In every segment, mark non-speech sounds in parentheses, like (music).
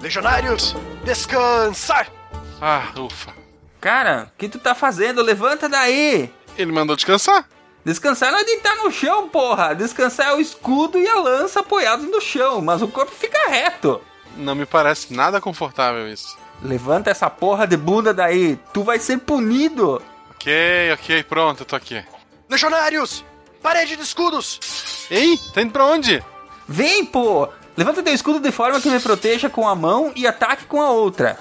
Legionários, descansar! Ah, ufa. Cara, o que tu tá fazendo? Levanta daí! Ele mandou descansar. Descansar não é deitar no chão, porra! Descansar é o escudo e a lança apoiados no chão, mas o corpo fica reto. Não me parece nada confortável isso. Levanta essa porra de bunda daí, tu vai ser punido! Ok, ok, pronto, eu tô aqui. Legionários, parede de escudos! Ei, tá indo pra onde? Vem, pô! Levanta teu escudo de forma que me proteja com a mão e ataque com a outra.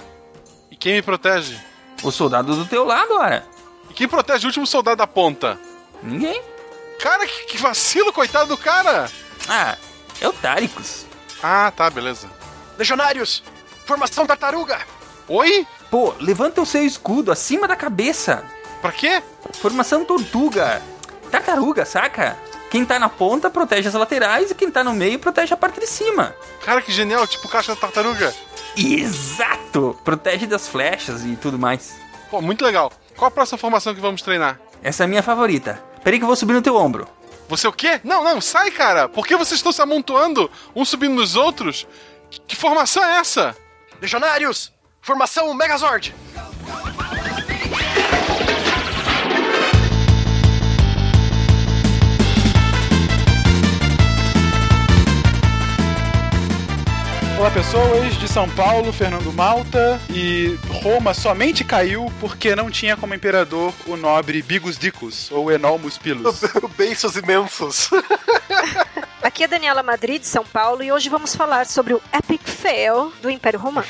E quem me protege? O soldado do teu lado, ora. E quem protege o último soldado da ponta? Ninguém. Cara, que, que vacilo, coitado do cara! Ah, é o Táricos. Ah, tá, beleza. Legionários, formação tartaruga! Oi? Pô, levanta o seu escudo acima da cabeça. Pra quê? Formação tortuga. Tartaruga, saca? Quem tá na ponta protege as laterais e quem tá no meio protege a parte de cima. Cara, que genial, tipo caixa da tartaruga. Exato! Protege das flechas e tudo mais. Pô, muito legal. Qual a próxima formação que vamos treinar? Essa é a minha favorita. Peraí que eu vou subir no teu ombro. Você o quê? Não, não, sai, cara! Por que vocês estão se amontoando, um subindo nos outros? Que, que formação é essa? Legionários, formação Megazord! Olá pessoas, de São Paulo, Fernando Malta e Roma somente caiu porque não tinha como imperador o nobre Bigus Dicus, ou Enormus Pilus. (laughs) Beiços imensos! (laughs) Aqui é Daniela Madrid, de São Paulo, e hoje vamos falar sobre o Epic Fail do Império Romano.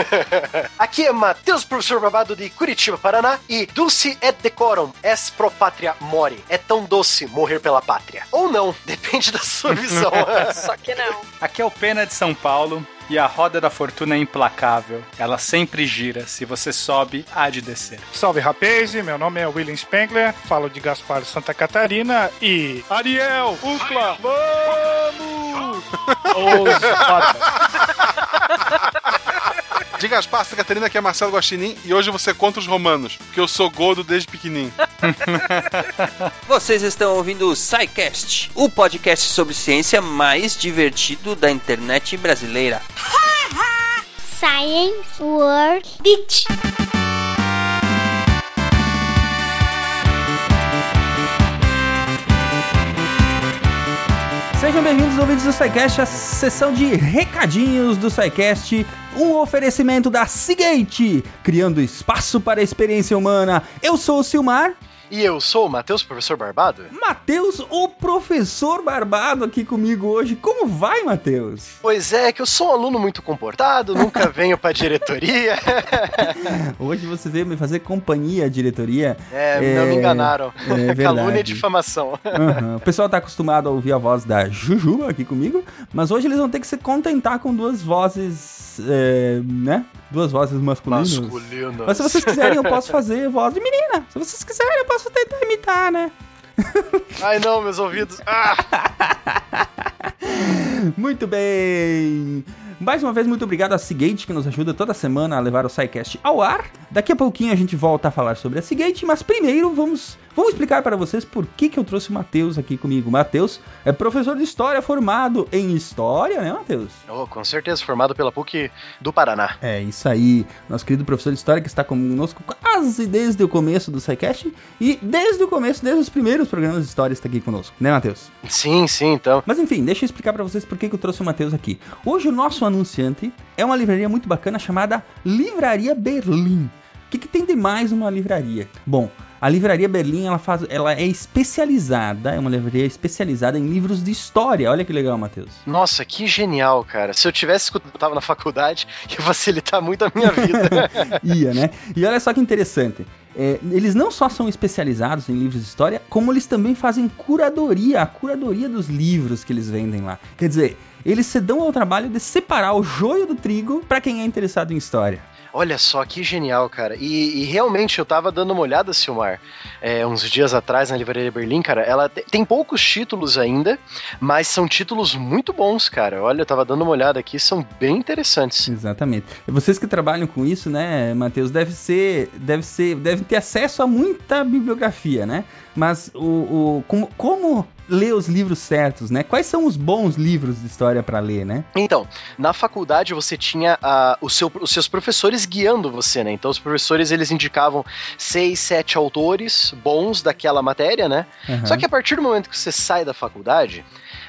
(laughs) Aqui é Matheus, professor babado de Curitiba, Paraná, e Dulce et decorum es pro patria mori. É tão doce morrer pela pátria. Ou não, (laughs) depende da sua (laughs) visão. Só que não. Aqui é o Pena de São Paulo e a roda da fortuna é implacável. Ela sempre gira. Se você sobe, há de descer. Salve rapaz, meu nome é William Spengler, falo de Gaspar Santa Catarina e. Ariel, Ucla, vamos! Os (laughs) De Gaspar, Santa Catarina, aqui é Marcelo Guaxinim e hoje você contra os romanos, porque eu sou gordo desde pequenininho. (laughs) Vocês estão ouvindo o SciCast, o podcast sobre ciência mais divertido da internet brasileira. Science World Beach. Sejam bem-vindos, ouvintes do SciCast, a sessão de recadinhos do SciCast, um oferecimento da Seagate, criando espaço para a experiência humana. Eu sou o Silmar. E eu sou o Matheus, professor Barbado. Matheus, o professor Barbado aqui comigo hoje. Como vai, Matheus? Pois é, que eu sou um aluno muito comportado, nunca (laughs) venho pra diretoria. (laughs) Hoje você veio me fazer companhia, diretoria. É, não me enganaram. É. (laughs) Calúnia e difamação. Uhum. O pessoal tá acostumado a ouvir a voz da Juju aqui comigo, mas hoje eles vão ter que se contentar com duas vozes, é, né? Duas vozes masculinas. Masculinas. Mas se vocês quiserem, eu posso fazer voz de menina. Se vocês quiserem, eu posso tentar imitar, né? (laughs) Ai não, meus ouvidos. Ah! (laughs) Muito bem. Mais uma vez, muito obrigado a Seagate, que nos ajuda toda semana a levar o SciCast ao ar. Daqui a pouquinho a gente volta a falar sobre a Seagate, mas primeiro vamos, vamos explicar para vocês por que, que eu trouxe o Matheus aqui comigo. Matheus é professor de História, formado em História, né, Matheus? Oh, com certeza, formado pela PUC do Paraná. É isso aí, nosso querido professor de História que está conosco quase desde o começo do SciCast e desde o começo, desde os primeiros programas de História está aqui conosco, né, Matheus? Sim, sim, então. Mas enfim, deixa eu explicar para vocês por que, que eu trouxe o Matheus aqui. Hoje o nosso anunciante é uma livraria muito bacana chamada Livraria Berlim. O que, que tem de mais uma livraria? Bom, a Livraria Berlim ela, faz, ela é especializada, é uma livraria especializada em livros de história. Olha que legal, Matheus. Nossa, que genial, cara. Se eu tivesse escutado, eu tava na faculdade, (laughs) ia facilitar muito a minha vida. (laughs) Ia, né? E olha só que interessante. É, eles não só são especializados em livros de história, como eles também fazem curadoria, a curadoria dos livros que eles vendem lá. Quer dizer, eles se dão ao trabalho de separar o joio do trigo para quem é interessado em história. Olha só que genial, cara. E, e realmente eu tava dando uma olhada, Silmar, é, uns dias atrás na Livraria Berlim, cara. Ela te- tem poucos títulos ainda, mas são títulos muito bons, cara. Olha, eu tava dando uma olhada aqui, são bem interessantes. Exatamente. Vocês que trabalham com isso, né, Matheus, deve ser, deve ser, devem ter acesso a muita bibliografia, né? Mas o, o como, como ler os livros certos, né? Quais são os bons livros de história para ler, né? Então, na faculdade você tinha o seu- os seus professores guiando você, né? Então os professores eles indicavam seis, sete autores bons daquela matéria, né? Aham. Só que a partir do momento que você sai da faculdade,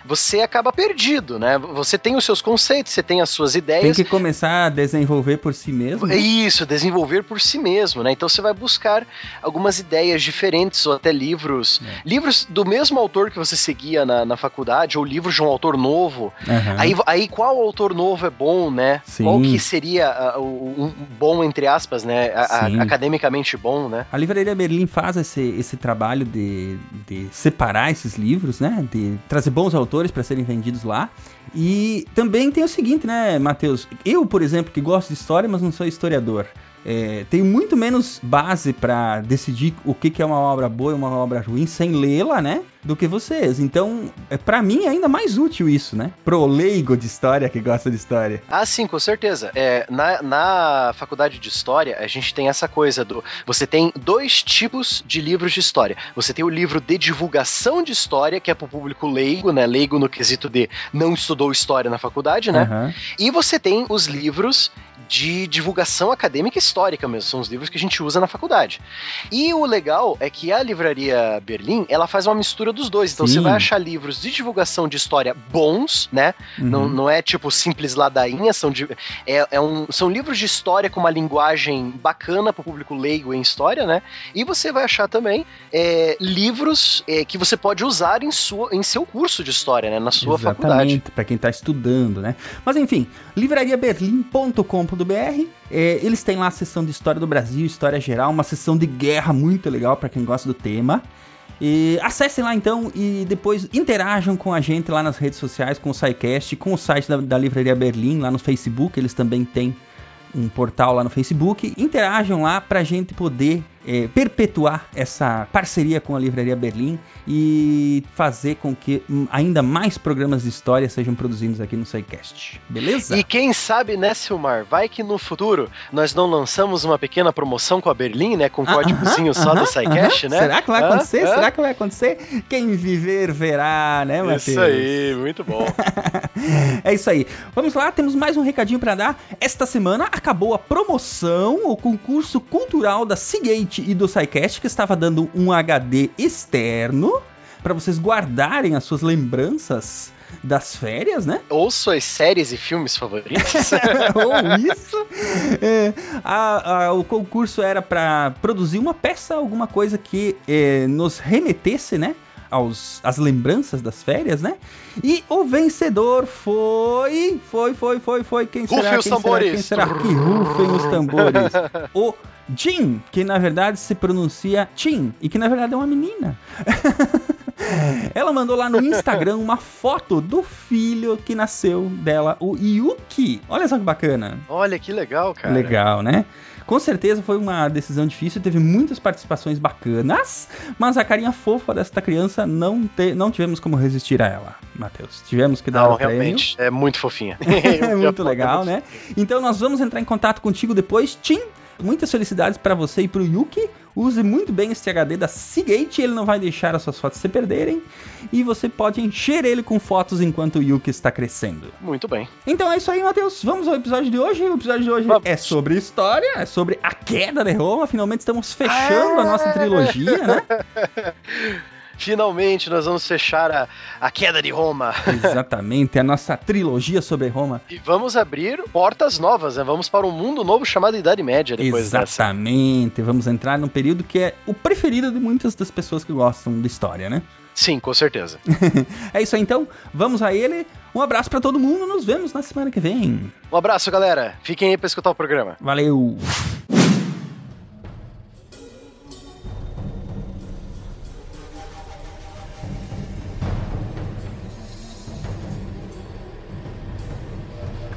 você acaba perdido, né? Você tem os seus conceitos, você tem as suas Tem ideias. que começar a desenvolver por si mesmo. É isso, desenvolver por si mesmo, né? Então você vai buscar algumas ideias diferentes ou até livros. É. Livros do mesmo autor que você seguia na, na faculdade, ou livros de um autor novo. Aham. Aí, aí qual autor novo é bom, né? Sim. Qual que seria o- um bom, entre aspas, né? A- a- academicamente bom, né? A Livraria Berlim faz esse, esse trabalho de, de separar esses livros, né? De trazer bons autores para serem vendidos lá. E também tem o seguinte, né, Matheus? Eu, por exemplo, que gosto de história, mas não sou historiador. é, tenho muito menos base para decidir o que, que é uma obra boa e uma obra ruim sem lê-la, né? Do que vocês. Então, é, para mim é ainda mais útil isso, né? Pro leigo de história que gosta de história. Ah, sim, com certeza. É, na, na faculdade de história, a gente tem essa coisa do. Você tem dois tipos de livros de história. Você tem o livro de divulgação de história, que é pro público leigo, né? Leigo no quesito de não estudou história na faculdade, né? Aham. E você tem os livros de divulgação acadêmica e histórica mesmo, são os livros que a gente usa na faculdade. E o legal é que a livraria Berlim, ela faz uma mistura dos dois. Então Sim. você vai achar livros de divulgação de história bons, né? Não, Uhum. não é tipo simples ladainha, são, de, é, é um, são livros de história com uma linguagem bacana pro público leigo em história, né? E você vai achar também é, livros é, que você pode usar em, sua, em seu curso de história, né? Na sua faculdade. Exatamente, para quem está estudando, né? Mas enfim, livrariaberlim.com.br, é, eles têm lá a seção de história do Brasil, história geral, uma sessão de guerra muito legal para quem gosta do tema. E acessem lá então e depois interajam com a gente lá nas redes sociais, com o SciCast, com o site da, da Livraria Berlim, lá no Facebook, eles também têm um portal lá no Facebook. Interajam lá pra gente poder é, perpetuar essa parceria com a Livraria Berlim e fazer com que hum, ainda mais programas de história sejam produzidos aqui no SciCast. Beleza? E quem sabe, né, Silmar, vai que no futuro nós não lançamos uma pequena promoção com a Berlim, né, com um Ah, códigozinho aham, só aham, do SciCast, né? Será que vai acontecer? Será que vai acontecer? Quem viver verá, né, Matheus? Isso aí, muito bom. (laughs) É isso aí. Vamos lá, temos mais um recadinho pra dar. Esta semana acabou a promoção, o concurso cultural da Seagate e do SciCast, que estava dando um HD externo para vocês guardarem as suas lembranças das férias, né? Ou suas séries e filmes favoritos. (laughs) Ou isso. É, a- a- o concurso era para produzir uma peça, alguma coisa que é, nos remetesse, né? Aos, as lembranças das férias, né? E o vencedor foi. Foi, foi, foi, foi. Quem será? Rufem os Quem será? tambores. Quem será? Que rufem os tambores. (laughs) O Jim, que na verdade se pronuncia Tim, e que na verdade é uma menina. (laughs) Ela mandou lá no Instagram uma foto do filho que nasceu dela, o Yuki. Olha só que bacana. Olha que legal, cara. Legal, né? Com certeza foi uma decisão difícil, teve muitas participações bacanas, mas a carinha fofa desta criança não, te, não tivemos como resistir a ela, Matheus. Tivemos que dar Não, o prêmio. realmente, é muito fofinha. (laughs) É muito legal, né? Então nós vamos entrar em contato contigo depois, Tim. Muitas felicidades para você e para o Yuki. Use muito bem esse HD da Seagate, ele não vai deixar as suas fotos se perderem. E você pode encher ele com fotos enquanto o Yuki está crescendo. Muito bem. Então é isso aí, Matheus. Vamos ao episódio de hoje. O episódio de hoje Vamos. é sobre história, é sobre a queda de Roma. Finalmente estamos fechando a nossa trilogia, né? (laughs) Finalmente nós vamos fechar a, a queda de Roma. Exatamente, a nossa trilogia sobre Roma. E vamos abrir portas novas, né? Vamos para um mundo novo chamado Idade Média depois dessa. Exatamente. Vamos entrar num período que é o preferido de muitas das pessoas que gostam de história, né? Sim, com certeza. (laughs) É isso aí então, vamos a ele. Um abraço pra todo mundo, nos vemos na semana que vem. Um abraço, galera. Fiquem aí para escutar o programa. Valeu!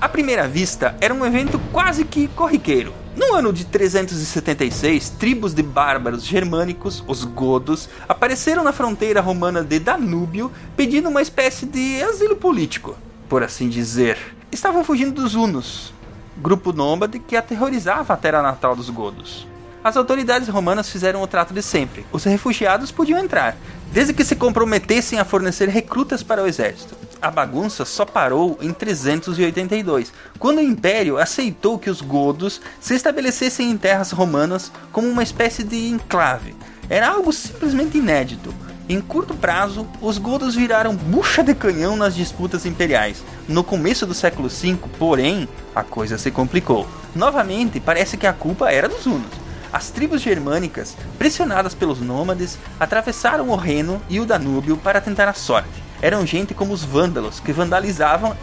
À primeira vista, era um evento quase que corriqueiro. No ano de 376, tribos de bárbaros germânicos, os godos, apareceram na fronteira romana de Danúbio pedindo uma espécie de asilo político, por assim dizer. Estavam fugindo dos hunos, grupo nômade que aterrorizava a terra natal dos godos. As autoridades romanas fizeram o trato de sempre. Os refugiados podiam entrar, desde que se comprometessem a fornecer recrutas para o exército. A bagunça só parou em 382, quando o Império aceitou que os godos se estabelecessem em terras romanas como uma espécie de enclave. Era algo simplesmente inédito. Em curto prazo, os godos viraram bucha de canhão nas disputas imperiais. No começo do século V, porém, a coisa se complicou. Novamente, parece que a culpa era dos hunos. As tribos germânicas, pressionadas pelos nômades, atravessaram o Reno e o Danúbio para tentar a sorte. Eram gente como os vândalos, que vandalizavam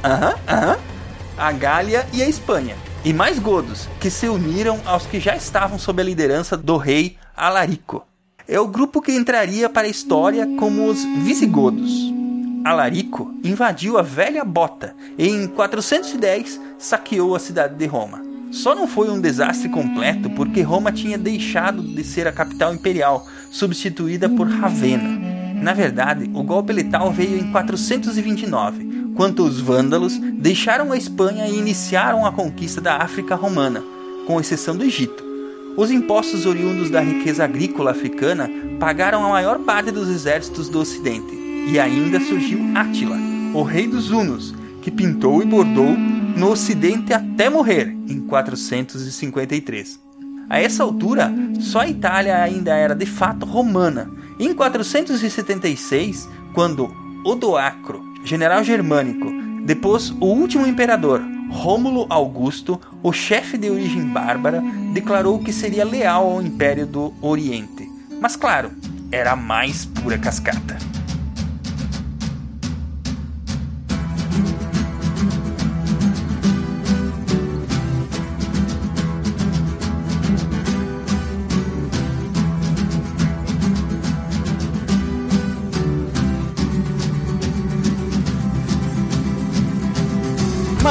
a Gália e a Espanha. E mais godos, que se uniram aos que já estavam sob a liderança do rei Alarico. É o grupo que entraria para a história como os visigodos. Alarico invadiu a velha Bota e em 410 saqueou a cidade de Roma. Só não foi um desastre completo porque Roma tinha deixado de ser a capital imperial, substituída por Ravenna. Na verdade, o golpe letal veio em 429, quando os vândalos deixaram a Espanha e iniciaram a conquista da África romana, com exceção do Egito. Os impostos oriundos da riqueza agrícola africana pagaram a maior parte dos exércitos do Ocidente. E ainda surgiu Átila, o rei dos Hunos, que pintou e bordou no Ocidente até morrer em 453. A essa altura, só a Itália ainda era de fato romana. Em 476, quando Odoacro, general germânico, depôs o último imperador, Rômulo Augusto, o chefe de origem bárbara, declarou que seria leal ao Império do Oriente. Mas claro, era a mais pura cascata.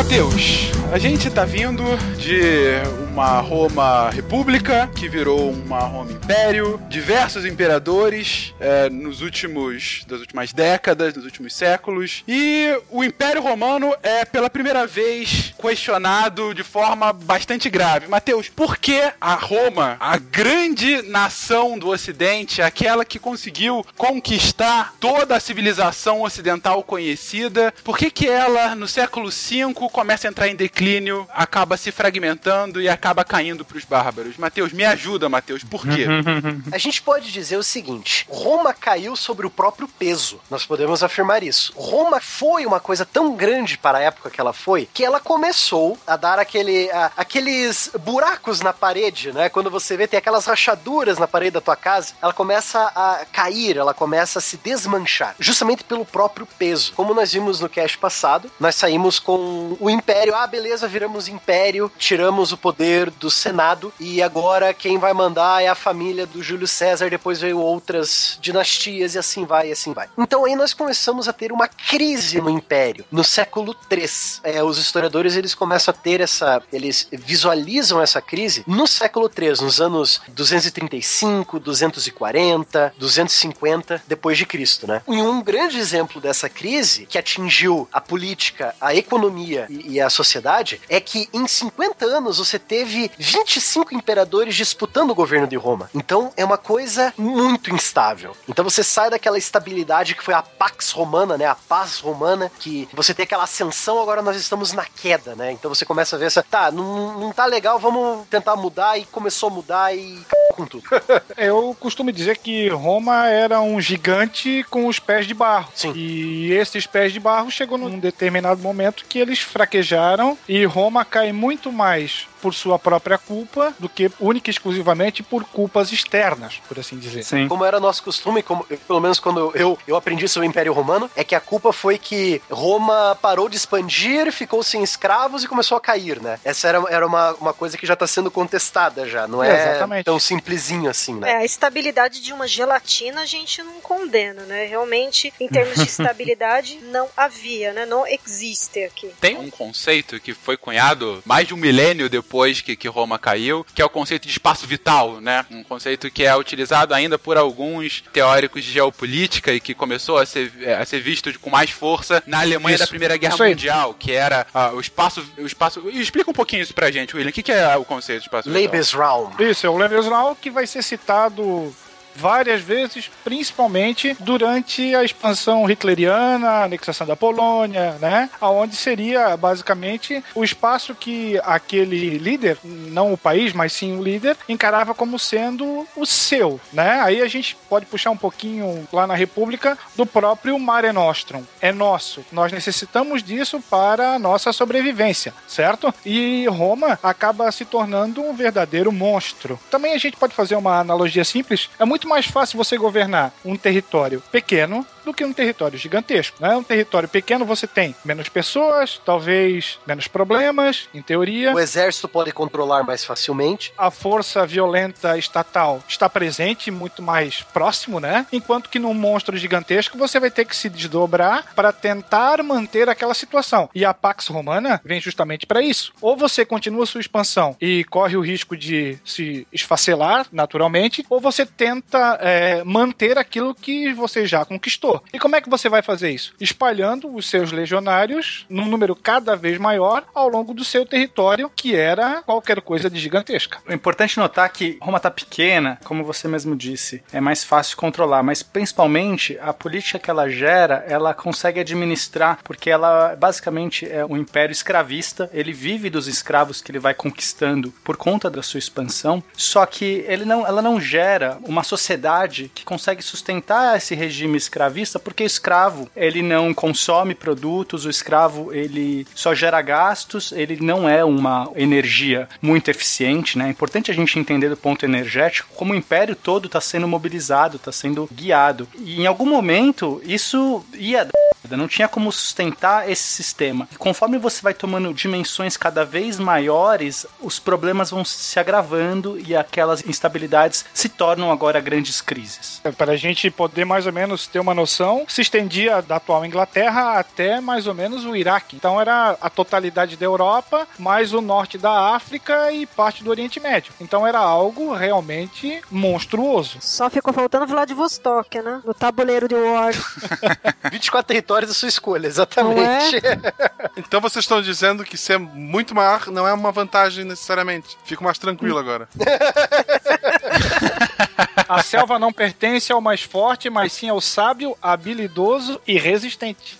Matheus, a gente tá vindo de uma Roma República que virou uma Roma Império, diversos imperadores é, nos últimos das últimas décadas, nos últimos séculos, e o Império Romano é pela primeira vez questionado de forma bastante grave. Mateus, por que a Roma, a grande nação do Ocidente, aquela que conseguiu conquistar toda a civilização ocidental conhecida, por que que ela no século V começa a entrar em declínio, acaba se fragmentando e acaba caindo para os bárbaros. Mateus, me ajuda, Mateus, por quê? A gente pode dizer o seguinte: Roma caiu sobre o próprio peso. Nós podemos afirmar isso. Roma foi uma coisa tão grande para a época que ela foi que ela começou a dar aquele, a- aqueles buracos na parede, né? Quando você vê tem aquelas rachaduras na parede da tua casa, ela começa a cair, ela começa a se desmanchar, justamente pelo próprio peso. Como nós vimos no cast passado, nós saímos com o império. Ah, beleza, viramos império, tiramos o poder do Senado e agora quem vai mandar é a família do Júlio César, depois veio outras dinastias e assim vai, e assim vai. Então aí nós começamos a ter uma crise no império, no século III. É, os historiadores eles começam a ter essa, eles visualizam essa crise no século III, nos anos 235, 240, 250 depois de Cristo, né? E um grande exemplo dessa crise que atingiu a política, a economia e, e a sociedade é que em 50 anos você teve 25 imperadores disputando o governo de Roma. Então é uma coisa muito instável. Então você sai daquela estabilidade que foi a Pax Romana, né? A paz romana, que você tem aquela ascensão, agora nós estamos na queda, né? Então você começa a ver essa, tá, não, não tá legal, vamos tentar mudar e começou a mudar e c... com tudo. (laughs) Eu costumo dizer que Roma era um gigante com os pés de barro. Sim. E esses pés de barro chegou num determinado momento que eles fraquejaram e Roma cai muito mais por sua própria culpa do que única e exclusivamente por culpas externas, por assim dizer. Sim. Como era nosso costume, como, pelo menos quando eu, eu aprendi sobre o Império Romano, é que a culpa foi que Roma parou de expandir, ficou sem escravos e começou a cair, né? Essa era, era uma, uma coisa que já tá sendo contestada já, não é Exatamente. tão simplesinho assim, né? É, a estabilidade de uma gelatina a gente não condena, né? Realmente, em termos de (laughs) estabilidade, não havia, né? Não existe aqui. Tem um conceito que foi cunhado mais de um milênio depois depois que, que Roma caiu, que é o conceito de espaço vital, né? Um conceito que é utilizado ainda por alguns teóricos de geopolítica e que começou a ser, a ser visto com mais força na Alemanha Isso. da Primeira Guerra. Mundial, que era ah, o espaço. O espaço. Explica um pouquinho isso pra gente, William. O que, que é o conceito de espaço vital? Lebensraum. Isso, é o Lebensraum que vai ser citado várias vezes, principalmente durante a expansão hitleriana, a anexação da Polônia, né? Aonde seria basicamente o espaço que aquele líder, não o país, mas sim o líder, encarava como sendo o seu, né? Aí a gente pode puxar um pouquinho lá na República do próprio Mare Nostrum. É nosso. Nós necessitamos disso para a nossa sobrevivência, certo? E Roma acaba se tornando um verdadeiro monstro. Também a gente pode fazer uma analogia simples. É muito mais fácil você governar um território pequeno do que um território gigantesco. Né? Um território pequeno você tem menos pessoas, talvez menos problemas, em teoria. O exército pode controlar mais facilmente. A força violenta estatal está presente, muito mais próximo, né? Enquanto que num monstro gigantesco você vai ter que se desdobrar para tentar manter aquela situação. E a Pax Romana vem justamente para isso. Ou você continua sua expansão e corre o risco de se esfacelar naturalmente, ou você tenta é, manter aquilo que você já conquistou. E como é que você vai fazer isso? Espalhando os seus legionários num número cada vez maior ao longo do seu território, que era qualquer coisa de gigantesca. O importante notar que Roma tá pequena, como você mesmo disse, é mais fácil controlar, mas principalmente a política que ela gera, ela consegue administrar, porque ela basicamente é um império escravista, ele vive dos escravos que ele vai conquistando por conta da sua expansão, só que ele não, ela não gera uma sociedade que consegue sustentar esse regime escravista, porque o escravo, ele não consome produtos, o escravo, ele só gera gastos, ele não é uma energia muito eficiente, né? É importante a gente entender do ponto energético como o império todo está sendo mobilizado, está sendo guiado. E em algum momento isso ia não tinha como sustentar esse sistema. E conforme você vai tomando dimensões cada vez maiores, os problemas vão se agravando e aquelas instabilidades se tornam agora grandes crises. Para a gente poder mais ou menos ter uma noção, se estendia da atual Inglaterra até mais ou menos o Iraque. Então era a totalidade da Europa, mais o norte da África e parte do Oriente Médio. Então era algo realmente monstruoso. Só ficou faltando Vladivostok, né? No tabuleiro de War. (laughs) (laughs) 24 territórios da sua escolha, exatamente. (laughs) Então vocês estão dizendo que ser muito maior não é uma vantagem necessariamente. Fico mais tranquilo agora. (laughs) A selva não pertence ao mais forte, mas sim ao sábio, habilidoso e resistente.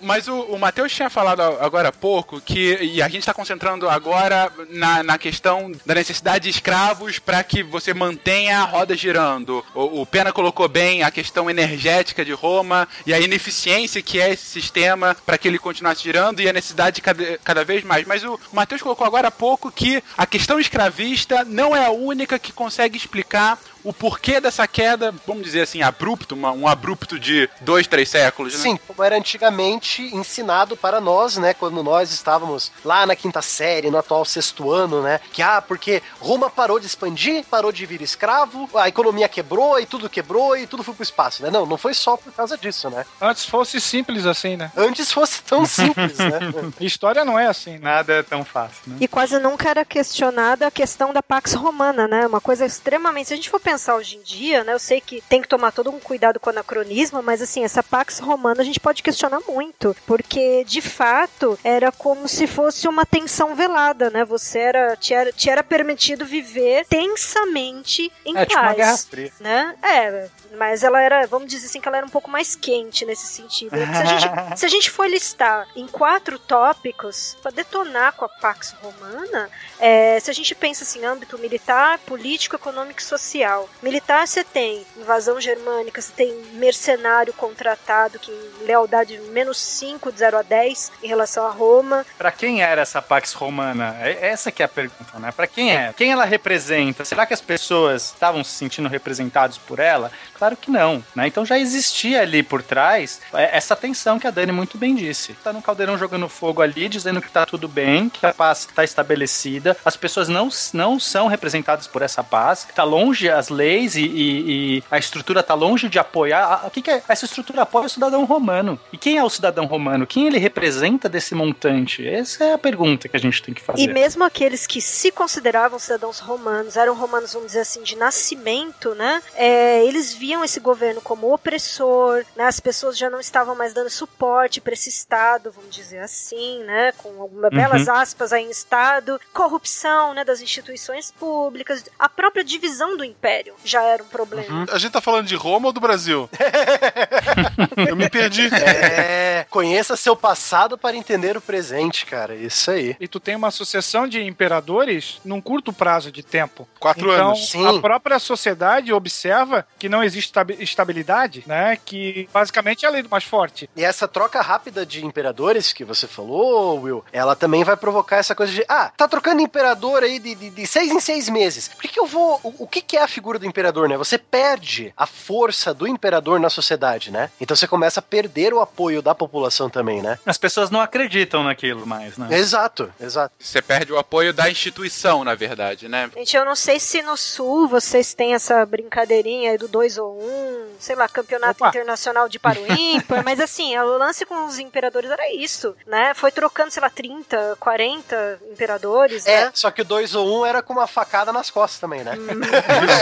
Mas o, o Matheus tinha falado agora há pouco que, e a gente está concentrando agora na, na questão da necessidade de escravos para que você mantenha a roda girando. O, o Pena colocou bem a questão energética de Roma e a ineficiência que é esse sistema para que ele continuasse girando e a necessidade de cada, cada vez mais. Mas o Matheus colocou agora há pouco que a questão escravista não é a única que consegue explicar o porquê dessa queda, vamos dizer assim, abrupto, uma- um abrupto de dois, três séculos, né? Sim, como era antigamente ensinado para nós, né? Quando nós estávamos lá na quinta série, no atual sexto ano, né? Que, ah, porque Roma parou de expandir, parou de vir escravo, a economia quebrou e tudo quebrou e tudo foi pro espaço, né? Não, não foi só por causa disso, né? Antes fosse simples assim, né? Antes fosse tão simples, né? (laughs) História não é assim, né? Nada é tão fácil, né? E quase nunca era questionada a questão da Pax Romana, né? Uma coisa extremamente. Se a gente for pensar hoje em dia, né? Eu sei que tem que tomar todo um cuidado com o anacronismo, mas assim, essa Pax Romana a gente pode questionar muito, porque de fato era como se fosse uma tensão velada, né? Você era. Te era, te era permitido viver tensamente em É paz. tipo uma guerra fria. né? É, mas ela era, vamos dizer assim, que ela era um pouco mais quente nesse sentido. Se a gente, (laughs) se a gente for listar em quatro tópicos para detonar com a Pax Romana, é, se a gente pensa assim, âmbito militar, político, econômico e social. Militar você tem invasão germânica, você tem mercenário contratado que em lealdade menos 5 de 0 a 10 em relação a Roma. Pra quem era essa Pax Romana? É- Essa que é a pergunta, né? Pra quem é? Quem ela representa? Será que as pessoas estavam se sentindo representados por ela? Claro que não, né? Então já existia ali por trás é, essa tensão que a Dani muito bem disse. Tá no caldeirão jogando fogo ali, dizendo que tá tudo bem, que a paz tá estabelecida, as pessoas não, não são representadas por essa paz, tá longe as leis e, e- e a estrutura tá longe de apoiar. O que, que é? Essa estrutura apoia o cidadão romano. E quem é o cidadão romano? Quem ele representa desse montante? Essa é a pergunta que a gente tem que fazer. E mesmo aqueles que se consideravam cidadãos romanos, eram romanos, vamos dizer assim, de nascimento, né? É, eles viam esse governo como opressor, né? As pessoas já não estavam mais dando suporte para esse Estado, vamos dizer assim, né? Com algumas belas aspas aí em Estado, corrupção, né? Das instituições públicas, a própria divisão do Império já era um problema. A gente tá falando de Roma ou do Brasil? (laughs) Eu me perdi. É, conheça seu passado para entender o presente, cara. Isso aí. E tu tem uma sucessão de imperadores num curto prazo de tempo. Quatro então, anos. Sim. a própria sociedade observa que não existe estabilidade, né? Que basicamente é a lei do mais forte. E essa troca rápida de imperadores que você falou, Will, ela também vai provocar essa coisa de, ah, tá trocando imperador aí de, de, de seis em seis meses. Por que, que eu vou. O, o que, que é a figura do imperador, né? Você perde a força do imperador na sociedade, né? Então você começa a perder o apoio da população também, né? As pessoas não acreditam naquilo mais, né? Exato, exato. Você perde o apoio da instituição, na verdade, né? Gente, eu não sei se no sul vocês têm essa brincadeirinha aí do 2 ou 1, um, sei lá, campeonato Opa. internacional de paro (laughs) ímpar, mas assim, o lance com os imperadores era isso, né? Foi trocando, sei lá, 30, 40 imperadores, É, né? só que o 2 ou 1 um era com uma facada nas costas também, né?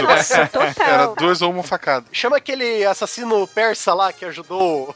Nossa, Era total. dois ou uma facada. Chama aquele assassino persa lá que ajudou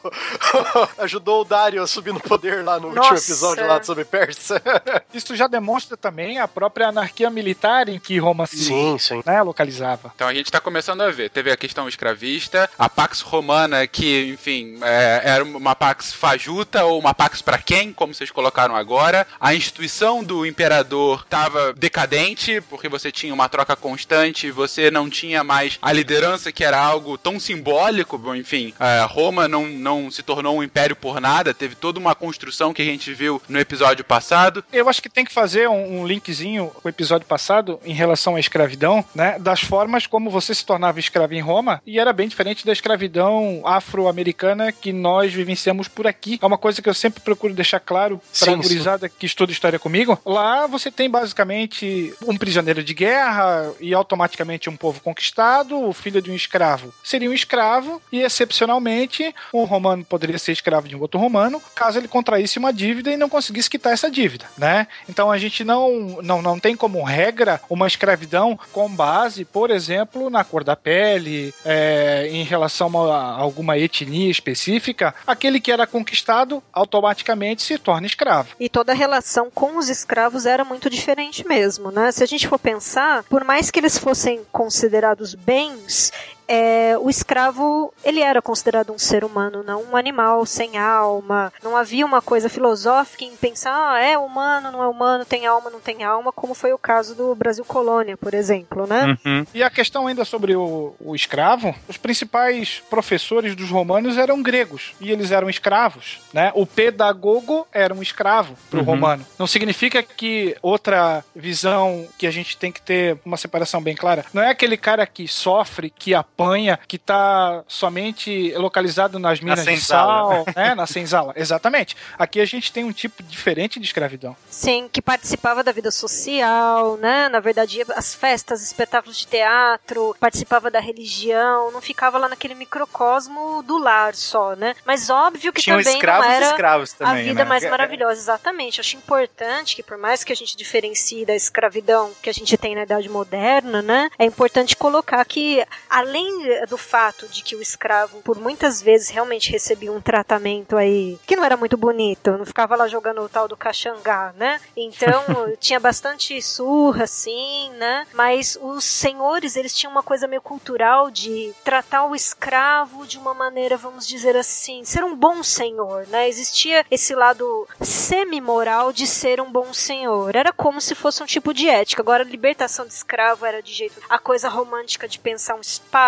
(laughs) ajudou o Dario a subir no poder lá no último Nossa. episódio lá sobre Persa. (laughs) Isso já demonstra também a própria anarquia militar em que Roma se sim, sim. né, localizava. Então a gente tá começando a ver. Teve a questão escravista, a Pax Romana, que, enfim, é, era uma Pax fajuta ou uma Pax pra quem, como vocês colocaram agora. A instituição do imperador tava decadente, porque você tinha uma troca constante, você não tinha mais a liderança, que era algo tão simbólico. Enfim, é, Roma não, não se tornou um império por nada, teve toda uma construção que a gente viu no episódio passado. Eu acho que tem que fazer um, um linkzinho com o episódio passado em relação à escravidão, né? Das formas como você se tornava escravo em Roma e era bem diferente da escravidão afro-americana que nós vivenciamos por aqui. É uma coisa que eu sempre procuro deixar claro para a gurizada que estuda história comigo. Lá você tem basicamente um prisioneiro de guerra e automaticamente um povo conquistado, o filho de um escravo seria um escravo e excepcionalmente um romano poderia ser escravo de um outro romano caso ele contraísse uma dívida e não conseguisse quitar essa dívida, né? Então a gente não, não, não tem como regra uma escravidão com base, por exemplo, na cor da pele, é, em relação a alguma etnia específica. Aquele que era conquistado automaticamente se torna escravo. E toda a relação com os escravos era muito diferente mesmo, né? Se a gente for pensar, por mais que eles fossem considerados bens, é, o escravo ele era considerado um ser humano, não um animal sem alma. Não havia uma coisa filosófica em pensar, ah, é humano, não é humano, tem alma, não tem alma, como foi o caso do Brasil colônia, por exemplo, né? Uhum. E a questão ainda sobre o, o escravo, os principais professores dos romanos eram gregos e eles eram escravos, né? O pedagogo era um escravo para o Uhum. romano. Não significa que outra visão que a gente tem que ter uma separação bem clara, não é aquele cara que sofre, que apanha, que tá somente localizado nas minas de senzala, sal, né? Na senzala. (laughs) Exatamente. Aqui a gente tem um tipo diferente de escravidão. Sim, que participava da vida social, né? Na verdade, ia às festas, espetáculos de teatro, participava da religião, não ficava lá naquele microcosmo do lar só, né? Mas óbvio que Tinham também escravos não e era escravos também, a vida né? mais É- maravilhosa, exatamente. Acho importante que por mais que a gente diferencie da escravidão que a gente tem na idade moderna, né? É importante colocar que além do fato de que o escravo por muitas vezes realmente recebia um tratamento aí que não era muito bonito, não ficava lá jogando o tal do caxangá, né? Então (laughs) tinha bastante surra assim, né? Mas os senhores, eles tinham uma coisa meio cultural de tratar o escravo de uma maneira, vamos dizer assim, ser um bom senhor, né? Existia esse lado semi-moral de ser um bom senhor. Era como se fosse um tipo de ética. Agora, a libertação de escravo era de jeito. A coisa romântica de pensar um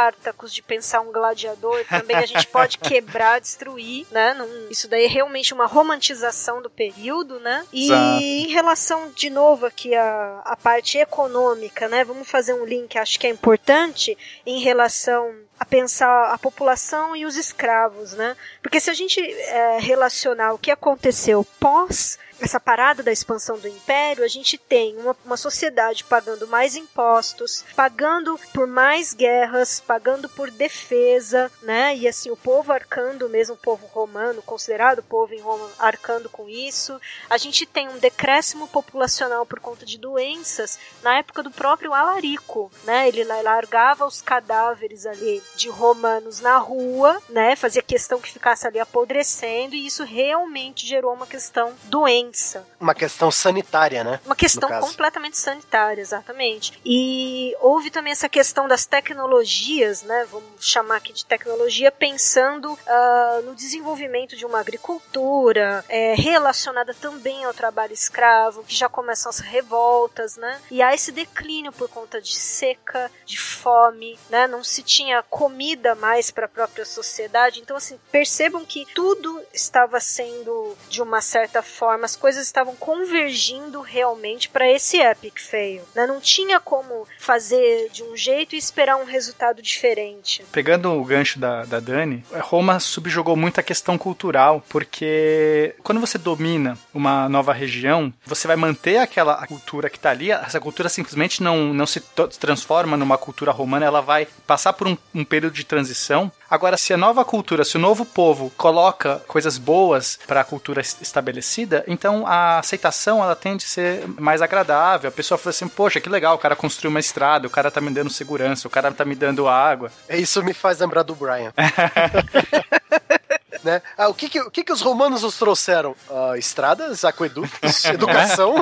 Espartacus, de pensar um gladiador, também a gente pode (laughs) quebrar, destruir, né? Não- isso daí é realmente uma romantização do período, né? E Exato. em relação, de novo, aqui a, a parte econômica, né? Vamos fazer um link, acho que é importante, em relação a pensar a população e os escravos, né? Porque se a gente é, relacionar o que aconteceu pós essa parada da expansão do império, a gente tem uma, uma sociedade pagando mais impostos, pagando por mais guerras, pagando por defesa, né? E assim, o povo arcando, mesmo o povo romano, considerado povo em Roma, arcando com isso. A gente tem um decréscimo populacional por conta de doenças na época do próprio Alarico, né? Ele largava os cadáveres ali de romanos na rua, né? Fazia questão que ficasse ali apodrecendo e isso realmente gerou uma questão doença. Uma questão sanitária, né? Uma questão completamente sanitária, exatamente. E houve também essa questão das tecnologias, né? Vamos chamar aqui de tecnologia, pensando ah, no desenvolvimento de uma agricultura é, relacionada também ao trabalho escravo, que já começam as revoltas, né? E há esse declínio por conta de seca, de fome, né? Não se tinha comida mais para a própria sociedade. Então, assim, percebam que tudo estava sendo, de uma certa forma, as coisas estavam convergindo realmente para esse epic fail. Né? Não tinha como fazer de um jeito e esperar um resultado diferente. Pegando o gancho da, da Dani, Roma subjugou muito a questão cultural, porque quando você domina uma nova região, você vai manter aquela cultura que está ali, essa cultura simplesmente não, não se transforma numa cultura romana, ela vai passar por um, um período de transição. Agora, se a nova cultura, se o novo povo coloca coisas boas para a cultura es- estabelecida, então a aceitação ela tende a ser mais agradável. A pessoa fala assim: Poxa, que legal, o cara construiu uma estrada, o cara tá me dando segurança, o cara tá me dando água. É Isso me faz lembrar do Brian. (laughs) né? Ah, o que que, o que que os romanos nos trouxeram? Ah, estradas, aquedutos, (laughs) educação.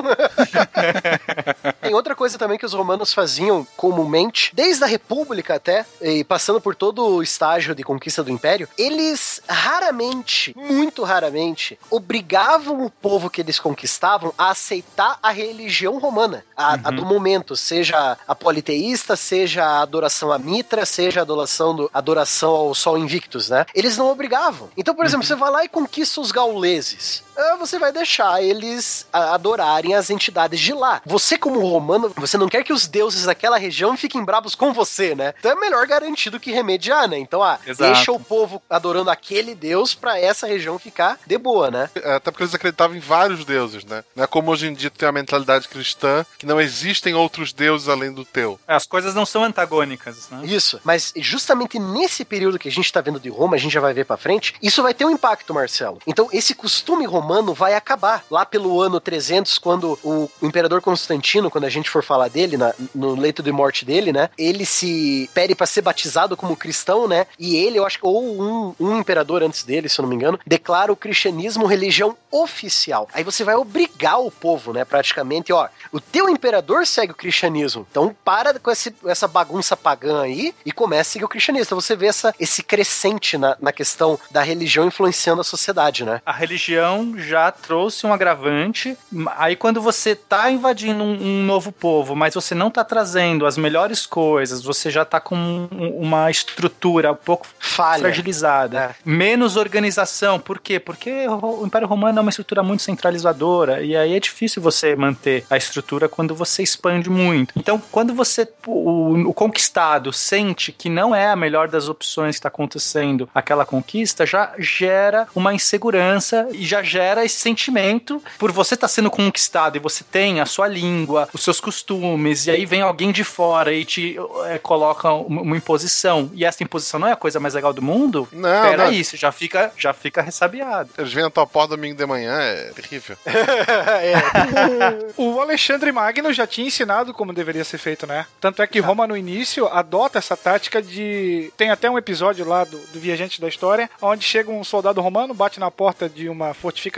(laughs) Tem outra coisa também que os romanos faziam comumente, desde a República até, e passando por todo o estágio de conquista do Império, eles raramente, muito raramente, obrigavam o povo que eles conquistavam a aceitar a religião romana, a, a do momento, seja a politeísta, seja a adoração a Mitra, seja a adoração, do, adoração ao Sol Invictus, né? Eles não obrigavam. Então, por exemplo, você vai lá e conquista os gauleses. Ah, Você vai deixar eles adorarem as entidades de lá. Você, como romano, você não quer que os deuses daquela região fiquem bravos com você, né? Então é melhor garantir do que remediar, né? Então, ah, Exato. deixa o povo adorando aquele deus pra essa região ficar de boa, né? É, Até porque eles acreditavam em vários deuses, né? Não é como hoje em dia tem a mentalidade cristã que não existem outros deuses além do teu. As coisas não são antagônicas, né? Isso. Mas justamente nesse período que a gente tá vendo de Roma, a gente já vai ver pra frente, isso vai ter um impacto, Marcelo. Então esse costume romano vai acabar lá pelo ano 300, quando o imperador Constantino, quando a gente for falar dele, na- no leito de morte dele, né? Ele se pede pra ser batizado como cristão, né? E ele, eu acho que, ou um, um imperador antes dele, se eu não me engano, declara o cristianismo religião oficial. Aí você vai obrigar o povo, né? Praticamente, ó, o teu imperador segue o cristianismo. Então para com esse- essa bagunça pagã aí e comece a seguir o cristianismo. Então você vê essa, esse crescente na, na questão da religião influenciando a sociedade, né? A religião já trouxe um agravante. Aí, quando você tá invadindo um, um novo povo, mas você não tá trazendo as melhores coisas, você já tá com um- uma estrutura um pouco Falha. fragilizada, É. menos organização. Por quê? Porque o o Império Romano é uma estrutura muito centralizadora e aí é difícil você manter a estrutura quando você expande muito. Então, quando você o, o conquistado sente que não é a melhor das opções que está acontecendo aquela conquista, já gera uma insegurança e já gera esse sentimento por você estar sendo conquistado e você tem a sua língua, os seus costumes, e aí vem alguém de fora e te eh, coloca uma, imposição. E essa imposição não é a coisa mais legal do mundo? Não, Pera não. você já fica, já fica ressabiado. Eles vêm na tua porta domingo de manhã, é terrível. (laughs) O Alexandre Magno já tinha ensinado como deveria ser feito, né? Tanto é que Roma no início adota essa tática de. Tem até um episódio lá do, do Viajante da História, onde chega um soldado romano, bate na porta de uma fortificação,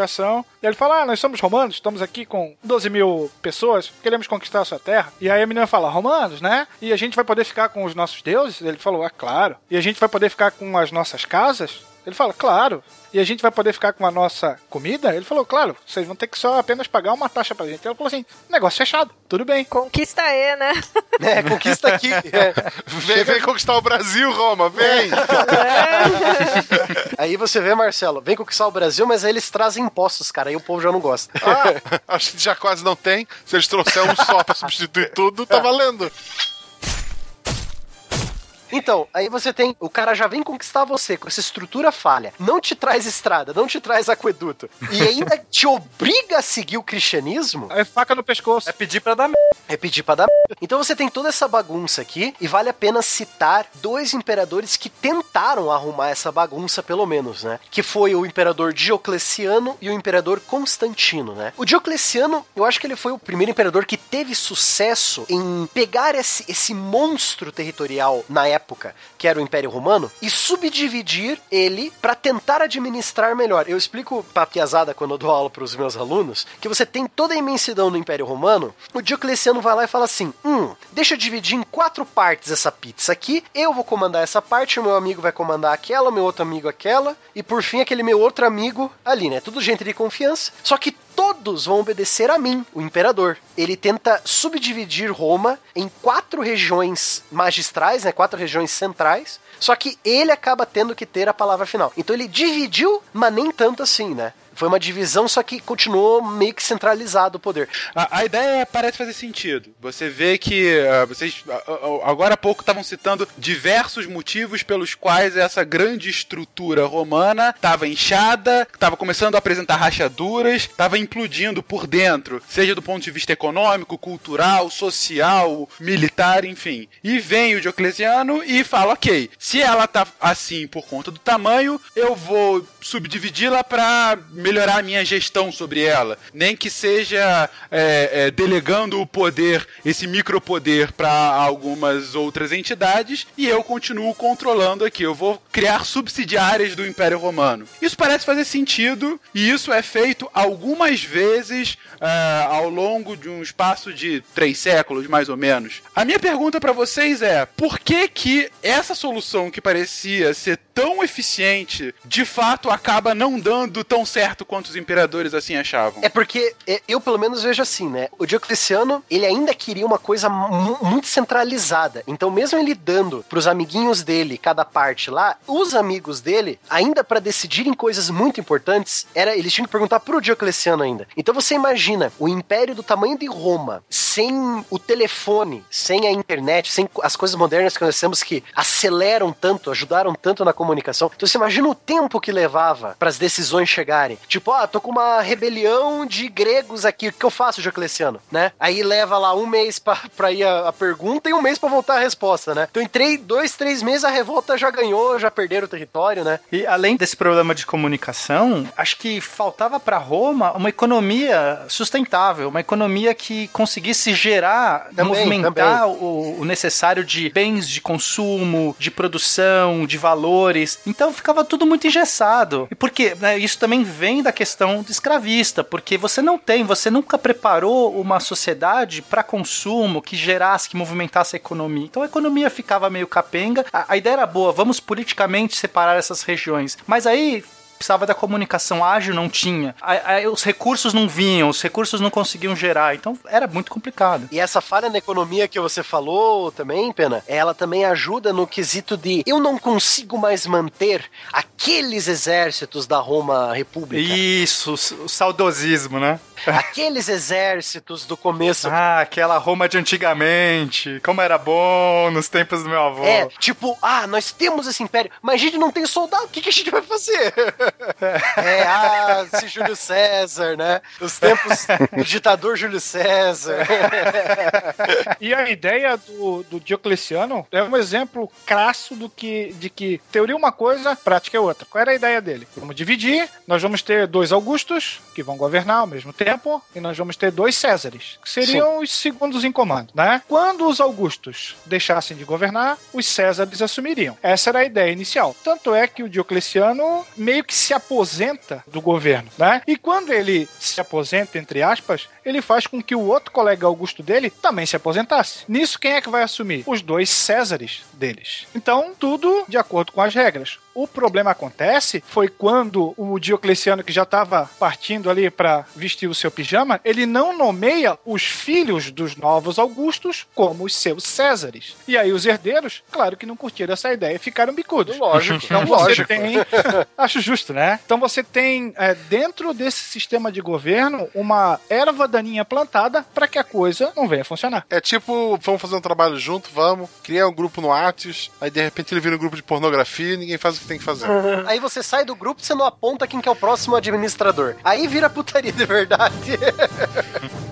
e ele fala: Ah, nós somos romanos, estamos aqui com 12 mil pessoas, queremos conquistar a sua terra. E aí a menina fala: Romanos, né? E a gente vai poder ficar com os nossos deuses? Ele falou: É claro. E a gente vai poder ficar com as nossas casas? Ele fala, claro. E a gente vai poder ficar com a nossa comida? Ele falou, claro, vocês vão ter que só apenas pagar uma taxa pra gente. Ela falou assim, negócio fechado, tudo bem. Conquista é, né? É, conquista aqui. (laughs) É. Vem, vem conquistar o Brasil, Roma, vem! (laughs) Aí você vê, Marcelo, vem conquistar o Brasil, mas aí eles trazem impostos, cara, aí o povo já não gosta. Ah, a gente já quase não tem. Se eles trouxerem um só pra substituir tudo, tá valendo. Então, aí você tem. O cara já vem conquistar você com essa estrutura falha. Não te traz estrada, não te traz aqueduto. E ainda (laughs) te obriga a seguir o cristianismo. É faca no pescoço. É pedir pra dar É pedir pra dar merda. Então você tem toda essa bagunça aqui, e vale a pena citar dois imperadores que tentaram arrumar essa bagunça, pelo menos, né? Que foi o imperador Diocleciano e o imperador Constantino, né? O Diocleciano, eu acho que ele foi o primeiro imperador que teve sucesso em pegar esse, esse monstro territorial na época, que era o Império Romano, e subdividir ele para tentar administrar melhor. Eu explico pra piazada quando eu dou aula pros meus alunos, que você tem toda a imensidão no Império Romano, o Diocleciano vai lá e fala assim: hum, deixa eu dividir em quatro partes essa pizza aqui, eu vou comandar essa parte, o meu amigo vai comandar aquela, o meu outro amigo aquela, e por fim aquele meu outro amigo ali, né? Tudo gente de confiança. Só que todos vão obedecer a mim, o imperador. Ele tenta subdividir Roma em quatro regiões magistrais, né? Quatro regiões centrais. Só que ele acaba tendo que ter a palavra final. Então ele dividiu, mas nem tanto assim, né? Foi uma divisão, só que continuou meio que centralizado o poder. A, a ideia parece fazer sentido. Você vê que uh, vocês uh, agora há pouco estavam citando diversos motivos pelos quais essa grande estrutura romana estava inchada, estava começando a apresentar rachaduras, estava implodindo por dentro, seja do ponto de vista econômico, cultural, social, militar, enfim. E vem o Diocleciano e fala: ok, se ela tá assim por conta do tamanho, eu vou subdividi-la para melhorar a minha gestão sobre ela. Nem que seja é, é, delegando o poder, esse micropoder, para algumas outras entidades e eu continuo controlando aqui. Eu vou criar subsidiárias do Império Romano. Isso parece fazer sentido e isso é feito algumas vezes é, ao longo de um espaço de três séculos, mais ou menos. A minha pergunta para vocês é: por que que essa solução que parecia ser tão eficiente, de fato acaba não dando tão certo quanto os imperadores assim achavam? É porque é, eu pelo menos vejo assim, né? O Diocleciano, ele ainda queria uma coisa mu- muito centralizada. Então, mesmo ele dando pros amiguinhos dele cada parte lá, os amigos dele, ainda para decidirem coisas muito importantes, era eles tinham que perguntar pro Diocleciano ainda. Então você imagina o império do tamanho de Roma, sem o telefone, sem a internet, sem as coisas modernas que nós temos que aceleram tanto, ajudaram tanto na. Então você imagina o tempo que levava para as decisões chegarem. Tipo, ah, tô com uma rebelião de gregos aqui, o que eu faço, Diocleciano? Né? Aí leva lá um mês (laughs) pra ir a, a pergunta e um mês pra voltar a resposta, né? Então em três, dois, três meses a revolta já ganhou, já perderam o território, né? E além desse problema de comunicação, acho que faltava para Roma uma economia sustentável, uma economia que conseguisse gerar, Também, movimentar o, o necessário de bens de consumo, de produção, de Então ficava tudo muito engessado. E por quê? Né, Isso também vem da questão do escravista, porque você não tem, você nunca preparou uma sociedade para consumo que gerasse, que movimentasse a economia. Então a economia ficava meio capenga. A, a ideia era boa, vamos politicamente separar essas regiões. Mas aí precisava da comunicação ágil, não tinha. Os recursos não vinham, os recursos não conseguiam gerar. Então era muito complicado. E essa falha na economia que você falou também, Pena, ela também ajuda no quesito de eu não consigo mais manter aqueles exércitos da Roma República. Isso, o saudosismo, né? Aqueles exércitos do começo. Ah, aquela Roma de antigamente. Como era bom nos tempos do meu avô. É, tipo, ah, nós temos esse império, mas a gente não tem soldado, o que, que a gente vai fazer? É, ah, esse Júlio César, né? Os tempos do ditador Júlio César. E a ideia do, do Diocleciano é um exemplo crasso do que, de que teoria é uma coisa, prática é outra. Qual era a ideia dele? Vamos dividir, nós vamos ter dois Augustos, que vão governar ao mesmo tempo, e nós vamos ter dois Césares, que seriam os segundos em comando, né? Quando os Augustos deixassem de governar, os Césares assumiriam. Essa era a ideia inicial. Tanto é que o Diocleciano meio que se aposenta do governo, né? E quando ele se aposenta, entre aspas, ele faz com que o outro colega Augusto dele também se aposentasse. Nisso, quem é que vai assumir? Os dois Césares deles. Então, tudo de acordo com as regras. O problema acontece foi quando o Diocleciano, que já estava partindo ali para vestir o seu pijama, ele não nomeia os filhos dos novos Augustos como os seus Césares. E aí os herdeiros, claro que não curtiram essa ideia e ficaram bicudos. Lógico. Então você lógico. tem. (laughs) Acho justo, né? Então você tem, é, dentro desse sistema de governo, uma erva daninha plantada para que a coisa não venha funcionar. É tipo, vamos fazer um trabalho junto, vamos, criar um grupo no Whats, aí de repente ele vira um grupo de pornografia e ninguém faz o que tem que fazer. (laughs) Aí você sai do grupo e você não aponta quem que é o próximo administrador. Aí vira putaria de verdade. (laughs)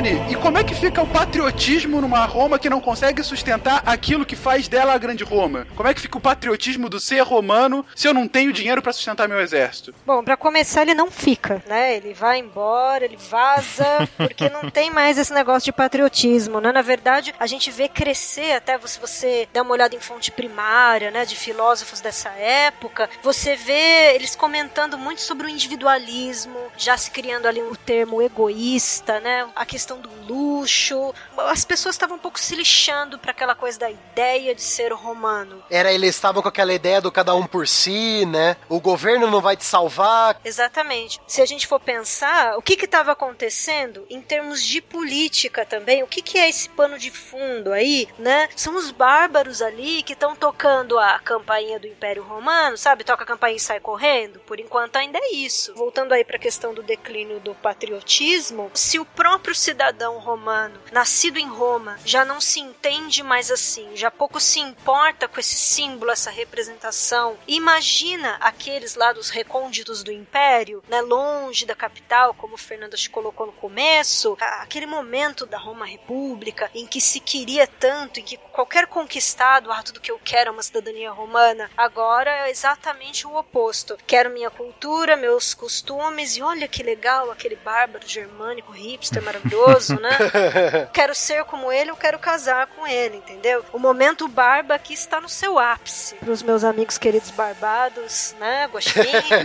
Dani, e como é que fica o patriotismo numa Roma que não consegue sustentar aquilo que faz dela a grande Roma? Como é que fica o patriotismo do ser romano se eu não tenho dinheiro pra sustentar meu exército? Bom, pra começar, ele não fica, né? Ele vai embora, ele vaza, (laughs) porque não tem mais esse negócio de patriotismo, né? Na verdade, a gente vê crescer, até se você der uma olhada em fonte primária, né, de filósofos dessa época, você vê eles comentando muito sobre o individualismo, já se criando ali o termo egoísta, né? A questão do luxo. As pessoas estavam um pouco se lixando para aquela coisa da ideia de ser romano. Era, eles estavam com aquela ideia do cada um por si, né? O governo não vai te salvar. Exatamente. Se a gente for pensar, o que estava acontecendo em termos de política também, o que, que é esse pano de fundo aí, né? São os bárbaros ali que estão tocando a campainha do Império Romano, sabe? Toca a campainha e sai correndo. Por enquanto ainda é isso. Voltando aí para a questão do declínio do patriotismo, se o próprio cidadão romano, nascido em Roma, já não se entende mais assim, já pouco se importa com esse símbolo, essa representação. Imagina aqueles lá dos recônditos do império, né, longe da capital, como o Fernando te colocou no começo, aquele momento da Roma República em que se queria tanto, em que qualquer conquistado, ah, tudo que eu quero é uma cidadania romana. Agora é exatamente o oposto. Quero minha cultura, meus costumes e olha que legal aquele bárbaro germânico hipster maravilhoso, né? (laughs) quero ser como ele, eu quero casar com ele, entendeu? O momento barba aqui está no seu ápice. Para os meus amigos queridos barbados, né? Gostinho.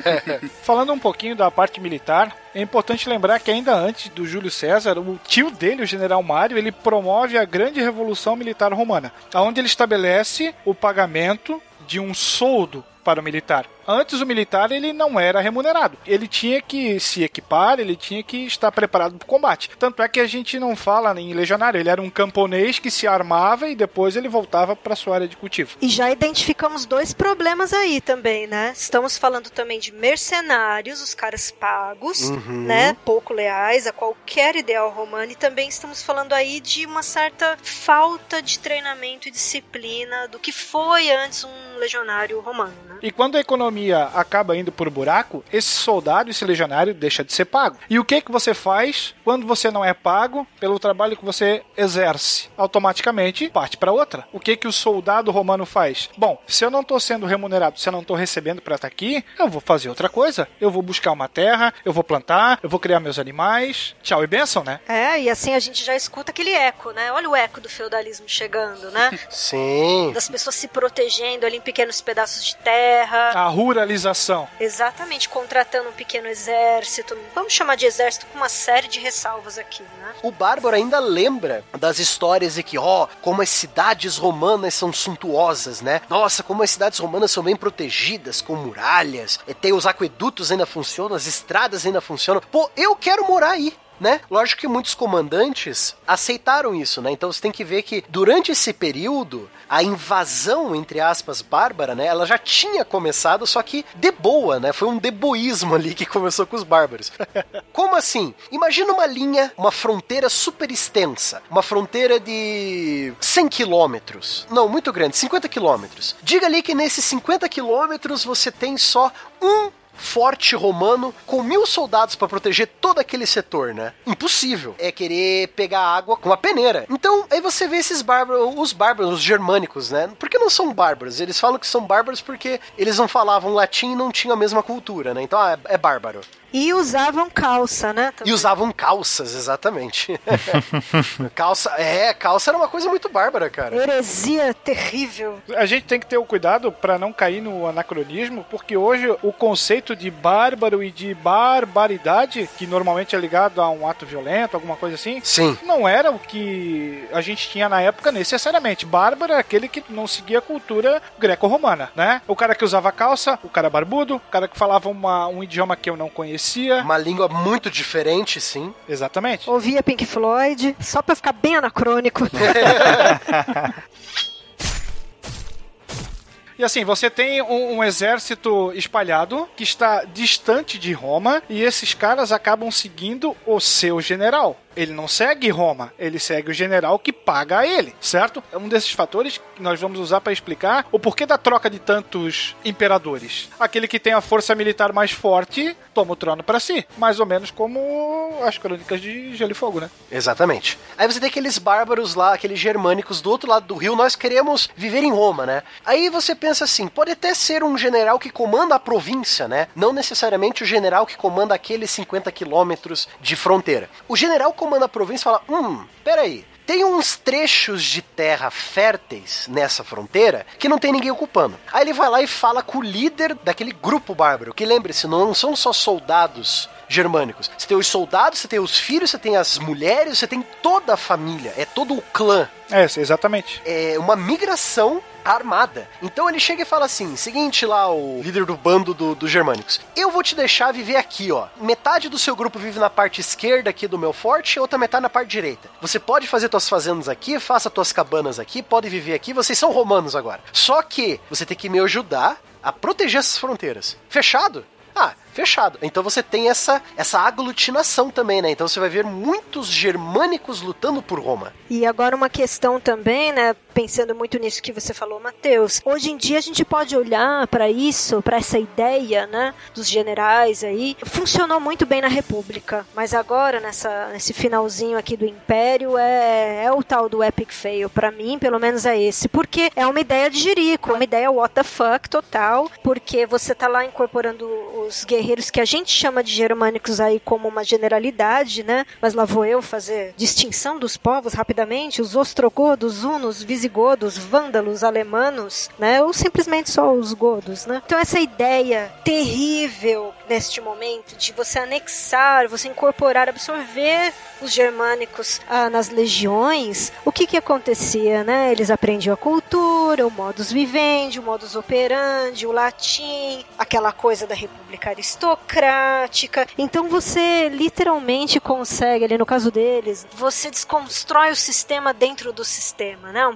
(laughs) Falando um pouquinho da parte militar, é importante lembrar que ainda antes do Júlio César, o tio dele, o general Mário, ele promove a grande revolução militar romana, onde ele estabelece o pagamento de um soldo para o militar. Antes o militar ele não era remunerado. Ele tinha que se equipar, ele tinha que estar preparado para o combate. Tanto é que a gente não fala em legionário, ele era um camponês que se armava e depois ele voltava para sua área de cultivo. E já identificamos dois problemas aí também, né? Estamos falando também de mercenários, os caras pagos, Uhum. né? Pouco leais a qualquer ideal romano. E também estamos falando aí de uma certa falta de treinamento e disciplina do que foi antes um legionário romano, né? E quando a economia acaba indo por buraco, esse soldado, esse legionário, deixa de ser pago. E o que que você faz quando você não é pago pelo trabalho que você exerce? Automaticamente parte para outra. O que que o soldado romano faz? Bom, se eu não estou sendo remunerado, se eu não estou recebendo para estar aqui, eu vou fazer outra coisa. Eu vou buscar uma terra, eu vou plantar, eu vou criar meus animais. Tchau e benção, né? É, e assim a gente já escuta aquele eco, né? Olha o eco do feudalismo chegando, né? (laughs) Sim. Das pessoas se protegendo ali em pequenos pedaços de terra. A ruralização. Exatamente, contratando um pequeno exército. Vamos chamar de exército com uma série de ressalvas aqui, né? O Bárbaro ainda lembra das histórias de que, ó, como as cidades romanas são suntuosas, né? Nossa, como as cidades romanas são bem protegidas, com muralhas, e tem os aquedutos ainda funcionam, as estradas ainda funcionam. Pô, eu quero morar aí. Né? Lógico que muitos comandantes aceitaram isso, né? Então você tem que ver que durante esse período a invasão entre aspas bárbara, né? Ela já tinha começado, só que de boa, né? Foi um deboísmo ali que começou com os bárbaros. (laughs) Como assim? Imagina uma linha, uma fronteira super extensa, uma fronteira de 100 quilômetros. Não, muito grande, 50 quilômetros. Diga ali que nesses 50 quilômetros você tem só um forte romano com mil soldados para proteger todo aquele setor, né? Impossível. É querer pegar água com a peneira. Então, aí você vê esses bárbaros, os bárbaros, os germânicos, né? Por que não são bárbaros? Eles falam que são bárbaros porque eles não falavam latim e não tinham a mesma cultura, né? Então, ah, é bárbaro. E usavam calça, né? E usavam calças, exatamente. (laughs) calça, é, calça era uma coisa muito bárbara, cara. Heresia terrível. A gente tem que ter o cuidado para não cair no anacronismo, porque hoje o conceito de bárbaro e de barbaridade, que normalmente é ligado a um ato violento, alguma coisa assim, Sim. não era o que a gente tinha na época necessariamente. Bárbaro é aquele que não seguia a cultura greco-romana, né? O cara que usava calça, o cara barbudo, o cara que falava uma, um idioma que eu não conhecia. Uma língua muito diferente, sim. Exatamente. Ouvia Pink Floyd, só pra ficar bem anacrônico. (laughs) E assim, você tem um, um, exército espalhado que está distante de Roma e esses caras acabam seguindo o seu general. Ele não segue Roma, ele segue o general que paga a ele, certo? É um desses fatores que nós vamos usar para explicar o porquê da troca de tantos imperadores. Aquele que tem a força militar mais forte toma o trono para si, mais ou menos como as crônicas de Gelo e Fogo, né? Exatamente. Aí você tem aqueles bárbaros lá, aqueles germânicos do outro lado do rio, nós queremos viver em Roma, né? Aí você pensa assim, pode até ser um general que comanda a província, né? Não necessariamente o general que comanda aqueles 50 quilômetros de fronteira. O general comanda a província e fala: hum, peraí. Tem uns trechos de terra férteis nessa fronteira que não tem ninguém ocupando. Aí ele vai lá e fala com o líder daquele grupo bárbaro, que lembre-se, não são só soldados germânicos. Você tem os soldados, você tem os filhos, você tem as mulheres, você tem toda a família, é todo o clã. É, exatamente. É uma migração armada. Então ele chega e fala assim: seguinte lá, o líder do bando dos do germânicos. Eu vou te deixar viver aqui, ó. Metade do seu grupo vive na parte esquerda aqui do meu forte, outra metade na parte direita. Você pode fazer tuas fazendas aqui, faça tuas cabanas aqui, pode viver aqui, vocês são romanos agora. Só que você tem que me ajudar a proteger essas fronteiras. Fechado? Ah, fechado. Então você tem essa, essa aglutinação também, né? Então você vai ver muitos germânicos lutando por Roma. E agora uma questão também, né? Pensando muito nisso que você falou, Mateus. Hoje em dia a gente pode olhar para isso, para essa ideia, né? Dos generais aí. Funcionou muito bem na República, mas agora nessa, nesse finalzinho aqui do Império é, é o tal do epic fail. Para mim, pelo menos é esse, porque é uma ideia de Jerico, uma ideia what the fuck total, porque você tá lá incorporando os guerreiros que a gente chama de germânicos aí como uma generalidade, né? Mas lá vou eu fazer distinção dos povos rapidamente, os ostrogodos, hunos, vândalos, alemanos, né? Ou simplesmente só os godos, né? Então essa ideia terrível neste momento de você anexar, você incorporar, absorver os germânicos ah, nas legiões, o que que acontecia, né? Eles aprendiam a cultura, o modus vivendi, o modus operandi, o latim, aquela coisa da república aristocrática. Então você literalmente consegue, ali no caso deles, você desconstrói o sistema dentro do sistema, né? Um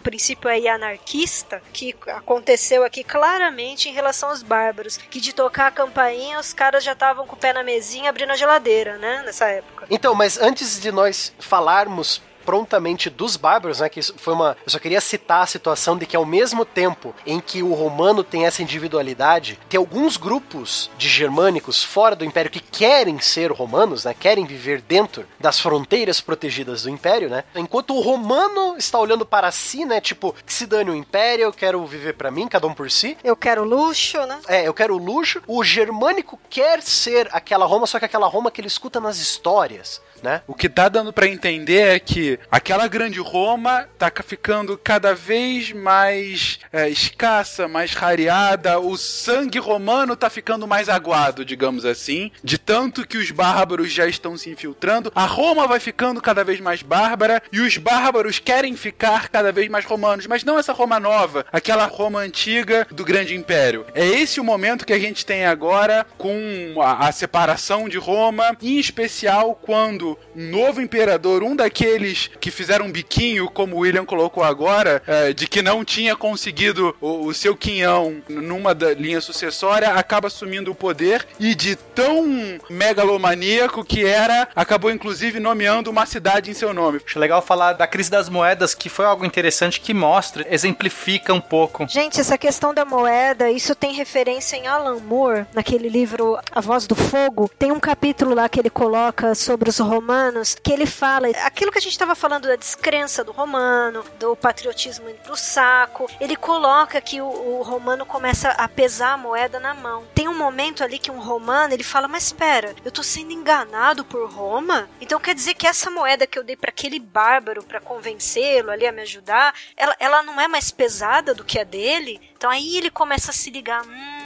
aí anarquista que aconteceu aqui claramente em relação aos bárbaros, que de tocar a campainha os caras já estavam com o pé na mesinha abrindo a geladeira, né? Nessa época. Então, mas antes de nós falarmos prontamente dos bárbaros, né? Que foi uma. Eu só queria citar a situação de que ao mesmo tempo em que o romano tem essa individualidade, tem alguns grupos de germânicos fora do império que querem ser romanos, né? Querem viver dentro das fronteiras protegidas do império, né? Enquanto o romano está olhando para si, né? Tipo, que se dane o império, eu quero viver para mim, cada um por si. Eu quero luxo, né? É, eu quero luxo. O germânico quer ser aquela Roma, só que aquela Roma que ele escuta nas histórias né? O que tá dando para entender é que aquela grande Roma tá ficando cada vez mais é, escassa, mais rareada, o sangue romano tá ficando mais aguado, digamos assim, de tanto que os bárbaros já estão se infiltrando, a Roma vai ficando cada vez mais bárbara e os bárbaros querem ficar cada vez mais romanos, mas não essa Roma nova, aquela Roma antiga do grande império. É esse o momento que a gente tem agora com a, a separação de Roma, em especial quando um novo imperador, um daqueles que fizeram um biquinho, como o William colocou agora, é, de que não tinha conseguido o, o seu quinhão numa da linha sucessória, acaba assumindo o poder e de tão megalomaníaco que era, acabou inclusive nomeando uma cidade em seu nome. Acho legal falar da crise das moedas, que foi algo interessante que mostra, exemplifica um pouco. Gente, essa questão da moeda, isso tem referência em Alan Moore, naquele livro A Voz do Fogo. Tem um capítulo lá que ele coloca sobre os romanos, que ele fala aquilo que a gente estava falando da descrença do romano, do patriotismo indo pro saco. Ele coloca que o, o romano começa a pesar a moeda na mão. Tem um momento ali que um romano ele fala: Mas espera, eu tô sendo enganado por Roma? Então quer dizer que essa moeda que eu dei para aquele bárbaro para convencê-lo ali a me ajudar, ela, ela não é mais pesada do que a dele? Então aí ele começa a se ligar: Hum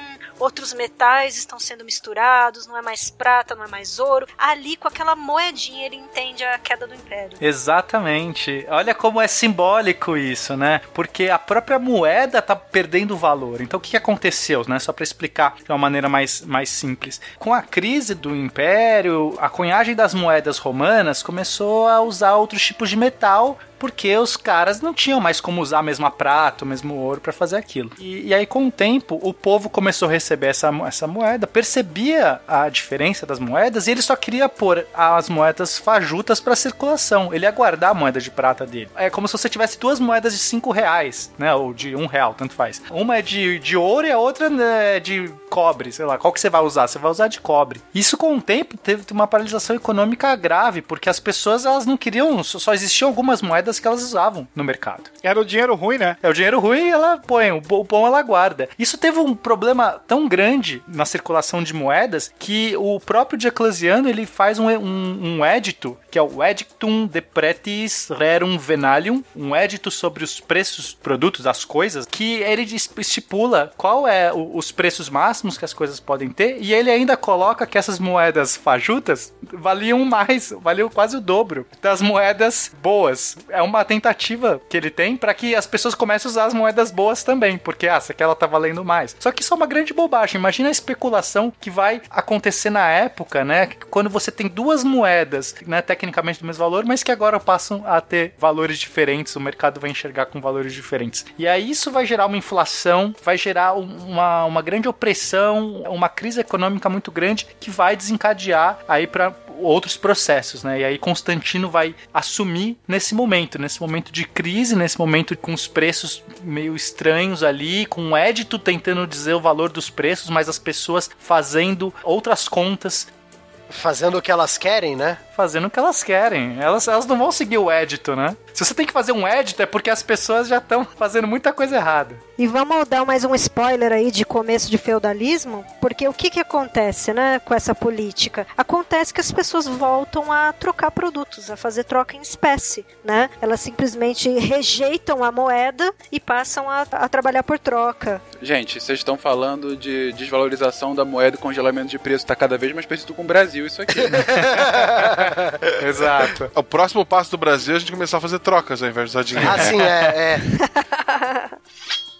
outros metais estão sendo misturados, não é mais prata, não é mais ouro. Ali, com aquela moedinha, ele entende a queda do império. Exatamente. Olha como é simbólico isso, né? Porque a própria moeda tá perdendo valor. Então, o que aconteceu, né? Só para explicar de uma maneira mais, mais simples. Com a crise do império, a cunhagem das moedas romanas começou a usar outros tipos de metal porque os caras não tinham mais como usar a mesma prata, o mesmo ouro para fazer aquilo. E, e, aí, com o tempo, o povo começou a receber essa, essa moeda, percebia a diferença das moedas e ele só queria pôr as moedas fajutas para circulação. Ele ia guardar a moeda de prata dele. É como se você tivesse duas moedas de cinco reais, né? Ou de um real, tanto faz. Uma é de, de ouro e a outra é de cobre, sei lá. Qual que você vai usar? Você vai usar de cobre. Isso, com o tempo, teve uma paralisação econômica grave, porque as pessoas elas não queriam, só existiam algumas moedas moedas que elas usavam no mercado. Era o dinheiro ruim, né? É o dinheiro ruim e ela põe, o bom ela guarda. Isso teve um problema tão grande na circulação de moedas que o próprio Diocleciano ele faz um, um, um edito, que é o Edictum de Pretis Rerum Venalium, um edito sobre os preços dos produtos, das coisas, que ele estipula qual é o, os preços máximos que as coisas podem ter e ele ainda coloca que essas moedas fajutas valiam mais, valiam quase o dobro das moedas boas. É uma tentativa que ele tem para que as pessoas comecem a usar as moedas boas também, porque ah, essa aqui ela tá valendo mais. Só que isso é uma grande bobagem. Imagina a especulação que vai acontecer na época, né? Quando você tem duas moedas, né, tecnicamente do mesmo valor, mas que agora passam a ter valores diferentes, o mercado vai enxergar com valores diferentes. E aí isso vai gerar uma inflação, vai gerar uma, uma grande opressão, uma crise econômica muito grande que vai desencadear aí para outros processos, né? E aí Constantino vai assumir nesse momento, nesse momento de crise, nesse momento com os preços meio estranhos ali, com o Édito tentando dizer o valor dos preços, mas as pessoas fazendo outras contas fazendo o que elas querem, né? Fazendo o que elas querem. Elas, elas não vão seguir o édito, né? Se você tem que fazer um édito é porque as pessoas já estão (laughs) fazendo muita coisa errada. E vamos dar mais um spoiler aí de começo de feudalismo, porque o que que acontece, né, com essa política? Acontece que as pessoas voltam a trocar produtos, a fazer troca em espécie, né? Elas simplesmente rejeitam a moeda e passam a, a trabalhar por troca. Gente, vocês estão falando de desvalorização da moeda e congelamento de preço, tá cada vez mais parecido com o Brasil isso aqui. Né? (laughs) Exato. O próximo passo do Brasil é a gente começar a fazer trocas ao invés de usar dinheiro. Ah, sim, é. é. (laughs)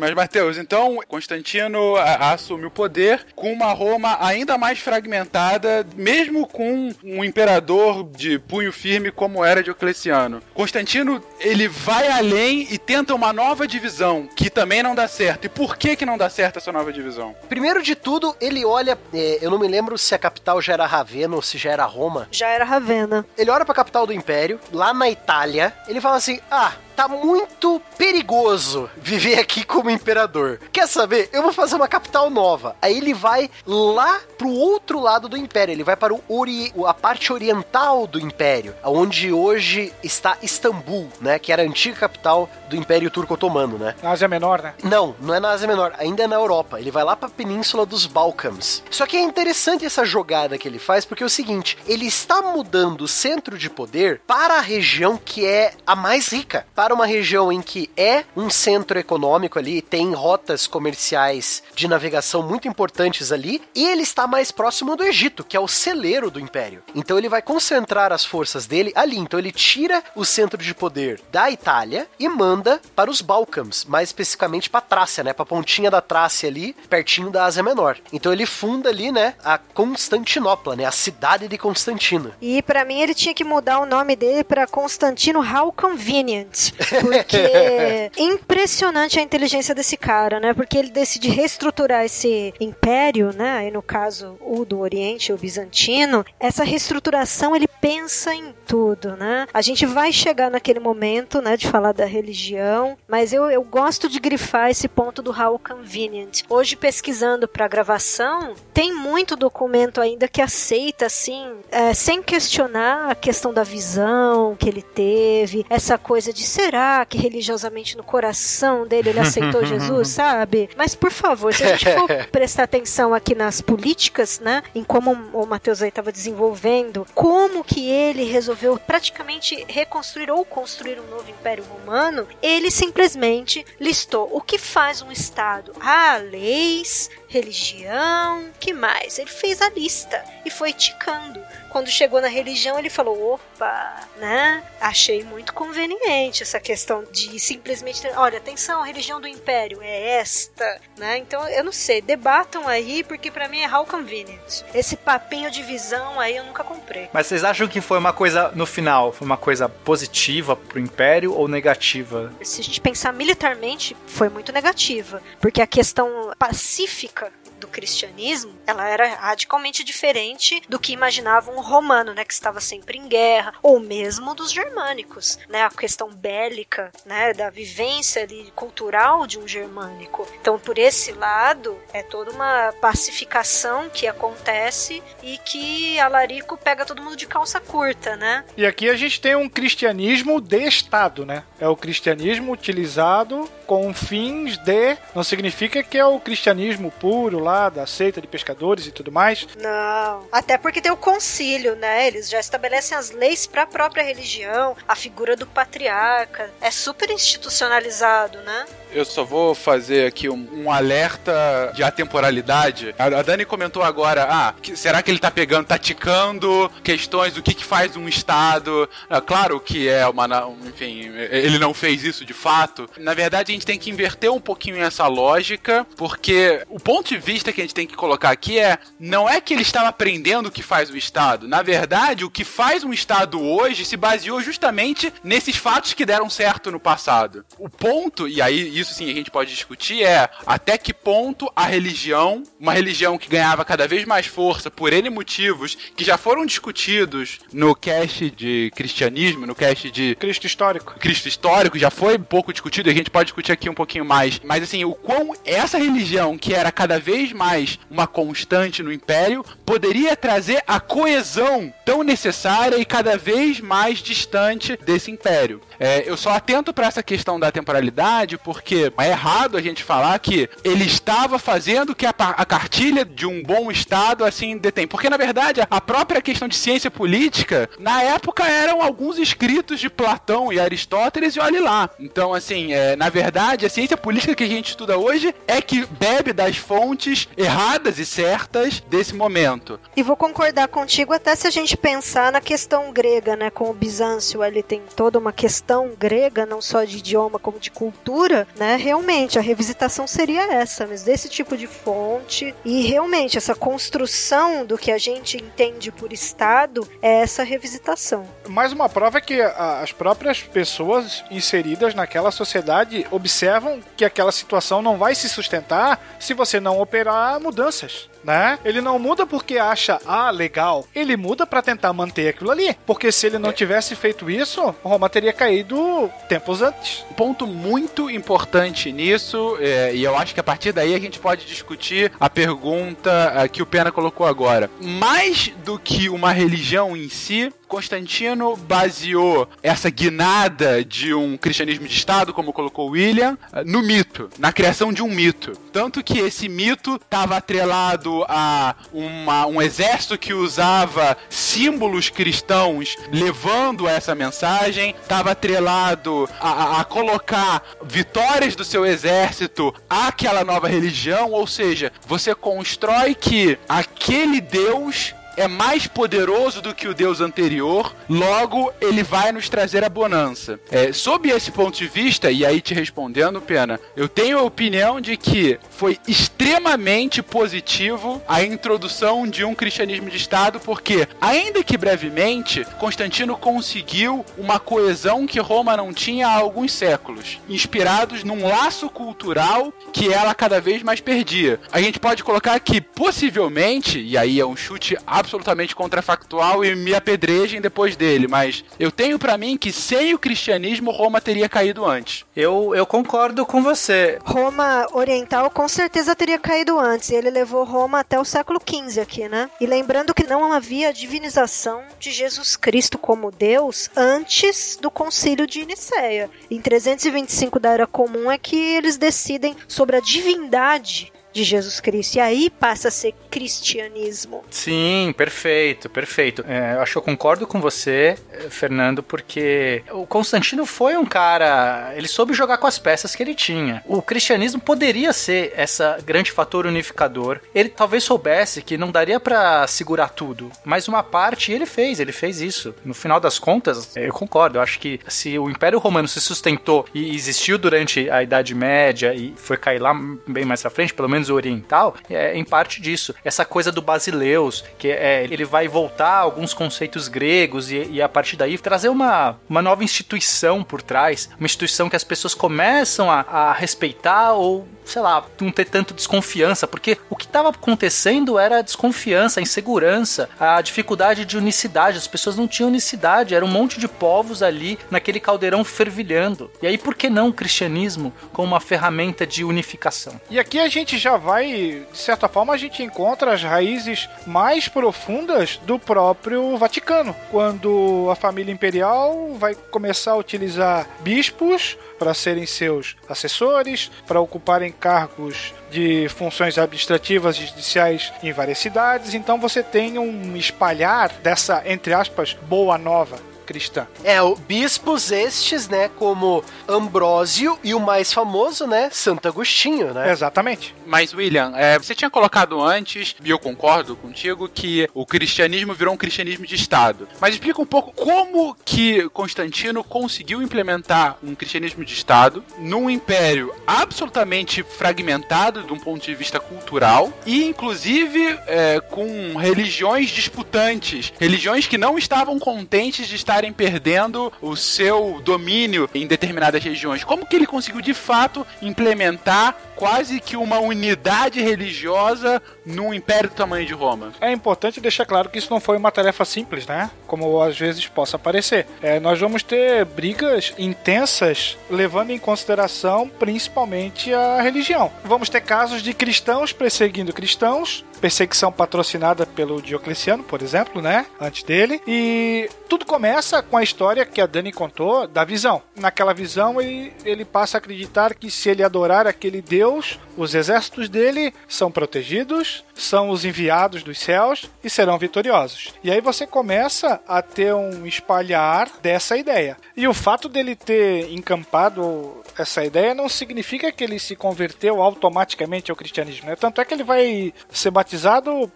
Mas, Mateus, então Constantino assume o poder com uma Roma ainda mais fragmentada, mesmo com um imperador de punho firme como era Diocleciano. Constantino, ele vai além e tenta uma nova divisão, que também não dá certo. E por que que não dá certo essa nova divisão? Primeiro de tudo, ele olha, é, eu não me lembro se a capital já era Ravenna ou se já era Roma. Já era Ravenna. Ele olha para a capital do império, lá na Itália, ele fala assim: "Ah, tá muito perigoso viver aqui como imperador. Quer saber? Eu vou fazer uma capital nova. Aí ele vai lá pro outro lado do império. Ele vai para o ori a parte oriental do império, onde hoje está Istambul, né? Que era a antiga capital do Império Turco Otomano, né? Na Ásia Menor, né? Não, não é na Ásia Menor, ainda é na Europa. Ele vai lá para a península dos Balcãs. Só que é interessante essa jogada que ele faz, porque é o seguinte: ele está mudando o centro de poder para a região que é a mais rica, para para uma região em que é um centro econômico ali, tem rotas comerciais de navegação muito importantes ali, e ele está mais próximo do Egito, que é o celeiro do império. Então ele vai concentrar as forças dele ali. Então ele tira o centro de poder da Itália e manda para os Balcãs, mais especificamente para Trácia, né, para a pontinha da Trácia ali, pertinho da Ásia Menor. Então ele funda ali, né, a Constantinopla, né, a cidade de Constantino. E para mim ele tinha que mudar o nome dele para Constantino How Convenient Porque (laughs) impressionante a inteligência desse cara, né? Porque ele decide reestruturar esse império, né? E no caso, o do Oriente, o bizantino. Essa reestruturação, ele pensa em tudo, né? A gente vai chegar naquele momento, né? De falar da religião. Mas eu, eu gosto de grifar esse ponto do How Convenient. Hoje, pesquisando para gravação, tem muito documento ainda que aceita, assim, é, sem questionar a questão da visão que ele teve, essa coisa de será que religiosamente no coração dele ele aceitou Jesus, (laughs) sabe? Mas por favor, se a gente for (laughs) prestar atenção aqui nas políticas, né, em como o Mateus aí estava desenvolvendo, como que ele resolveu praticamente reconstruir ou construir um novo império romano, ele simplesmente listou o que faz um estado. Ah, leis, religião, que mais? Ele fez a lista e foi ticando. Quando chegou na religião, ele falou: opa, né? Achei muito conveniente essa questão de simplesmente. Olha, atenção, a religião do império é esta, né? Então, eu não sei, debatam aí, porque para mim é how convenient. Esse papinho de visão aí eu nunca comprei. Mas vocês acham que foi uma coisa, no final, foi uma coisa positiva pro império ou negativa? Se a gente pensar militarmente, foi muito negativa, porque a questão pacífica do cristianismo, ela era radicalmente diferente do que imaginavam o romano, né, que estava sempre em guerra, ou mesmo dos germânicos, né, a questão bélica, né, da vivência ali, cultural de um germânico. Então, por esse lado, é toda uma pacificação que acontece e que Alarico pega todo mundo de calça curta, né? E aqui a gente tem um cristianismo de Estado, né? É o cristianismo utilizado com fins de. Não significa que é o cristianismo puro lá, da seita de pescadores e tudo mais. Não. Até porque tem o concílio, né? Eles já estabelecem as leis para a própria religião, a figura do patriarca. É super institucionalizado, né? Eu só vou fazer aqui um, um alerta de atemporalidade. A, a, Dani comentou agora, ah, que, será que ele tá pegando, tá ticando questões do que, que faz um Estado? Ah, claro que é uma, enfim, ele não fez isso de fato. Na verdade, a gente tem que inverter um pouquinho essa lógica, porque o ponto de vista que a gente tem que colocar aqui é, não é que ele estava aprendendo o que faz o Estado. Na verdade, o que faz um Estado hoje se baseou justamente nesses fatos que deram certo no passado. O ponto, e aí isso sim a gente pode discutir, é até que ponto a religião, uma religião que ganhava cada vez mais força por N motivos que já foram discutidos no cast de cristianismo, no cast de Cristo histórico. Cristo histórico, já foi um pouco discutido e a gente pode discutir aqui um pouquinho mais. Mas assim, o quão essa religião, que era cada vez mais uma constante no império, poderia trazer a coesão tão necessária e cada vez mais distante desse império. É, eu só atento para essa questão da temporalidade porque é errado a gente falar que ele estava fazendo que a, a cartilha de um bom Estado assim detém. Porque, na verdade, a própria questão de ciência política, na época, eram alguns escritos de Platão e Aristóteles, e olhe lá. Então, assim, é, na verdade, a ciência política que a gente estuda hoje é que bebe das fontes erradas e certas desse momento. E vou concordar contigo até se a gente pensar na questão grega, né? Com o Bizâncio, ele tem toda uma questão grega, não só de idioma como de cultura, né? Realmente, a revisitação seria essa, mas desse tipo de fonte e realmente essa construção do que a gente entende por Estado é essa revisitação. Mais uma prova é que as próprias pessoas inseridas naquela sociedade observam que aquela situação não vai se sustentar se você não operar mudanças né? Ele não muda porque acha, ah, legal. Ele muda para tentar manter aquilo ali. Porque se ele não tivesse feito isso, Roma teria caído tempos antes. Um ponto muito importante nisso, é, e eu acho que a partir daí a gente pode discutir a pergunta é, que o Pena colocou agora. Mais do que uma religião em si, Constantino baseou essa guinada de um cristianismo de Estado, como colocou William, no mito, na criação de um mito. Tanto que esse mito estava atrelado a uma, um exército que usava símbolos cristãos levando essa mensagem, estava atrelado a, a, a colocar vitórias do seu exército àquela nova religião, ou seja, você constrói que aquele Deus é mais poderoso do que o Deus anterior, logo ele vai nos trazer a bonança. É, sob esse ponto de vista, e aí te respondendo, Pena, eu tenho a opinião de que foi extremamente positivo a introdução de um cristianismo de Estado, porque, ainda que brevemente, Constantino conseguiu uma coesão que Roma não tinha há alguns séculos, inspirados num laço cultural que ela cada vez mais perdia. A gente pode colocar que, possivelmente, e aí é um chute absolutamente contrafactual e me apedrejem depois dele, mas eu tenho para mim que sem o cristianismo Roma teria caído antes. Eu, eu concordo com você. Roma Oriental com certeza teria caído antes. E ele levou Roma até o século XV aqui, né? E lembrando que não havia divinização de Jesus Cristo como Deus antes do concílio de Nicéia. Em 325 da Era Comum é que eles decidem sobre a divindade de Jesus Cristo. E aí passa a ser cristianismo. Sim, perfeito, perfeito. É, eu acho que eu concordo com você, eh, Fernando, porque o Constantino foi um cara. Ele soube jogar com as peças que ele tinha. O cristianismo poderia ser essa grande fator unificador. Ele talvez soubesse que não daria para segurar tudo, mas uma parte ele fez, ele fez isso. No final das contas, eu concordo. Eu acho que se o Império Romano se sustentou e existiu durante a Idade Média e foi cair lá bem mais pra frente, pelo menos menos oriental, é em parte disso. Essa coisa do Basileus, que é, ele vai voltar a alguns conceitos gregos e, e, a partir daí trazer uma, uma nova instituição por trás, uma instituição que as pessoas começam a, a respeitar ou sei lá, não ter tanto desconfiança, porque o que estava acontecendo era a desconfiança, a insegurança, a dificuldade de unicidade. As pessoas não tinham unicidade, era um monte de povos ali naquele caldeirão fervilhando. E aí, por que não o cristianismo como uma ferramenta de unificação? E aqui a gente já vai, de certa forma, a gente encontra as raízes mais profundas do próprio Vaticano, quando a família imperial vai começar a utilizar bispos para serem seus assessores, para ocuparem cargos de funções administrativas e judiciais em várias cidades. Então você tem um espalhar dessa, entre aspas, boa nova cristã. É, o bispos estes, né, como Ambrósio e o mais famoso, né, Santo Agostinho, né? Exatamente. Mas, William, é, você tinha colocado antes, e eu concordo contigo, que o cristianismo virou um cristianismo de Estado. Mas explica um pouco como que Constantino conseguiu implementar um cristianismo de Estado num império absolutamente fragmentado de um ponto de vista cultural e, inclusive, é, com religiões disputantes, religiões que não estavam contentes de estar estarem perdendo o seu domínio em determinadas regiões. Como que ele conseguiu de fato implementar quase que uma unidade religiosa num império do tamanho de Roma? É importante deixar claro que isso não foi uma tarefa simples, né? Como às vezes possa parecer. É, nós vamos ter brigas intensas levando em consideração principalmente a religião. Vamos ter casos de cristãos perseguindo cristãos, perseguição patrocinada pelo Diocleciano, por exemplo, né? Antes dele. E tudo começa com a história que a Dani contou da visão. Naquela visão, ele, ele passa a acreditar que se ele adorar aquele Deus, os exércitos dele são protegidos, são os enviados dos céus e serão vitoriosos. E aí você começa a ter um espalhar dessa ideia. E o fato dele ter encampado essa ideia não significa que ele se converteu automaticamente ao cristianismo. Né? Tanto é que ele vai ser batizado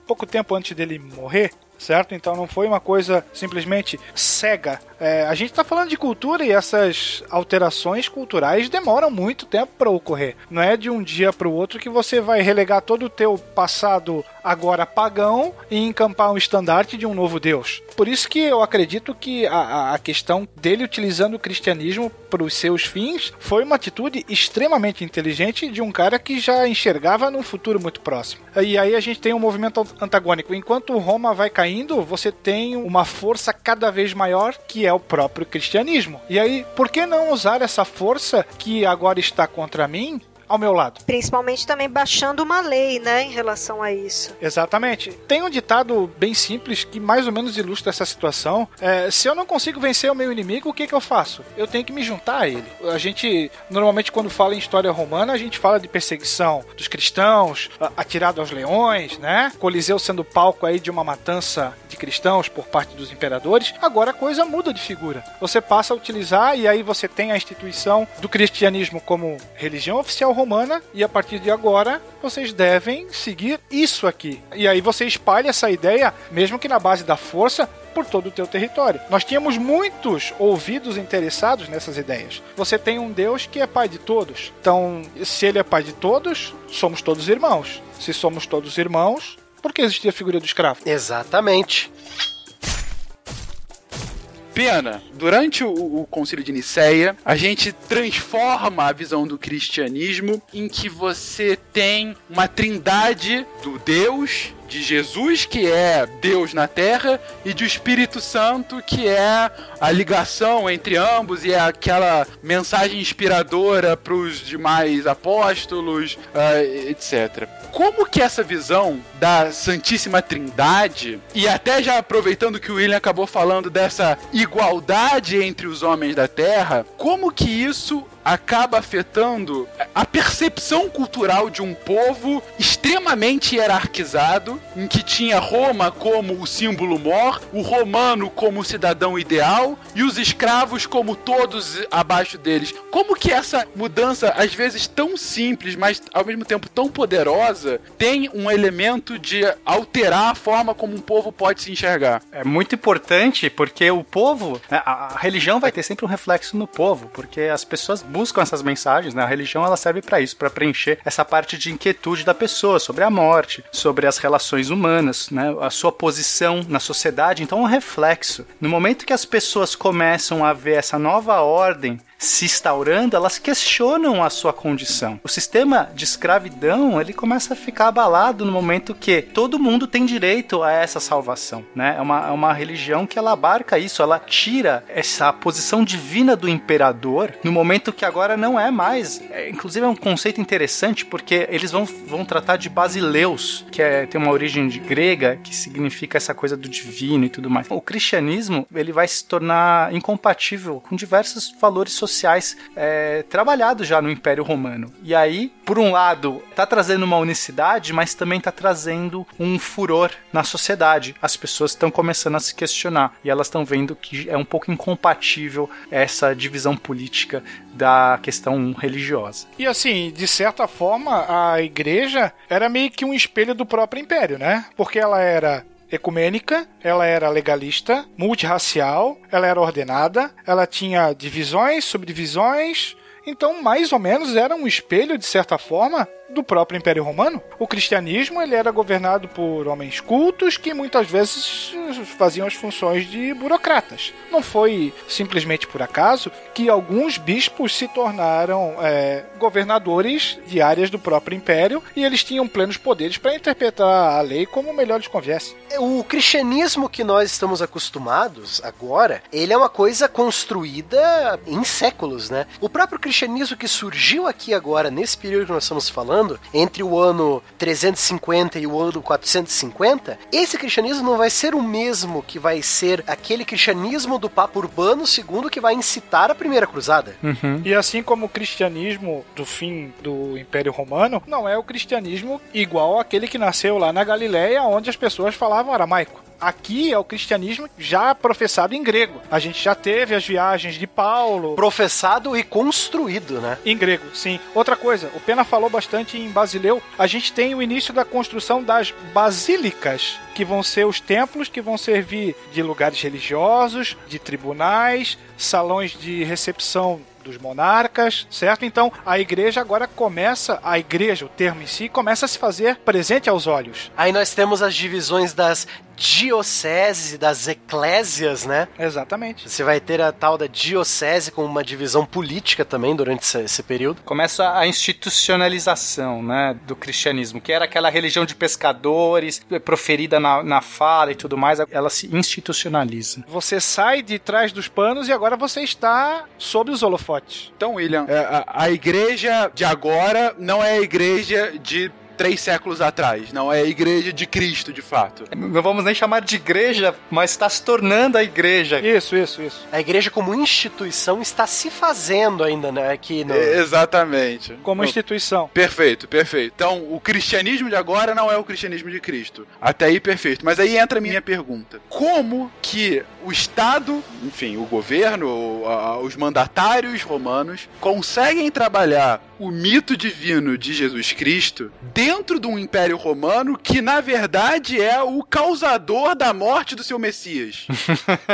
pouco tempo antes dele morrer certo? Então não foi uma coisa simplesmente cega. É, a gente está falando de cultura e essas alterações culturais demoram muito tempo para ocorrer. Não é de um dia para o outro que você vai relegar todo o teu passado agora pagão e encampar um estandarte de um novo Deus. Por isso que eu acredito que a, a questão dele utilizando o cristianismo para os seus fins foi uma atitude extremamente inteligente de um cara que já enxergava num futuro muito próximo. E aí a gente tem um movimento antagônico. Enquanto Roma vai caindo, você tem uma força cada vez maior que é o próprio cristianismo. E aí, por que não usar essa força que agora está contra mim ao meu lado. Principalmente também baixando uma lei, né, em relação a isso. Exatamente. Tem um ditado bem simples que mais ou menos ilustra essa situação. É, se eu não consigo vencer o meu inimigo, o que, que eu faço? Eu tenho que me juntar a ele. A gente, normalmente, quando fala em história romana, a gente fala de perseguição dos cristãos, atirado aos leões, né? Coliseu sendo palco aí de uma matança de cristãos por parte dos imperadores. Agora a coisa muda de figura. Você passa a utilizar e aí você tem a instituição do cristianismo como religião oficial romana Romana e a partir de agora vocês devem seguir isso aqui. E aí você espalha essa ideia, mesmo que na base da força, por todo o teu território. Nós tínhamos muitos ouvidos interessados nessas ideias. Você tem um Deus que é pai de todos. Então, se ele é pai de todos, somos todos irmãos. Se somos todos irmãos, por que existia a figura do escravo? Exatamente. Pena, durante o, o Concílio de Nicéia, a gente transforma a visão do cristianismo em que você tem uma trindade do Deus, de Jesus, que é Deus na terra, e do Espírito Santo, que é a ligação entre ambos e é aquela mensagem inspiradora para os demais apóstolos, uh, etc. Como que essa visão da Santíssima Trindade, e até já aproveitando que o William acabou falando dessa igualdade entre os homens da terra, como que isso acaba afetando a percepção cultural de um povo extremamente hierarquizado, em que tinha Roma como o símbolo mor, o romano como o cidadão ideal e os escravos como todos abaixo deles. Como que essa mudança, às vezes tão simples, mas ao mesmo tempo tão poderosa, tem um elemento de alterar a forma como um povo pode se enxergar? É muito importante porque o povo, né, a, a religião vai ter sempre um reflexo no povo, porque as pessoas buscam essas mensagens, né? A religião ela serve para isso, para preencher essa parte de inquietude da pessoa sobre a morte, sobre as relações humanas, né? A sua posição na sociedade. Então, é um reflexo. No momento que as pessoas começam a ver essa nova ordem se instaurando, elas questionam a sua condição. O sistema de escravidão, ele começa a ficar abalado no momento que todo mundo tem direito a essa salvação, né? É uma, é uma religião que ela abarca isso, ela tira essa posição divina do imperador no momento que agora não é mais. É, inclusive é um conceito interessante porque eles vão, vão tratar de basileus, que é, tem uma origem grega que significa essa coisa do divino e tudo mais. O cristianismo, ele vai se tornar incompatível com diversos valores sociais sociais é, trabalhados já no Império Romano. E aí, por um lado, está trazendo uma unicidade, mas também está trazendo um furor na sociedade. As pessoas estão começando a se questionar e elas estão vendo que é um pouco incompatível essa divisão política da questão religiosa. E assim, de certa forma, a igreja era meio que um espelho do próprio império, né? Porque ela era ecumênica, ela era legalista, multirracial, ela era ordenada, ela tinha divisões, subdivisões, então mais ou menos era um espelho, de certa forma, do próprio Império Romano. O cristianismo ele era governado por homens cultos que muitas vezes faziam as funções de burocratas. Não foi simplesmente por acaso que alguns bispos se tornaram é, governadores de áreas do próprio império e eles tinham plenos poderes para interpretar a lei como melhor lhes conviesse. O cristianismo que nós estamos acostumados agora, ele é uma coisa construída em séculos, né? O próprio cristianismo que surgiu aqui agora, nesse período que nós estamos falando, falando, entre o ano 350 e o ano 450, esse cristianismo não vai ser o mesmo que vai ser aquele cristianismo do Papa Urbano II que vai incitar a primeira cruzada. Uhum. E assim como o cristianismo do fim do Império Romano, não é o cristianismo igual àquele que nasceu lá na Galileia, onde as pessoas falavam aramaico. Aqui é o cristianismo já professado em grego. A gente já teve as viagens de Paulo. Professado e construído, né? Em grego, sim. Outra coisa, o Pena falou bastante em Basileu. A gente tem o início da construção das basílicas, que vão ser os templos que vão servir de lugares religiosos, de tribunais, salões de recepção dos monarcas, certo? Então a igreja agora começa, a igreja, o termo em si, começa a se fazer presente aos olhos. Aí nós temos as divisões das dioceses e das eclésias, né? Exatamente. Você vai ter a tal da diocese com uma divisão política também durante esse, esse, período. Começa a institucionalização, né, do cristianismo, que era aquela religião de pescadores, proferida na, na fala e tudo mais, ela se institucionaliza. Você sai de trás dos panos e agora você está sob os holofotes. Então, William, é, a, a igreja de agora não é a igreja de três séculos atrás. Não é a igreja de Cristo, de fato. Não vamos nem chamar de igreja, mas está se tornando a igreja. Isso, isso, isso. A igreja como instituição está se fazendo ainda, né? Aqui no... Exatamente. Como instituição. Perfeito, perfeito. Então, o cristianismo de agora não é o cristianismo de Cristo. Até aí, perfeito. Mas aí entra a minha pergunta. Como que o Estado, enfim, o governo, os mandatários romanos, conseguem trabalhar o mito divino de Jesus Cristo dentro de um império romano que, na verdade, é o causador da morte do seu Messias?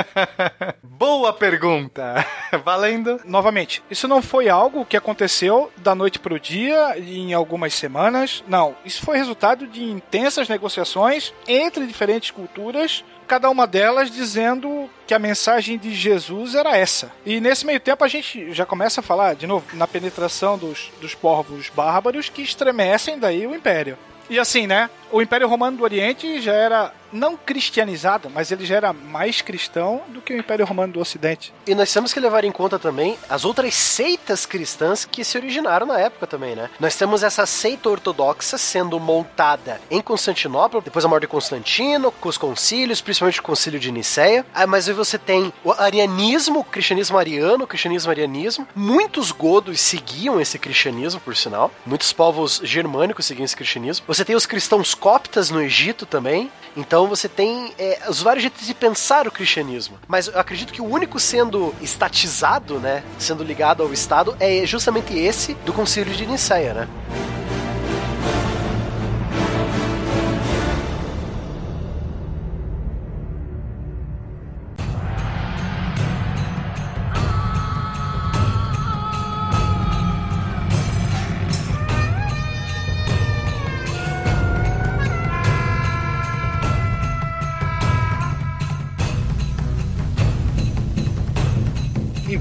(laughs) Boa pergunta. (laughs) Valendo. Novamente, isso não foi algo que aconteceu da noite para o dia em algumas semanas. Não, isso foi resultado de intensas negociações entre diferentes culturas cada uma delas dizendo que a mensagem de Jesus era essa. E nesse meio tempo a gente já começa a falar, de novo, na penetração dos, dos povos bárbaros que estremecem daí o Império. E assim, né? O Império Romano do Oriente já era não cristianizado, mas ele já era mais cristão do que o Império Romano do Ocidente. E nós temos que levar em conta também as outras seitas cristãs que se originaram na época também, né? Nós temos essa seita ortodoxa sendo montada em Constantinopla, depois da morte de Constantino, com os concílios, principalmente o concílio de Nicéia. Ah, mas aí você tem o arianismo, o cristianismo ariano, o cristianismo arianismo. Muitos godos seguiam esse cristianismo, por sinal. Muitos povos germânicos seguiam esse cristianismo. Você tem os cristãos coptas no Egito também. Então você tem é, os vários jeitos de pensar o cristianismo. Mas eu acredito que o único sendo estatizado, né, sendo ligado ao Estado, é justamente esse do Concílio de Nicéia, né?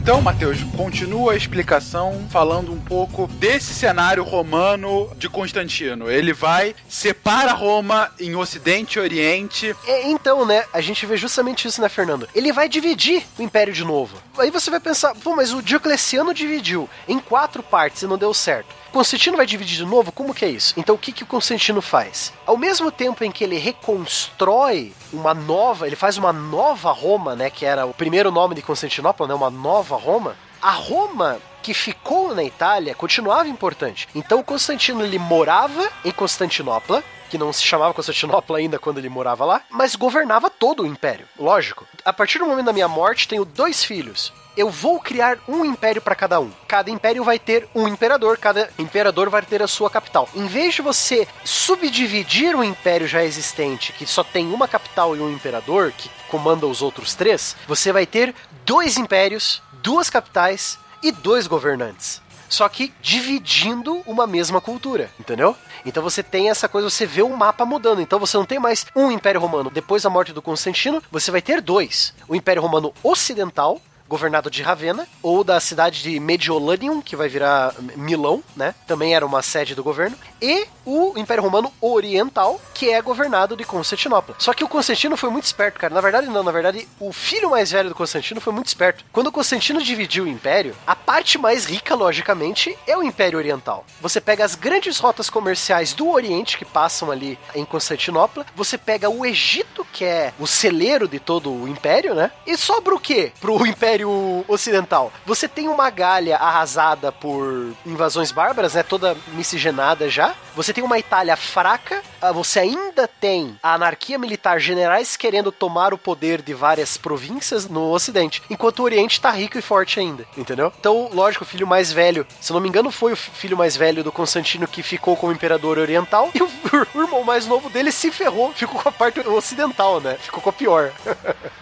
Então, Matheus, continua a explicação falando um pouco desse cenário romano de Constantino. Ele vai, separa Roma em Ocidente e Oriente. É, então, né, a gente vê justamente isso, né, Fernando? Ele vai dividir o Império de novo. Aí você vai pensar, pô, mas o Diocleciano dividiu em quatro partes e não deu certo. Constantino vai dividir de novo? Como que é isso? Então o que, que o Constantino faz? Ao mesmo tempo em que ele reconstrói uma nova, ele faz uma nova Roma, né? Que era o primeiro nome de Constantinopla, né? Uma nova Roma. A Roma que ficou na Itália continuava importante. Então Constantino ele morava em Constantinopla, que não se chamava Constantinopla ainda quando ele morava lá, mas governava todo o império. Lógico. A partir do momento da minha morte, tenho dois filhos eu vou criar um império para cada um. Cada império vai ter um imperador, cada imperador vai ter a sua capital. Em vez de você subdividir o império já existente, que só tem uma capital e um imperador que comanda os outros três, você vai ter dois impérios, duas capitais e dois governantes só que dividindo uma mesma cultura, entendeu? Então você tem essa coisa, você vê o mapa mudando. Então você não tem mais um Império Romano. Depois da morte do Constantino, você vai ter dois: o Império Romano Ocidental governado de Ravenna, ou da cidade de Mediolanium, que vai virar Milão, né? Também era uma sede do governo, e o Império Romano Oriental, que é governado de Constantinopla. Só que o Constantino foi muito esperto, cara. Na verdade, não, na verdade, o filho mais velho do Constantino foi muito esperto. Quando o Constantino dividiu o império, a parte mais rica, logicamente, é o Império Oriental. Você pega as grandes rotas comerciais do Oriente que passam ali em Constantinopla, você pega o Egito, que é o celeiro de todo o império, né? E sobra o quê pro Império Império Ocidental. Você tem uma Galha arrasada por invasões bárbaras, né? Toda miscigenada já. Você tem uma Itália fraca. Ah, você ainda tem a anarquia militar, generais querendo tomar o poder de várias províncias no Ocidente, enquanto o Oriente tá rico e forte ainda, entendeu? Então, lógico, o filho mais velho, se não me engano, foi o filho mais velho do Constantino que ficou como imperador oriental, (laughs) e o, o irmão mais novo dele se ferrou, ficou com a parte ocidental, né? Ficou com a pior.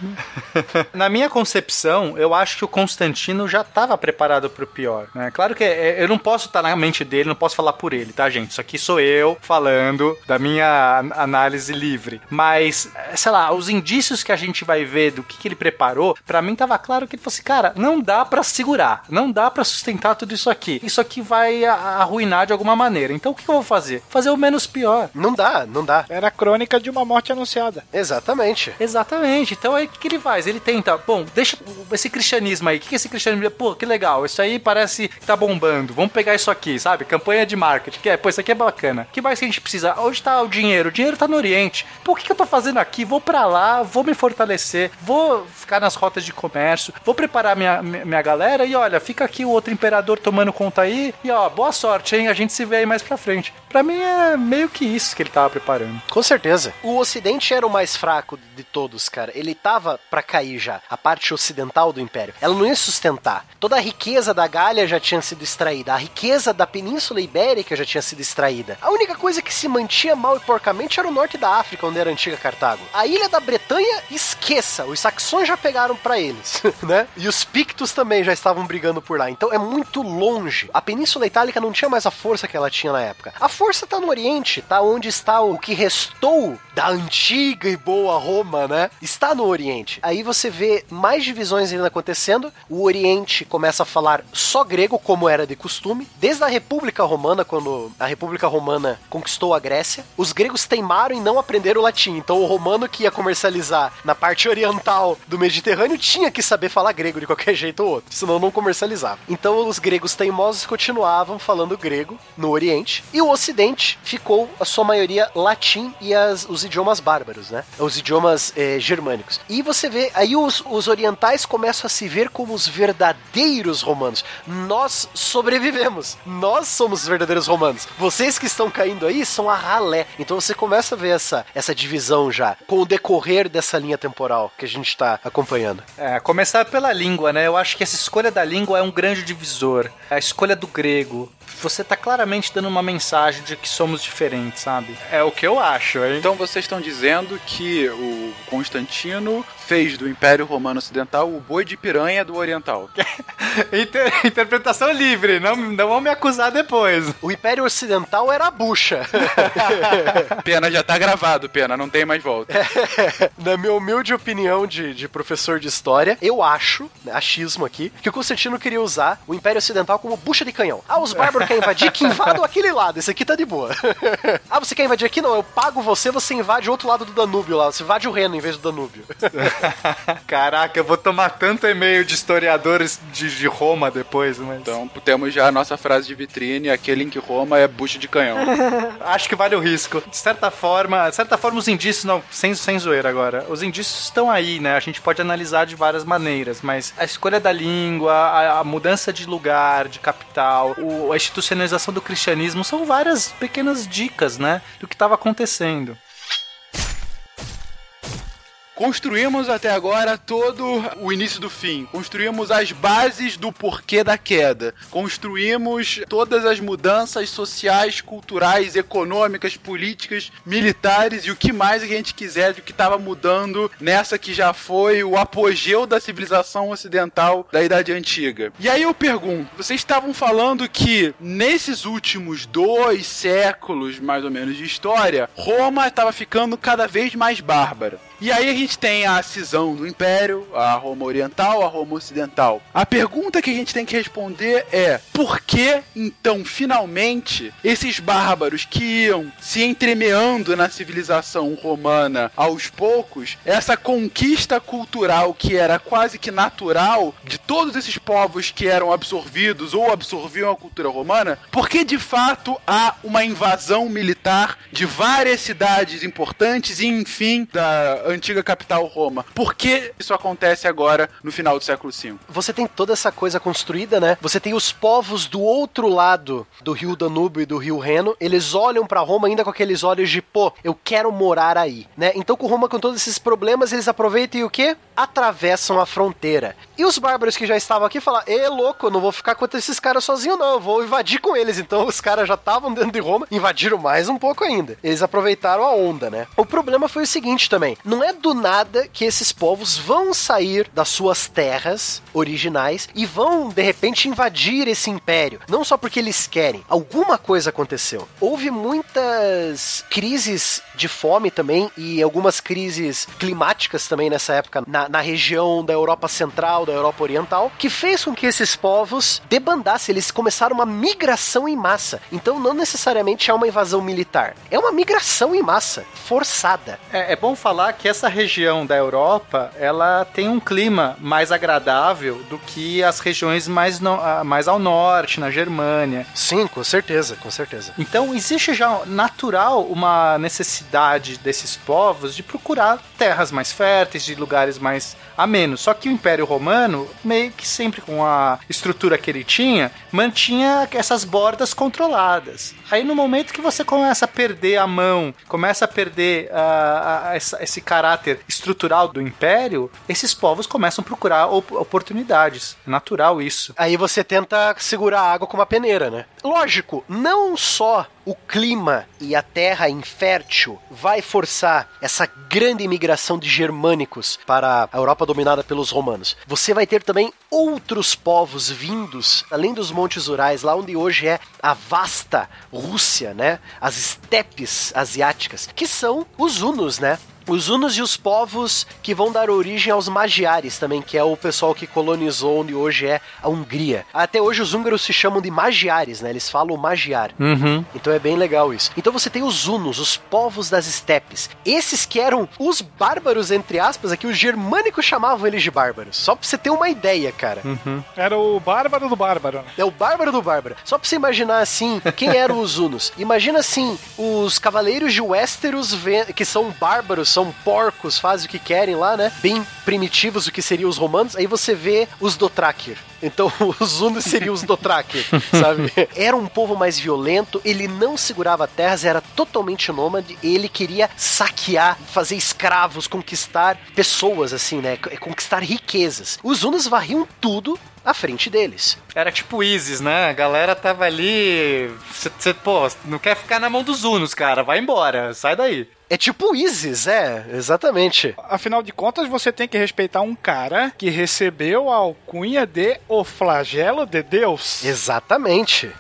(laughs) Na minha concepção, eu acho que o Constantino já estava preparado para o pior. Né? Claro que é, eu não posso estar na mente dele, não posso falar por ele, tá, gente? Isso aqui sou eu falando da minha análise livre. Mas, sei lá, os indícios que a gente vai ver do que, que ele preparou, para mim tava claro que ele fosse, cara, não dá para segurar, não dá para sustentar tudo isso aqui. Isso aqui vai arruinar de alguma maneira. Então o que, que eu vou fazer? Fazer o menos pior. Não dá, não dá. Era a crônica de uma morte anunciada. Exatamente. Exatamente. Então aí o que, que ele faz? Ele tenta, bom, deixa esse cristianismo aí. O que, é esse cristianismo? Pô, que legal. Isso aí parece que tá bombando. Vamos pegar isso aqui, sabe? Campanha de marketing. Que é, pô, isso aqui é bacana. que mais que a gente precisa? Onde tá o dinheiro? O dinheiro tá no Oriente. Pô, o que, que eu tô fazendo aqui? Vou para lá, vou me fortalecer, vou ficar nas rotas de comércio, vou preparar minha, minha galera e olha, fica aqui o outro imperador tomando conta aí. E ó, boa sorte, hein? A gente se vê aí mais pra frente. Pra mim é meio que isso que ele tava preparando. Com certeza. O Ocidente era o mais fraco de todos, cara. Ele tava para cair já. A parte ocidental do império. Ela não ia sustentar. Toda a riqueza da Gália já tinha sido extraída, a riqueza da Península Ibérica já tinha sido extraída. A única coisa que se mantinha mal e porcamente era o norte da África, onde era a antiga Cartago. A ilha da Bretanha, esqueça, os saxões já pegaram para eles, (laughs) né? E os pictos também já estavam brigando por lá. Então é muito longe. A Península Itálica não tinha mais a força que ela tinha na época. A força tá no Oriente, tá onde está o que restou da antiga e boa Roma, né? Está no Oriente. Aí você vê mais divisões ainda acontecendo. O Oriente começa a falar só grego, como era de costume. Desde a República Romana, quando a República Romana conquistou a Grécia, os gregos teimaram em não aprender o latim. Então o romano que ia comercializar na parte oriental do Mediterrâneo tinha que saber falar grego de qualquer (laughs) jeito ou outro, senão não comercializava. Então os gregos teimosos continuavam falando grego no Oriente e o Ocidente ficou a sua maioria latim e as, os idiomas bárbaros, né? Os idiomas eh, germânicos. E você vê, aí os, os orientais começam a se ver como os verdadeiros romanos. Nós sobrevivemos. Nós somos os verdadeiros romanos. Vocês que estão caindo aí são a ralé. Então você começa a ver essa, essa divisão já, com o decorrer dessa linha temporal que a gente está acompanhando. É, começar pela língua, né? Eu acho que essa escolha da língua é um grande divisor. A escolha do grego. Você tá claramente dando uma mensagem de que somos diferentes, sabe? É o que eu acho, hein? Então vocês estão dizendo que o Constantino fez do Império Romano Ocidental o boi de piranha do Oriental. (laughs) Inter- interpretação livre, não, não vão me acusar depois. O Império Ocidental era a bucha. (laughs) Pena já tá gravado, pena, não tem mais volta. (laughs) Na minha humilde opinião de, de professor de história, eu acho, né, achismo aqui, que o Constantino queria usar o Império Ocidental como bucha de canhão. Ah, os bárbaros querem invadir, que invadam aquele lado, esse aqui tá de boa. (laughs) ah, você quer invadir aqui? Não, eu pago você, você invade o outro lado do Danúbio lá, você invade o Reno em vez do Danúbio. (laughs) Caraca, eu vou tomar tanto e-mail de historiadores de, de Roma depois, mas. Então temos já a nossa frase de vitrine, aquele em que Roma é bucha de canhão. (laughs) Acho que vale o risco. De certa forma, de certa forma os indícios, não, sem, sem zoeira agora, os indícios estão aí, né? A gente pode analisar de várias maneiras, mas a escolha da língua, a, a mudança de lugar, de capital, o- a institucionalização do cristianismo são várias pequenas dicas, né? Do que estava acontecendo. Construímos até agora todo o início do fim. Construímos as bases do porquê da queda. Construímos todas as mudanças sociais, culturais, econômicas, políticas, militares e o que mais a gente quiser do que estava mudando nessa que já foi o apogeu da civilização ocidental da Idade Antiga. E aí eu pergunto: vocês estavam falando que nesses últimos dois séculos, mais ou menos, de história, Roma estava ficando cada vez mais bárbara. E aí a gente tem a cisão do Império, a Roma Oriental, a Roma Ocidental. A pergunta que a gente tem que responder é: por que então finalmente esses bárbaros que iam se entremeando na civilização romana aos poucos, essa conquista cultural que era quase que natural de todos esses povos que eram absorvidos ou absorviam a cultura romana, por que de fato há uma invasão militar de várias cidades importantes e enfim da antiga capital Roma? Por que isso acontece agora no final do século V? Você tem toda essa coisa construída, né? Você tem os povos do outro lado do rio Danúbio e do rio Reno, eles olham pra Roma ainda com aqueles olhos de, pô, eu quero morar aí, né? Então com Roma com todos esses problemas, eles aproveitam e o quê? Atravessam a fronteira. E os bárbaros que já estavam aqui falam: "Ê, louco, eu não vou ficar contra esses caras sozinho não, eu vou invadir com eles". Então os caras já estavam dentro de Roma, invadiram mais um pouco ainda. Eles aproveitaram a onda, né? O problema foi o seguinte também, não é do nada que esses povos vão sair das suas terras originais e vão de repente invadir esse império, não só porque eles querem. Alguma coisa aconteceu. Houve muitas crises de fome também e algumas crises climáticas também nessa época na, na região da Europa Central, da Europa Oriental, que fez com que esses povos debandassem, eles começaram uma migração em massa. Então não necessariamente é uma invasão militar, é uma migração em massa, forçada. É, é bom falar que essa região da Europa, ela tem um clima mais agradável do que as regiões mais, no- mais ao norte, na Germânia. Sim, com certeza, com certeza. Então existe já natural uma necessidade desses povos de procurar terras mais férteis, de lugares mais amenos. Só que o Império Romano, meio que sempre com a estrutura que ele tinha, mantinha essas bordas controladas. Aí no momento que você começa a perder a mão, começa a perder ah, ah, essa- esse caráter estrutural do império, esses povos começam a procurar op oportunidades. É natural isso. Aí você tenta segurar a água com uma peneira, né? Lógico, não só o clima e a terra infértil vai forçar essa grande imigração de germânicos para a Europa dominada pelos romanos. Você vai ter também outros povos vindos, além dos montes Urais, lá onde hoje é a vasta Rússia, né? As estepes asiáticas, que são os hunos, né? Os hunos e os povos que vão dar origem aos magiares também, que é o pessoal que colonizou onde hoje é a Hungria. Até hoje os húngaros se chamam de magiares, né? Eles falam magiar. Uhum. Então é bem legal isso. Então você tem os hunos, os povos das estepes. Esses que eram os bárbaros, entre aspas, aqui os germânicos chamavam eles de bárbaros. Só pra você ter uma ideia, cara. Uhum. Era o bárbaro do bárbaro. né? É o bárbaro do bárbaro. Só pra você imaginar assim, quem eram os hunos? Imagina assim, os cavaleiros de Westeros, que são bárbaros, são porcos, fazem o que querem lá, né? Bem primitivos, o que seriam os romanos. Aí você vê os Dothraki. Então, (laughs) os hunos seriam os Dothraki, sabe? (laughs) Era um povo mais violento, ele não segurava terras, era totalmente nômade, ele queria saquear, fazer escravos, conquistar pessoas, assim, né? Conquistar riquezas. Os hunos varriam tudo à frente deles. Era tipo ISIS, né? A galera tava ali. Você, pô, não quer ficar na mão dos Unos, cara. Vai embora, sai daí. É tipo ISIS, é, exatamente. Afinal de contas, você tem que respeitar um cara que recebeu a alcunha de o flagelo de Deus. Exatamente.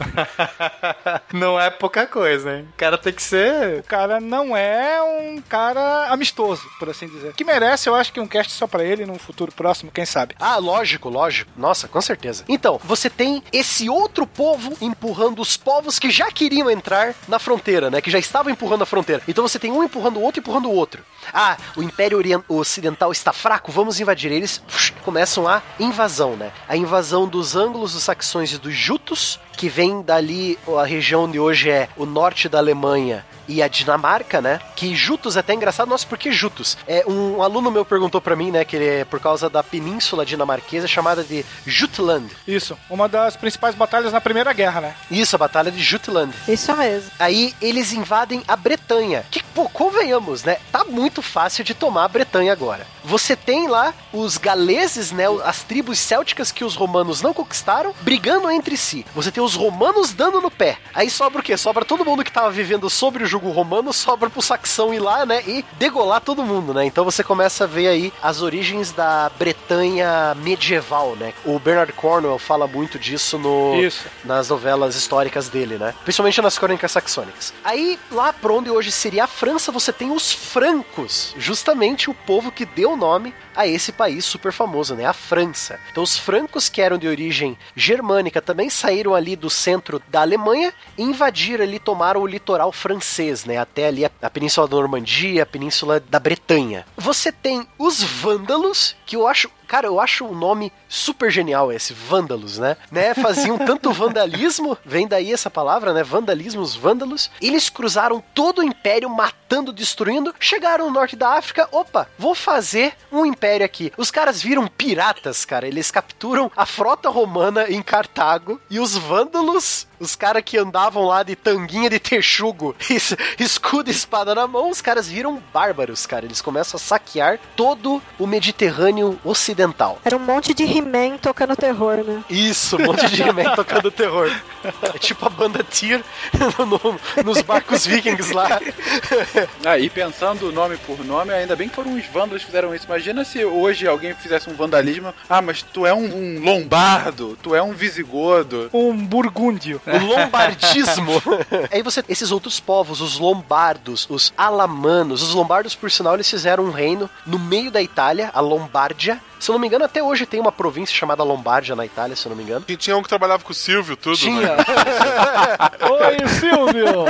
(laughs) Não é pouca coisa, hein? O cara tem que ser. O cara não é um cara amistoso, por assim dizer. Que merece, eu acho que um cast só pra ele num futuro próximo, quem sabe. Ah, lógico, lógico. Nossa, com certeza. Então, você tem esse outro povo empurrando os povos que já queriam entrar na fronteira, né? Que já estavam empurrando a fronteira. Então você tem um empurrando o outro, empurrando o outro. Ah, o Império Ocidental está fraco, vamos invadir. Eles começam a invasão, né? A invasão dos ângulos, dos saxões e dos jutos, que vem dali a região onde hoje é o norte da Alemanha e a Dinamarca, né? Que Jutos é até engraçado, nossa, por que Jutos? É, um aluno meu perguntou pra mim, né, que ele é por causa da península dinamarquesa chamada de Jutland. Isso, uma das principais batalhas na Primeira Guerra, né? Isso, a batalha de Jutland. Isso mesmo. Aí eles invadem a Bretanha. Que, pô, convenhamos, né? Tá muito fácil de tomar a Bretanha agora. Você tem lá os galeses, né? As tribos célticas que os romanos não conquistaram, brigando entre si. Você tem os romanos dando no pé. Aí sobra o quê? Sobra todo mundo que tava vivendo sobre o jugo romano, sobra pro saxão ir lá, né? E degolar todo mundo, né? Então você começa a ver aí as origens da Bretanha medieval, né? O Bernard Cornwell fala muito disso no Isso. nas novelas históricas dele, né? Principalmente nas crônicas saxônicas. Aí, lá pra onde hoje seria a França, você tem os francos, justamente o povo que deu nome a esse país super famoso, né? A França. Então, os francos, que eram de origem germânica, também saíram ali do centro da Alemanha e invadiram ali, tomaram o litoral francês, né? Até ali a, a Península da Normandia, a Península da Bretanha. Você tem os vândalos, que eu acho Cara, eu acho o nome super genial esse, vândalos, né? né? Faziam tanto vandalismo, (laughs) vem daí essa palavra, né? Vandalismo, os vândalos. Eles cruzaram todo o império, matando, destruindo. Chegaram no norte da África, opa, vou fazer um império aqui. Os caras viram piratas, cara. Eles capturam a frota romana em Cartago e os vândalos, os caras que andavam lá de tanguinha de texugo, (laughs) es- escudo e espada na mão, os caras viram bárbaros, cara. Eles começam a saquear todo o Mediterrâneo ocidental. Era um monte de He-Man tocando terror, né? Isso, um monte de He-Man (laughs) tocando terror. É tipo a banda Tyr (laughs) no- nos barcos vikings lá. Ah, e pensando nome por nome, ainda bem que foram os vândalos que fizeram isso. Imagina se hoje alguém fizesse um vandalismo. Ah, mas tu é um, um lombardo, tu é um visigodo. Um burgúndio. O lombardismo. (laughs) Aí você, esses outros povos, os lombardos, os alamanos, os lombardos, por sinal, eles fizeram um reino no meio da Itália, a Lombardia. Se eu não me engano, até hoje tem uma província chamada Lombardia na Itália, se eu não me engano. E tinha um que trabalhava com o Silvio, tudo. Tinha. Né? (laughs) Oi, Silvio!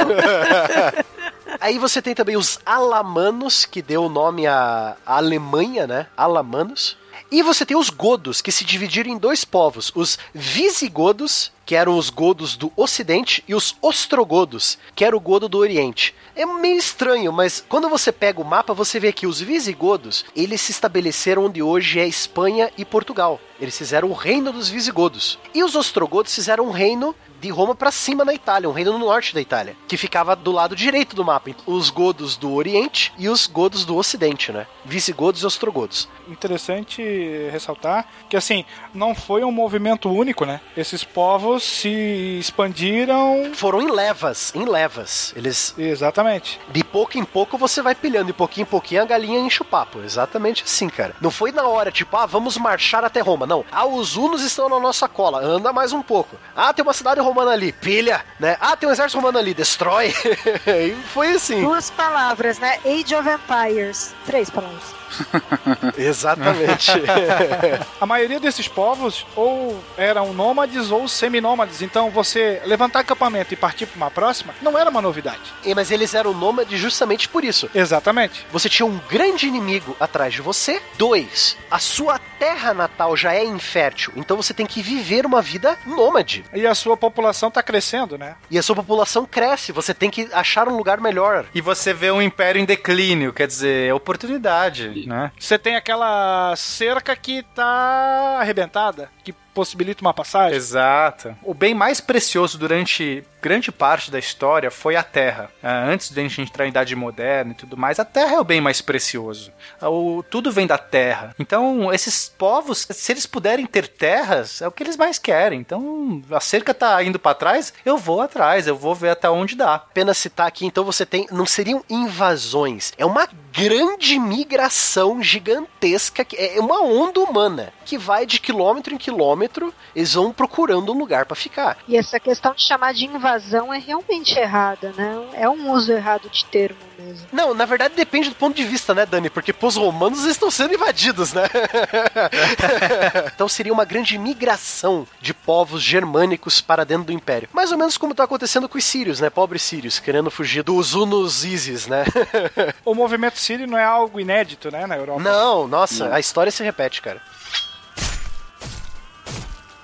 (laughs) Aí você tem também os alamanos, que deu o nome à à Alemanha, né? Alamanos. E você tem os godos, que se dividiram em dois povos: os visigodos, que eram os godos do Ocidente, e os ostrogodos, que era o godo do Oriente. É meio estranho, mas quando você pega o mapa, você vê que os visigodos, eles se estabeleceram onde hoje é Espanha e Portugal. Eles fizeram o reino dos visigodos. E os ostrogodos fizeram um reino de Roma pra cima na Itália, um reino no norte da Itália, que ficava do lado direito do mapa. Os godos do Oriente e os godos do Ocidente, né? Visigodos e ostrogodos. Interessante ressaltar que, assim, não foi um movimento único, né? Esses povos se expandiram. Foram em levas, em levas. Eles, Exatamente. de pouco em pouco você vai pilhando, de pouquinho em pouquinho a galinha enche o papo. Exatamente assim, cara. Não foi na hora, tipo, ah, vamos marchar até Roma. Não. Ah, os hunos estão na nossa cola, anda mais um pouco. Ah, tem uma cidade romana ali, pilha, né? Ah, tem um exército romano ali, destrói. (laughs) e foi assim. Duas palavras, né? Age of Empires. Três palavras. (laughs) Exatamente. (laughs) A maioria desses povos ou eram nômades ou seminômades. Então você levantar acampamento e partir para uma próxima não era uma novidade. E, Mas eles eram nômades justamente por isso. Exatamente. Você tinha um grande inimigo atrás de você. Dois, a sua terra natal já é infértil, então você tem que viver uma vida nômade. E a sua população tá crescendo, né? E a sua população cresce, você tem que achar um lugar melhor. E você vê um império em declínio, quer dizer, é oportunidade, né? Você tem aquela cerca que tá arrebentada, que possibilita uma passagem. Exato. O bem mais precioso durante grande parte da história foi a terra. Ah, Antes de a gente entrar em idade moderna e tudo mais, a terra é o bem mais precioso. Ah, O, tudo vem da terra. Então, esses povos, se eles puderem ter terras, é o que eles mais querem. Então, a cerca tá indo pra trás, eu vou atrás, eu vou ver até onde dá. Apenas citar aqui, então você tem. Não seriam invasões, é uma grande migração gigantesca, que é uma onda humana que vai de quilômetro em quilômetro, eles vão procurando um lugar pra ficar. E essa questão de chamar de invasão é realmente errada, né? É um uso errado de termo mesmo. Não, na verdade depende do ponto de vista, né, Dani? Porque pros romanos eles estão sendo invadidos, né? (laughs) então seria uma grande migração de povos germânicos para dentro do império. Mais ou menos como tá acontecendo com os sírios, né? Pobres sírios, querendo fugir dos Hunos Isis, né? O movimento sírio não é algo inédito, né, na Europa. Não, nossa, a história se repete, cara.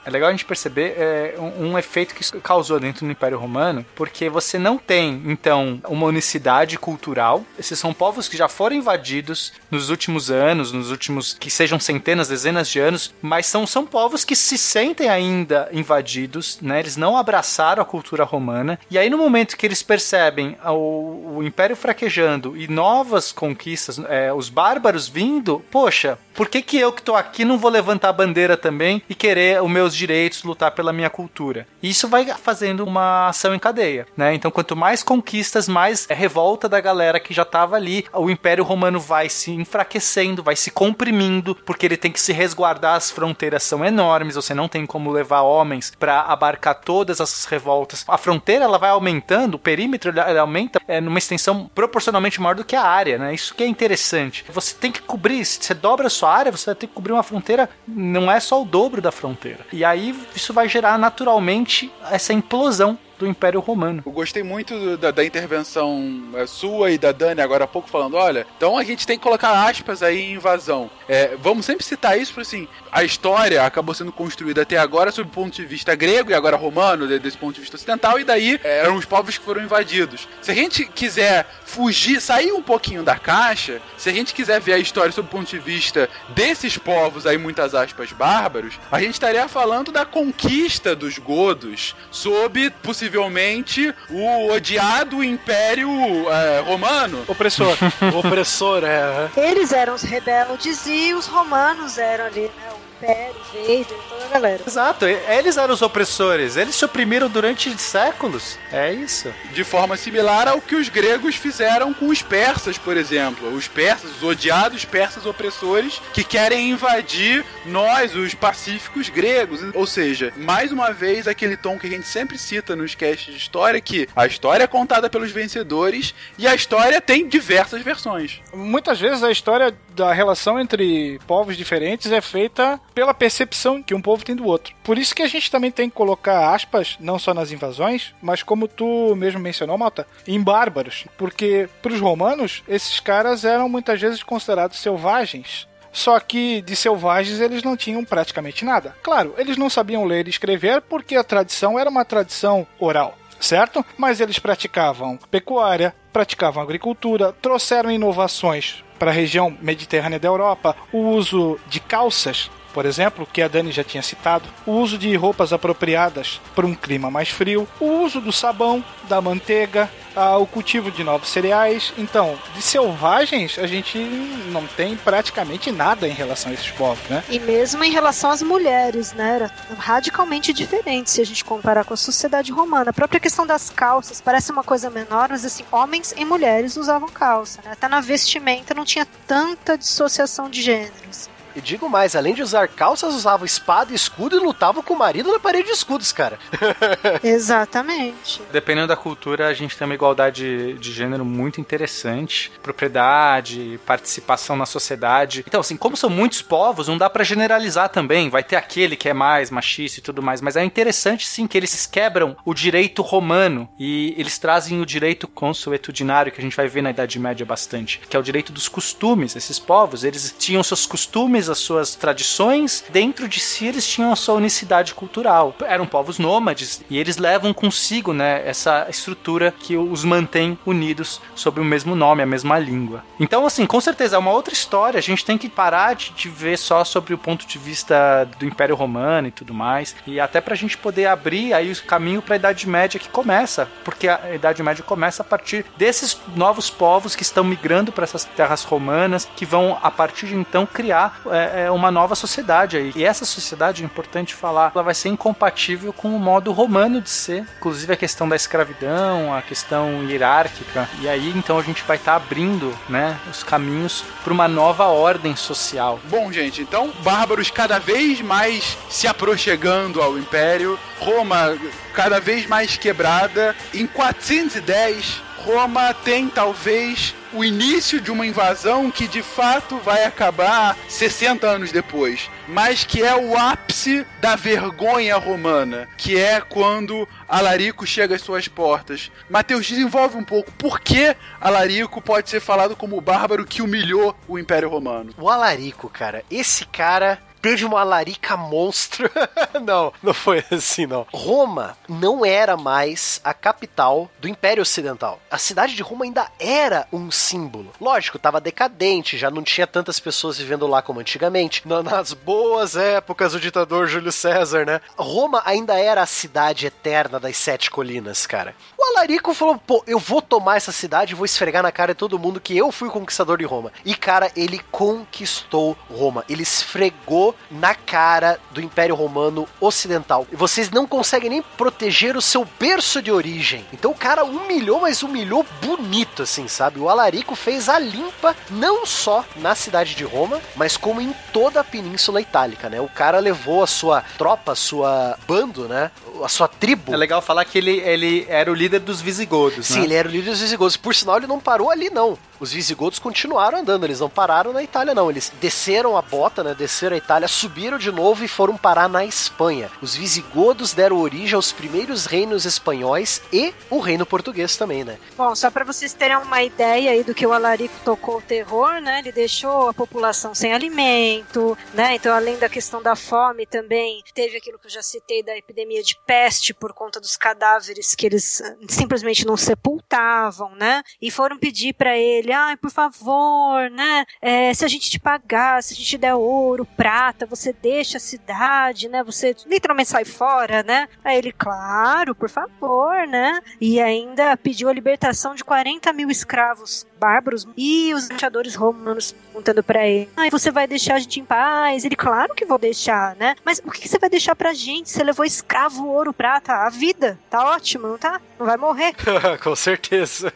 É legal a gente perceber é, um, um efeito que isso causou dentro do Império Romano, porque você não tem, então, uma unicidade cultural. Esses são povos que já foram invadidos nos últimos anos, nos últimos, que sejam centenas, dezenas de anos, mas são, são povos que se sentem ainda invadidos, né? Eles não abraçaram a cultura romana. E aí, no momento que eles percebem o, o Império fraquejando e novas conquistas, é, os bárbaros vindo, poxa, por que, que eu que tô aqui não vou levantar a bandeira também e querer os meus direitos, lutar pela minha cultura? Isso vai fazendo uma ação em cadeia, né? Então, quanto mais conquistas, mais é revolta da galera que já tava ali, o Império Romano vai se enfraquecendo, vai se comprimindo, porque ele tem que se resguardar, as fronteiras são enormes, você não tem como levar homens para abarcar todas essas revoltas. A fronteira ela vai aumentando, o perímetro ele aumenta é, numa extensão proporcionalmente maior do que a área, né? Isso que é interessante. Você tem que cobrir, você dobra a sua área, você vai ter que cobrir uma fronteira, não é só o dobro da fronteira. E aí isso vai gerar naturalmente essa implosão do Império Romano. Eu gostei muito da, da intervenção é, sua e da Dani agora há pouco falando, olha, então a gente tem que colocar aspas aí em invasão. É, vamos sempre citar isso, porque assim, a história acabou sendo construída até agora sob o ponto de vista grego e agora romano, de- desse ponto de vista ocidental, e daí é, eram os povos que foram invadidos. Se a gente quiser fugir, sair um pouquinho da caixa, se a gente quiser ver a história sob o ponto de vista desses povos aí, muitas aspas, bárbaros, a gente estaria falando da conquista dos godos sob possivelmente o odiado Império é, Romano. Opressor. (laughs) Opressor, é. Eles eram os rebeldes e os romanos eram ali, né? Vader, toda a galera. Exato, eles eram os opressores, eles se oprimiram durante séculos. É isso. De forma similar ao que os gregos fizeram com os persas, por exemplo. Os persas, os odiados persas opressores que querem invadir nós, os pacíficos gregos. Ou seja, mais uma vez aquele tom que a gente sempre cita nos casts de história, que a história é contada pelos vencedores e a história tem diversas versões. Muitas vezes a história da relação entre povos diferentes é feita pela percepção que um povo tem do outro. Por isso que a gente também tem que colocar aspas, não só nas invasões, mas como tu mesmo mencionou, Malta, em bárbaros. Porque para os romanos, esses caras eram muitas vezes considerados selvagens. Só que de selvagens eles não tinham praticamente nada. Claro, eles não sabiam ler e escrever porque a tradição era uma tradição oral certo? Mas eles praticavam pecuária, praticavam agricultura, trouxeram inovações para a região mediterrânea da Europa, o uso de calças por exemplo, que a Dani já tinha citado, o uso de roupas apropriadas para um clima mais frio, o uso do sabão, da manteiga, ah, o cultivo de novos cereais. Então, de selvagens, a gente não tem praticamente nada em relação a esses povos, né? E mesmo em relação às mulheres, né? Era radicalmente diferente se a gente comparar com a sociedade romana. A própria questão das calças parece uma coisa menor, mas assim, homens e mulheres usavam calça, né? Até na vestimenta não tinha tanta dissociação de gêneros. E digo mais, além de usar calças, usava espada e escudo e lutava com o marido na parede de escudos, cara. (laughs) Exatamente. Dependendo da cultura, a gente tem uma igualdade de gênero muito interessante. Propriedade, participação na sociedade. Então, assim, como são muitos povos, não dá para generalizar também. Vai ter aquele que é mais machista e tudo mais. Mas é interessante, sim, que eles quebram o direito romano e eles trazem o direito consuetudinário, que a gente vai ver na Idade Média bastante, que é o direito dos costumes. Esses povos, eles tinham seus costumes, as suas tradições. Dentro de si, eles tinham a sua unicidade cultural. Eram povos nômades e eles levam consigo, né, essa estrutura que os mantém unidos sob o mesmo nome, a mesma língua. Então, assim, com certeza é uma outra história. A gente tem que parar de, de ver só sobre o ponto de vista do Império Romano e tudo mais, e até pra gente poder abrir aí o caminho para a Idade Média que começa, porque a Idade Média começa a partir desses novos povos que estão migrando para essas terras romanas, que vão a partir de então criar é, é, uma nova sociedade aí. E essa sociedade, é importante falar, ela vai ser incompatível com o modo romano de ser, inclusive a questão da escravidão, a questão hierárquica. E aí então a gente vai estar abrindo, né, os caminhos para uma nova ordem social. Bom, gente, então, bárbaros cada vez mais se aproximando ao Império, Roma cada vez mais quebrada. Em 410, Roma tem talvez o início de uma invasão que de fato vai acabar 60 anos depois, mas que é o ápice da vergonha romana, que é quando Alarico chega às suas portas. Mateus, desenvolve um pouco por que Alarico pode ser falado como o bárbaro que humilhou o Império Romano. O Alarico, cara, esse cara teve uma larica monstro. (laughs) não, não foi assim, não. Roma não era mais a capital do Império Ocidental. A cidade de Roma ainda era um símbolo. Lógico, estava decadente, já não tinha tantas pessoas vivendo lá como antigamente. Nas boas épocas do ditador Júlio César, né? Roma ainda era a cidade eterna das sete colinas, cara. O Alarico falou: pô, eu vou tomar essa cidade e vou esfregar na cara de todo mundo que eu fui conquistador de Roma. E, cara, ele conquistou Roma. Ele esfregou na cara do Império Romano Ocidental. E vocês não conseguem nem proteger o seu berço de origem. Então o cara humilhou, mas humilhou bonito, assim, sabe? O Alarico fez a limpa não só na cidade de Roma, mas como em toda a Península Itálica, né? O cara levou a sua tropa, a sua bando, né? A sua tribo. É legal falar que ele, ele era o líder dos visigodos, Sim, né? ele era o líder dos visigodos. Por sinal, ele não parou ali, não. Os visigodos continuaram andando, eles não pararam na Itália, não. Eles desceram a bota, né? Desceram a Itália, subiram de novo e foram parar na Espanha. Os visigodos deram origem aos primeiros reinos espanhóis e o reino português também, né? Bom, só para vocês terem uma ideia aí do que o Alarico tocou o terror, né? Ele deixou a população sem alimento, né? Então, além da questão da fome, também teve aquilo que eu já citei da epidemia de peste por conta dos cadáveres que eles ah, simplesmente não sepultavam, né? E foram pedir para ele, ai, por favor, né? É, se a gente te pagar, se a gente te der ouro, prata, você deixa a cidade, né? Você literalmente sai fora, né? Aí ele, claro, por favor, né? E ainda pediu a libertação de 40 mil escravos bárbaros e os embaixadores romanos perguntando para ele: ai, você vai deixar a gente em paz? Ele, claro que vou deixar, né? Mas o que você vai deixar pra gente? Você levou escravo, ouro, prata, a vida. Tá ótimo, não tá? Não vai morrer. (laughs) Com certeza.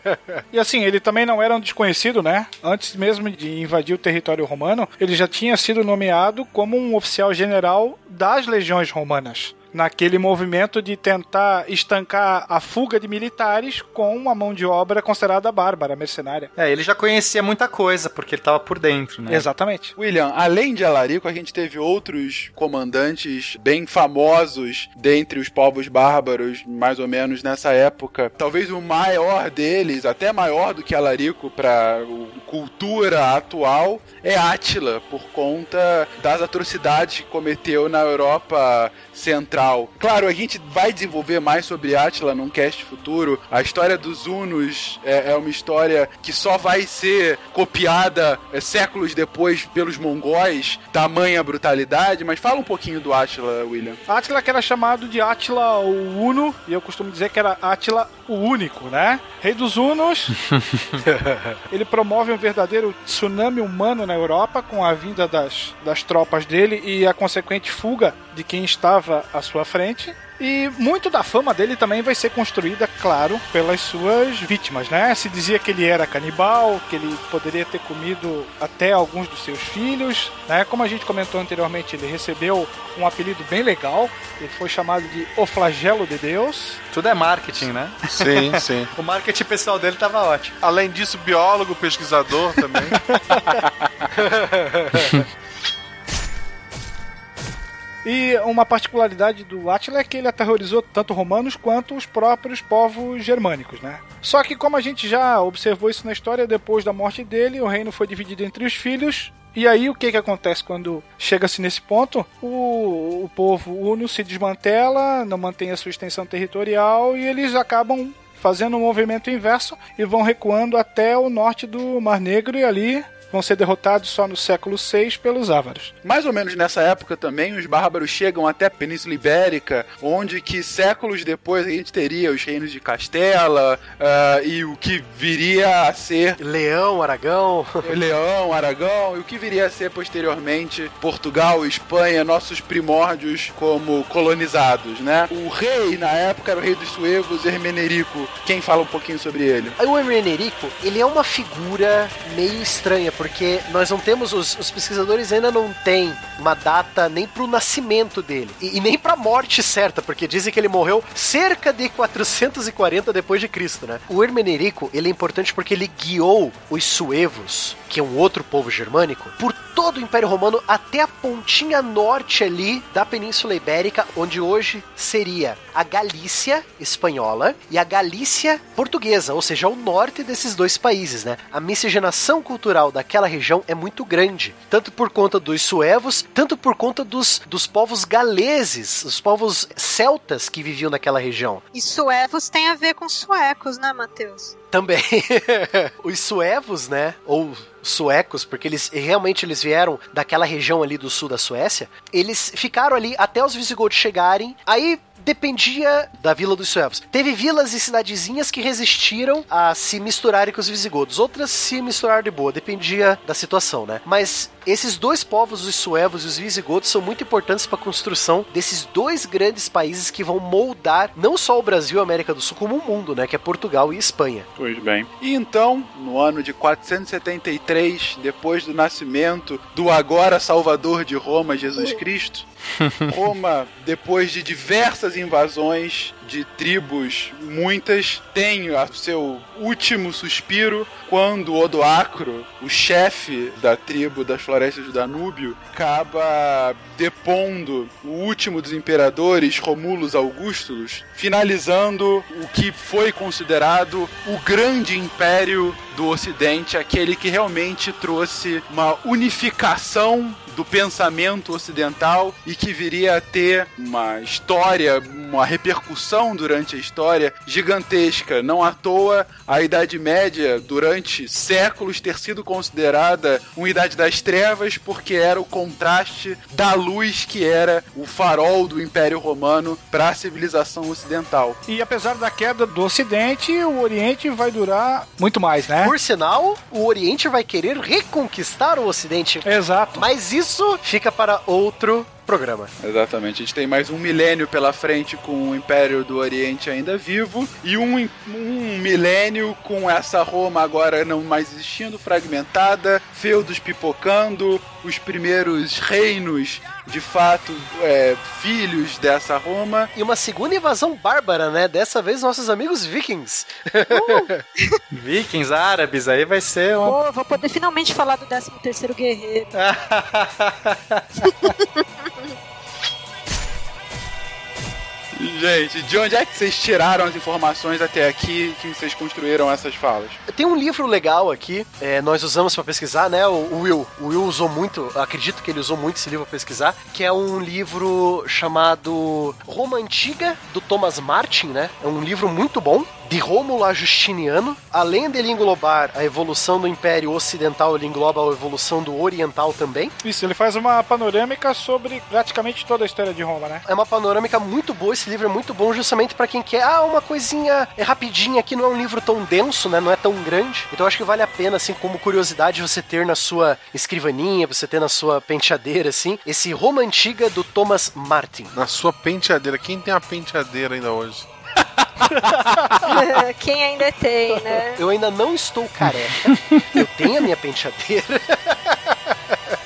E assim, ele também não era um desconhecido, né? Antes mesmo de invadir o território romano, ele já tinha sido nomeado como um oficial general das legiões romanas. Naquele movimento de tentar estancar a fuga de militares com uma mão de obra considerada bárbara, mercenária. É, ele já conhecia muita coisa, porque ele tava por dentro, né? Exatamente. William, além de Alarico, a gente teve outros comandantes bem famosos dentre os povos bárbaros, mais ou menos nessa época. Talvez o maior deles, até maior do que Alarico para cultura atual, é Átila, por conta das atrocidades que cometeu na Europa Central. Claro, a gente vai desenvolver mais sobre Atila num cast futuro. A história dos Hunos é, é uma história que só vai ser copiada é, séculos depois pelos mongóis, tamanha brutalidade, mas fala um pouquinho do Atila, William. Átila que era chamado de Átila o Uno, e eu costumo dizer que era Átila o Único, né? Rei dos Hunos. (laughs) ele promove um verdadeiro tsunami humano na Europa com a vinda das, das tropas dele e a consequente fuga de quem estava à sua frente. E muito da fama dele também vai ser construída, claro, pelas suas vítimas, né? Se dizia que ele era canibal, que ele poderia ter comido até alguns dos seus filhos, né? Como a gente comentou anteriormente, ele recebeu um apelido bem legal. Ele foi chamado de O Flagelo de Deus. Tudo é marketing, né? Sim, sim. (laughs) O marketing pessoal dele tava ótimo. Além disso, biólogo, pesquisador também. (laughs) E uma particularidade do Átila é que ele aterrorizou tanto romanos quanto os próprios povos germânicos, né? Só que como a gente já observou isso na história, depois da morte dele, o reino foi dividido entre os filhos. E aí o que que acontece quando chega-se nesse ponto? O, o povo uno se desmantela, não mantém a sua extensão territorial e eles acabam fazendo um movimento inverso e vão recuando até o norte do Mar Negro e ali vão ser derrotados só no século VI pelos ávaros. Mais ou menos nessa época também, os bárbaros chegam até a Península Ibérica, onde que séculos depois a gente teria os reinos de Castela ah, e o que viria a ser Leão, Aragão. (laughs) Leão, Aragão e o que viria a ser posteriormente Portugal, Espanha, nossos primórdios como colonizados, né? O rei na época era o rei dos suevos, Hermenerico. Quem fala um pouquinho sobre ele? Aí o Hermenerico, ele é uma figura meio estranha, porque nós não temos, os, os pesquisadores ainda não têm uma data nem pro nascimento dele, e, e nem pra morte certa, porque dizem que ele morreu cerca de 440 depois de Cristo, né? O Hermenerico, ele é importante porque ele guiou os suevos, que é um outro povo germânico, por todo o Império Romano até a pontinha norte ali da Península Ibérica, onde hoje seria a Galícia espanhola e a Galícia portuguesa, ou seja, o norte desses dois países, né? A miscigenação cultural daquela região é muito grande, tanto por conta dos suevos, tanto por conta dos, dos povos galeses, os povos celtas que viviam naquela região. E suevos tem a ver com suecos, né, Matheus? Também. (laughs) Os suevos, né, ou suecos, porque eles realmente eles vieram daquela região ali do sul da Suécia, eles ficaram ali até os visigodos chegarem. Aí dependia da vila dos suevos. Teve vilas e cidadezinhas que resistiram a se misturarem com os visigodos, outras se misturaram de boa, dependia da situação, né? Mas esses dois povos, os suevos e os visigodos, são muito importantes para a construção desses dois grandes países que vão moldar não só o Brasil e a América do Sul, como o mundo, né? Que é Portugal e Espanha. Pois bem. E então, no ano de 473, depois do nascimento do agora Salvador de Roma, Jesus Cristo, (laughs) Roma, depois de diversas invasões de tribos, muitas, tem o seu último suspiro quando Odoacro, o chefe da tribo das florestas do Danúbio, acaba depondo o último dos imperadores, Romulus Augustulus, finalizando o que foi considerado o grande império do Ocidente, aquele que realmente trouxe uma unificação do pensamento ocidental e que viria a ter uma história, uma repercussão durante a história gigantesca. Não à toa a Idade Média, durante séculos, ter sido considerada uma Idade das Trevas, porque era o contraste da luz que era o farol do Império Romano para a civilização ocidental. E apesar da queda do Ocidente, o Oriente vai durar muito mais, né? Por sinal, o Oriente vai querer reconquistar o Ocidente. Exato. Mas isso fica para outro programa. Exatamente. A gente tem mais um milênio pela frente com o Império do Oriente ainda vivo e um, um milênio com essa Roma agora não mais existindo, fragmentada, feudos pipocando, os primeiros reinos de fato é, filhos dessa Roma. E uma segunda invasão bárbara, né? Dessa vez nossos amigos vikings. (laughs) Vikings, árabes, aí vai ser uma... Pô, vou poder finalmente falar do 13 terceiro guerreiro. (laughs) Gente, de onde é que vocês tiraram as informações até aqui que vocês construíram essas falas? Tem um livro legal aqui, é, nós usamos pra pesquisar, né? O, Will. O Will usou muito, acredito que ele usou muito esse livro pra pesquisar, que é um livro chamado Roma Antiga, do Thomas Martin, né? É um livro muito bom. De Rômulo a Justiniano, além dele englobar a evolução do Império Ocidental, ele engloba a evolução do Oriental também. Isso, ele faz uma panorâmica sobre praticamente toda a história de Roma, né? É uma panorâmica muito boa, esse livro é muito bom justamente pra quem quer, ah, uma coisinha é rapidinha aqui, não é um livro tão denso, né, não é tão grande. Então eu acho que vale a pena, assim, como curiosidade, você ter na sua escrivaninha, você ter na sua penteadeira, assim, esse Roma Antiga do Thomas Martin. Na sua penteadeira. Quem tem a penteadeira ainda hoje? (laughs) Quem ainda tem, né? Eu ainda não estou careca, eu tenho a minha penteadeira. (laughs)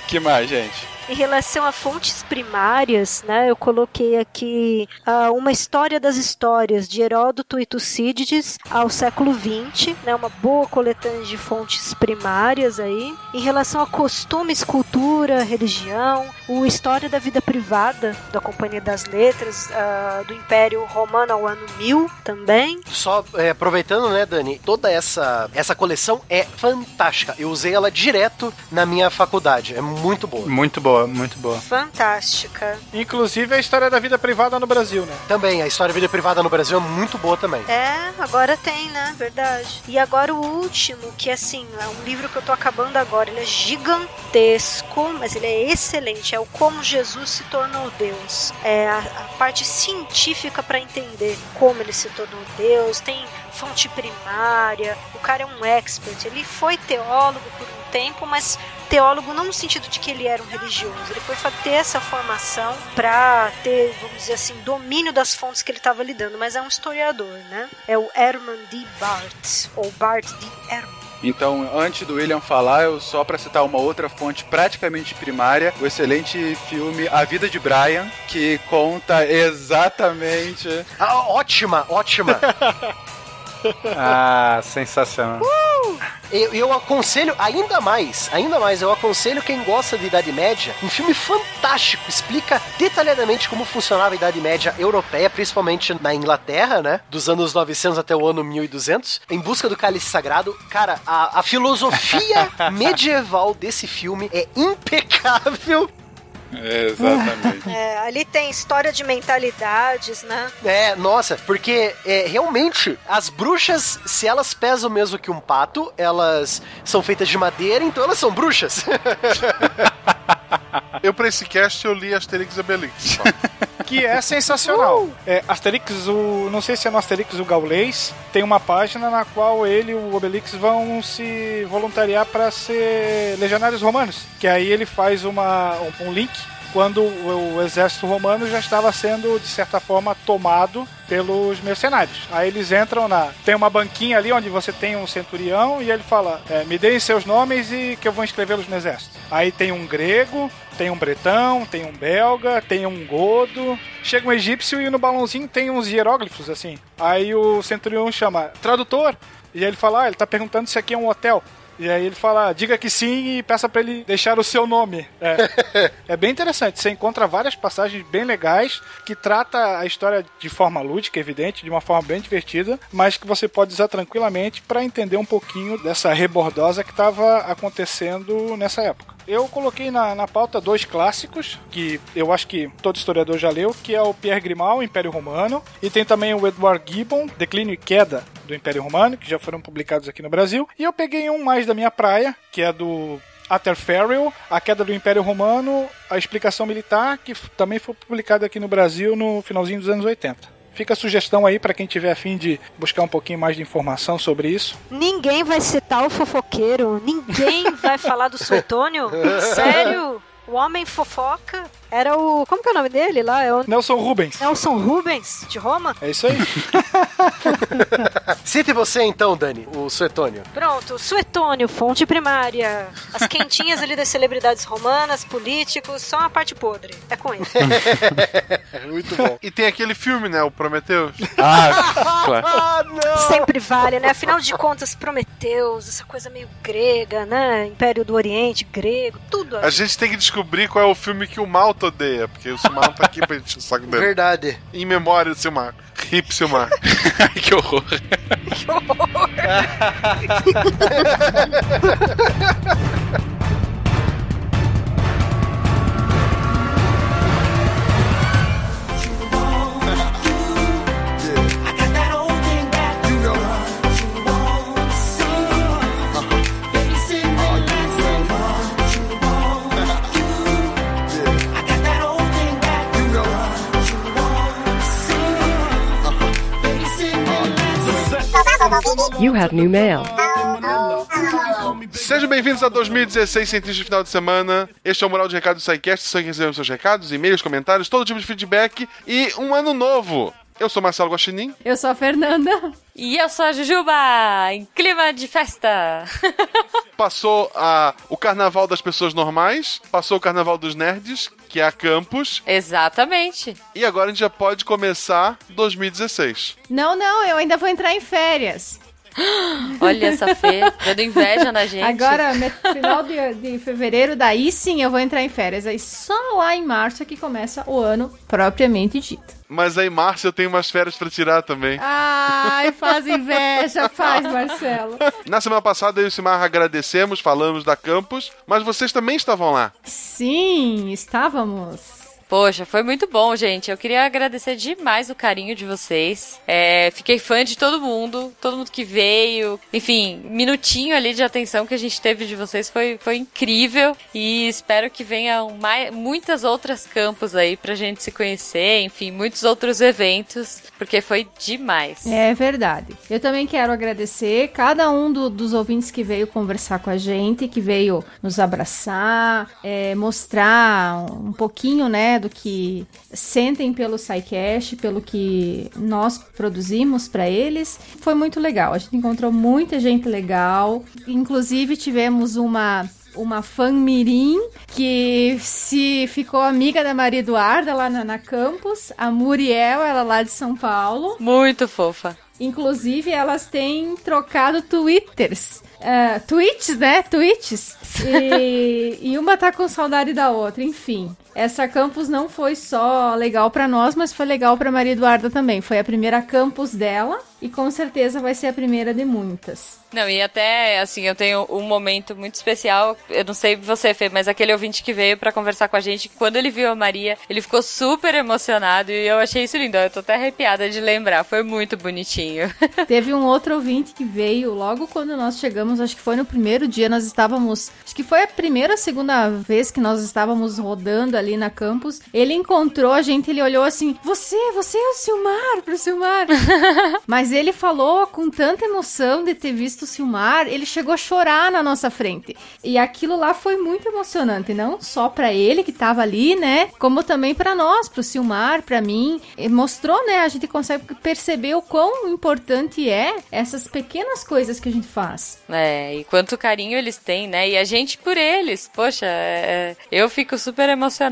Que mais, gente? Em relação a fontes primárias, né, eu coloquei aqui ah, uma história das histórias de Heródoto e Tucídides ao século XX, né, uma boa coletânea de fontes primárias aí. Em relação a costumes, cultura, religião, o História da Vida Privada da Companhia das Letras ah, do Império Romano ao ano 1000 também. Só é, aproveitando, né, Dani, toda essa, essa coleção é fantástica. Eu usei ela direto na minha faculdade, é muito boa. Muito boa, muito boa. Fantástica. Inclusive a história da vida privada no Brasil, né? Também, a história da vida privada no Brasil é muito boa também. É, agora tem, né? Verdade. E agora o último, que assim, é um livro que eu tô acabando agora. Ele é gigantesco, mas ele é excelente. É o Como Jesus se tornou Deus. É a, a parte científica para entender como ele se tornou Deus. Tem fonte primária. O cara é um expert. Ele foi teólogo por um tempo, mas teólogo não no sentido de que ele era um religioso. Ele foi ter essa formação para ter, vamos dizer assim, domínio das fontes que ele estava lidando, mas é um historiador, né? É o Herman D. Bart, ou Bart D. Herman. Então, antes do William falar, eu só pra citar uma outra fonte praticamente primária, o excelente filme A Vida de Brian, que conta exatamente Ah, ótima, ótima. (laughs) Ah, sensacional. Eu, eu aconselho ainda mais, ainda mais, eu aconselho quem gosta de Idade Média, um filme fantástico, explica detalhadamente como funcionava a Idade Média europeia, principalmente na Inglaterra, né, dos anos 900 até o ano 1200, em busca do cálice sagrado. Cara, a, a filosofia (laughs) medieval desse filme é impecável. Exatamente. (laughs) É, ali tem história de mentalidades, né? É, nossa, porque é, realmente as bruxas, se elas pesam mesmo que um pato, elas são feitas de madeira, então elas são bruxas. (laughs) Eu, pra esse cast, eu li Asterix e Obelix. (laughs) Que é sensacional. É, Asterix, o. Não sei se é no Asterix o Gaulês, tem uma página na qual ele e o Obelix vão se voluntariar para ser legionários romanos. Que aí ele faz uma, um, um link quando o, exército romano já estava sendo, de certa forma, tomado pelos mercenários. Aí eles entram na. Tem uma banquinha ali onde você tem um centurião e ele fala: é, Me deem seus nomes e que eu vou inscrevê-los no exército. Aí tem um grego, tem um bretão, tem um belga, tem um godo. Chega um egípcio e no balãozinho tem uns hieróglifos assim. Aí o centurião chama: Tradutor. E ele fala: ah, ele tá perguntando se aqui é um hotel. E aí ele fala, diga que sim e peça pra ele deixar o seu nome. É, (laughs) é bem interessante. Você encontra várias passagens bem legais que trata a história de forma lúdica, evidente, de uma forma bem divertida, mas que você pode usar tranquilamente para entender um pouquinho dessa rebordosa que estava acontecendo nessa época. Eu coloquei na, na pauta dois clássicos, que eu acho que todo historiador já leu, que é o Pierre Grimal, Império Romano, e tem também o Edward Gibbon, Declínio e Queda do Império Romano, que já foram publicados aqui no Brasil. E eu peguei um mais da minha praia, que é do Arthur Farrell, A Queda do Império Romano, a explicação militar, que também foi publicado aqui no Brasil no finalzinho dos anos 80. Fica a sugestão aí para quem tiver afim de buscar um pouquinho mais de informação sobre isso. Ninguém vai citar o fofoqueiro, ninguém (laughs) vai falar do Suetônio. (laughs) Sério? O homem fofoca era o. Como que é o nome dele lá? É o Nelson Rubens. Nelson Rubens, de Roma? É isso aí. (laughs) Cite você então, Dani, o Suetônio. Pronto, Suetônio, fonte primária. As quentinhas ali das celebridades romanas, políticos, só a parte podre. É com ele. (laughs) Muito bom. E tem aquele filme, né? O Prometheus. Ah, (laughs) claro. Ah, não! Sempre vale, né? Afinal de contas, Prometeus, essa coisa meio grega, né? Império do Oriente, grego, tudo. A gente tem que descobrir qual é o filme que o Malta odeia, porque o Silmar não tá aqui pra encher o saco dele. Verdade. Em memória do Silmar. Hip Silmar. (laughs) que horror. (laughs) (laughs) You have new mail. Sejam bem-vindos a 2016 Cientista de Final de Semana. Este é o Moral de Recados do SciCast. São recebemos seus recados, e-mails, comentários, todo tipo de feedback e um ano novo. Eu sou Marcelo Guaxinim. Eu sou a Fernanda. E eu sou a Jujuba, em clima de festa. Passou a, o carnaval das pessoas normais, passou o carnaval dos nerds, que é a Campus, Exatamente. e agora a gente já pode começar 2016. Não, não, eu ainda vou entrar em férias. (laughs) Olha essa Fê, dando inveja na gente. Agora, final de, de fevereiro, daí sim eu vou entrar em férias. Aí só lá em março é que começa o ano propriamente dito. Mas aí, Márcio, eu tenho umas férias pra tirar também. Ai, faz inveja, faz, (laughs) Marcelo. Na semana passada, eu e o Simar agradecemos, falamos da Campus, mas vocês também estavam lá. Sim, estávamos. Poxa, foi muito bom, gente. Eu queria agradecer demais o carinho de vocês. É, fiquei fã de todo mundo, todo mundo que veio. Enfim, minutinho ali de atenção que a gente teve de vocês foi, foi incrível. E espero que venham mais, muitas outras campos aí pra gente se conhecer. Enfim, muitos outros eventos, porque foi demais. É verdade. Eu também quero agradecer cada um do- dos ouvintes que veio conversar com a gente, que veio nos abraçar, é, mostrar um pouquinho, né, do que sentem pelo SciCast, pelo que nós produzimos para eles. Foi muito legal. A gente encontrou muita gente legal. Inclusive tivemos uma uma fã mirim que se ficou amiga da Maria Eduarda lá na, na campus, a Muriel, ela lá de São Paulo. Muito fofa. Inclusive, elas têm trocado twitters. Uh, tweets, né? Tweets. E, (laughs) e uma tá com saudade da outra, enfim. Essa campus não foi só legal pra nós, mas foi legal pra Maria Eduarda também. Foi a primeira campus dela e com certeza vai ser a primeira de muitas. Não, e até, assim, eu tenho um momento muito especial. Eu não sei você, Fê, mas aquele ouvinte que veio pra conversar com a gente, quando ele viu a Maria, ele ficou super emocionado e eu achei isso lindo. Eu tô até arrepiada de lembrar. Foi muito bonitinho. (laughs) Teve um outro ouvinte que veio logo quando nós chegamos, acho que foi no primeiro dia, nós estávamos. Acho que foi a primeira ou segunda vez que nós estávamos rodando ali na campus. Ele encontrou a gente, ele olhou assim: Você, você é o Silmar, pro Silmar. (laughs) Mas ele falou com tanta emoção de ter visto o Silmar, ele chegou a chorar na nossa frente. E aquilo lá foi muito emocionante, não só pra ele que tava ali, né? Como também pra nós, pro Silmar, pra mim. E mostrou, né? A gente consegue perceber o quão importante é essas pequenas coisas que a gente faz. É, e quanto carinho eles têm, né? E a gente por eles. Poxa, é, eu fico super emocionada.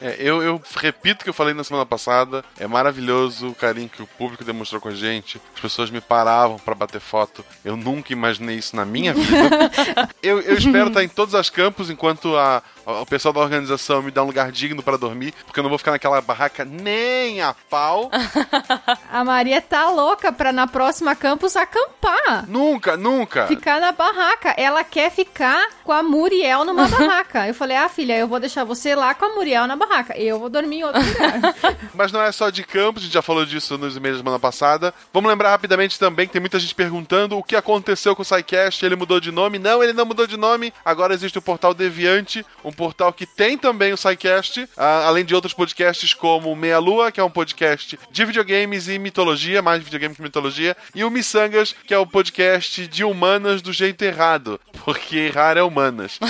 É, eu, eu repito o que eu falei na semana passada. É maravilhoso o carinho que o público demonstrou com a gente. As pessoas me paravam pra bater foto. Eu nunca imaginei isso na minha (laughs) vida. eu, eu espero estar em todos as campos enquanto a- o pessoal da organização me dá um lugar digno pra dormir, porque eu não vou ficar naquela barraca nem a pau. (laughs) A Maria tá louca pra na próxima campus acampar. Nunca, nunca. Ficar na barraca. Ela quer ficar com a Muriel numa (laughs) barraca. Eu falei, ah, filha, eu vou deixar você lá com a Muriel na barraca. Eu vou dormir em outro lugar. (laughs) Mas não é só de campos, a gente já falou disso nos e-mails da semana passada. Vamos lembrar rapidamente também que tem muita gente perguntando o que aconteceu com o SciCast, ele mudou de nome. Não, ele não mudou de nome. Agora existe o portal Deviante, um portal que tem também o SciCast, além de outros podcasts como Meia Lua, que é um podcast de videogames e mitologia, mais videogame que mitologia, e o Missangas, que é o podcast de humanas do jeito errado, (laughs) porque errar é humanas. (laughs)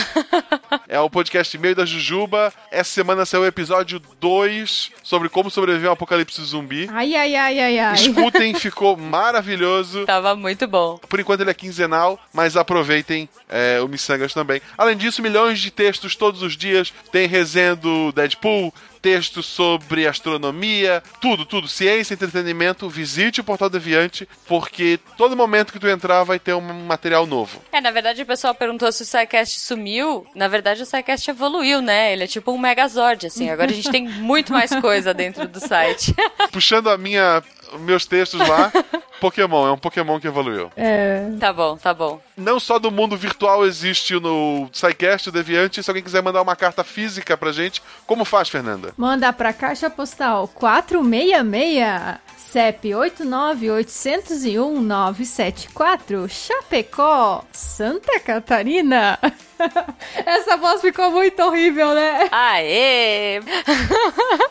É o podcast meio da Jujuba. Essa semana saiu o episódio 2 sobre como sobreviver a um apocalipse zumbi. Ai, ai, ai, ai, ai. Escutem, (laughs) ficou maravilhoso. Tava muito bom. Por enquanto ele é quinzenal, mas aproveitem é, o Missangas também. Além disso, milhões de textos todos os dias. Tem resenha do Deadpool, textos sobre astronomia, tudo, tudo, ciência, entretenimento, visite o Portal Deviante, porque todo momento que tu entrar vai ter um material novo. É, na verdade o pessoal perguntou se o SciCast sumiu. Na verdade o SciCast evoluiu, né? Ele é tipo um Megazord, assim. Agora a gente tem muito mais coisa dentro do site. (laughs) Puxando a minha meus textos lá, (laughs) Pokémon, é um Pokémon que evoluiu. É. Tá bom, tá bom. Não só do mundo virtual existe no SciCast, o Deviante. Se alguém quiser mandar uma carta física pra gente, como faz, Fernanda? Manda pra caixa postal 466 CEP 89801-974 Chapecó, Santa Catarina. (laughs) (laughs) Essa voz ficou muito horrível, né? Aê!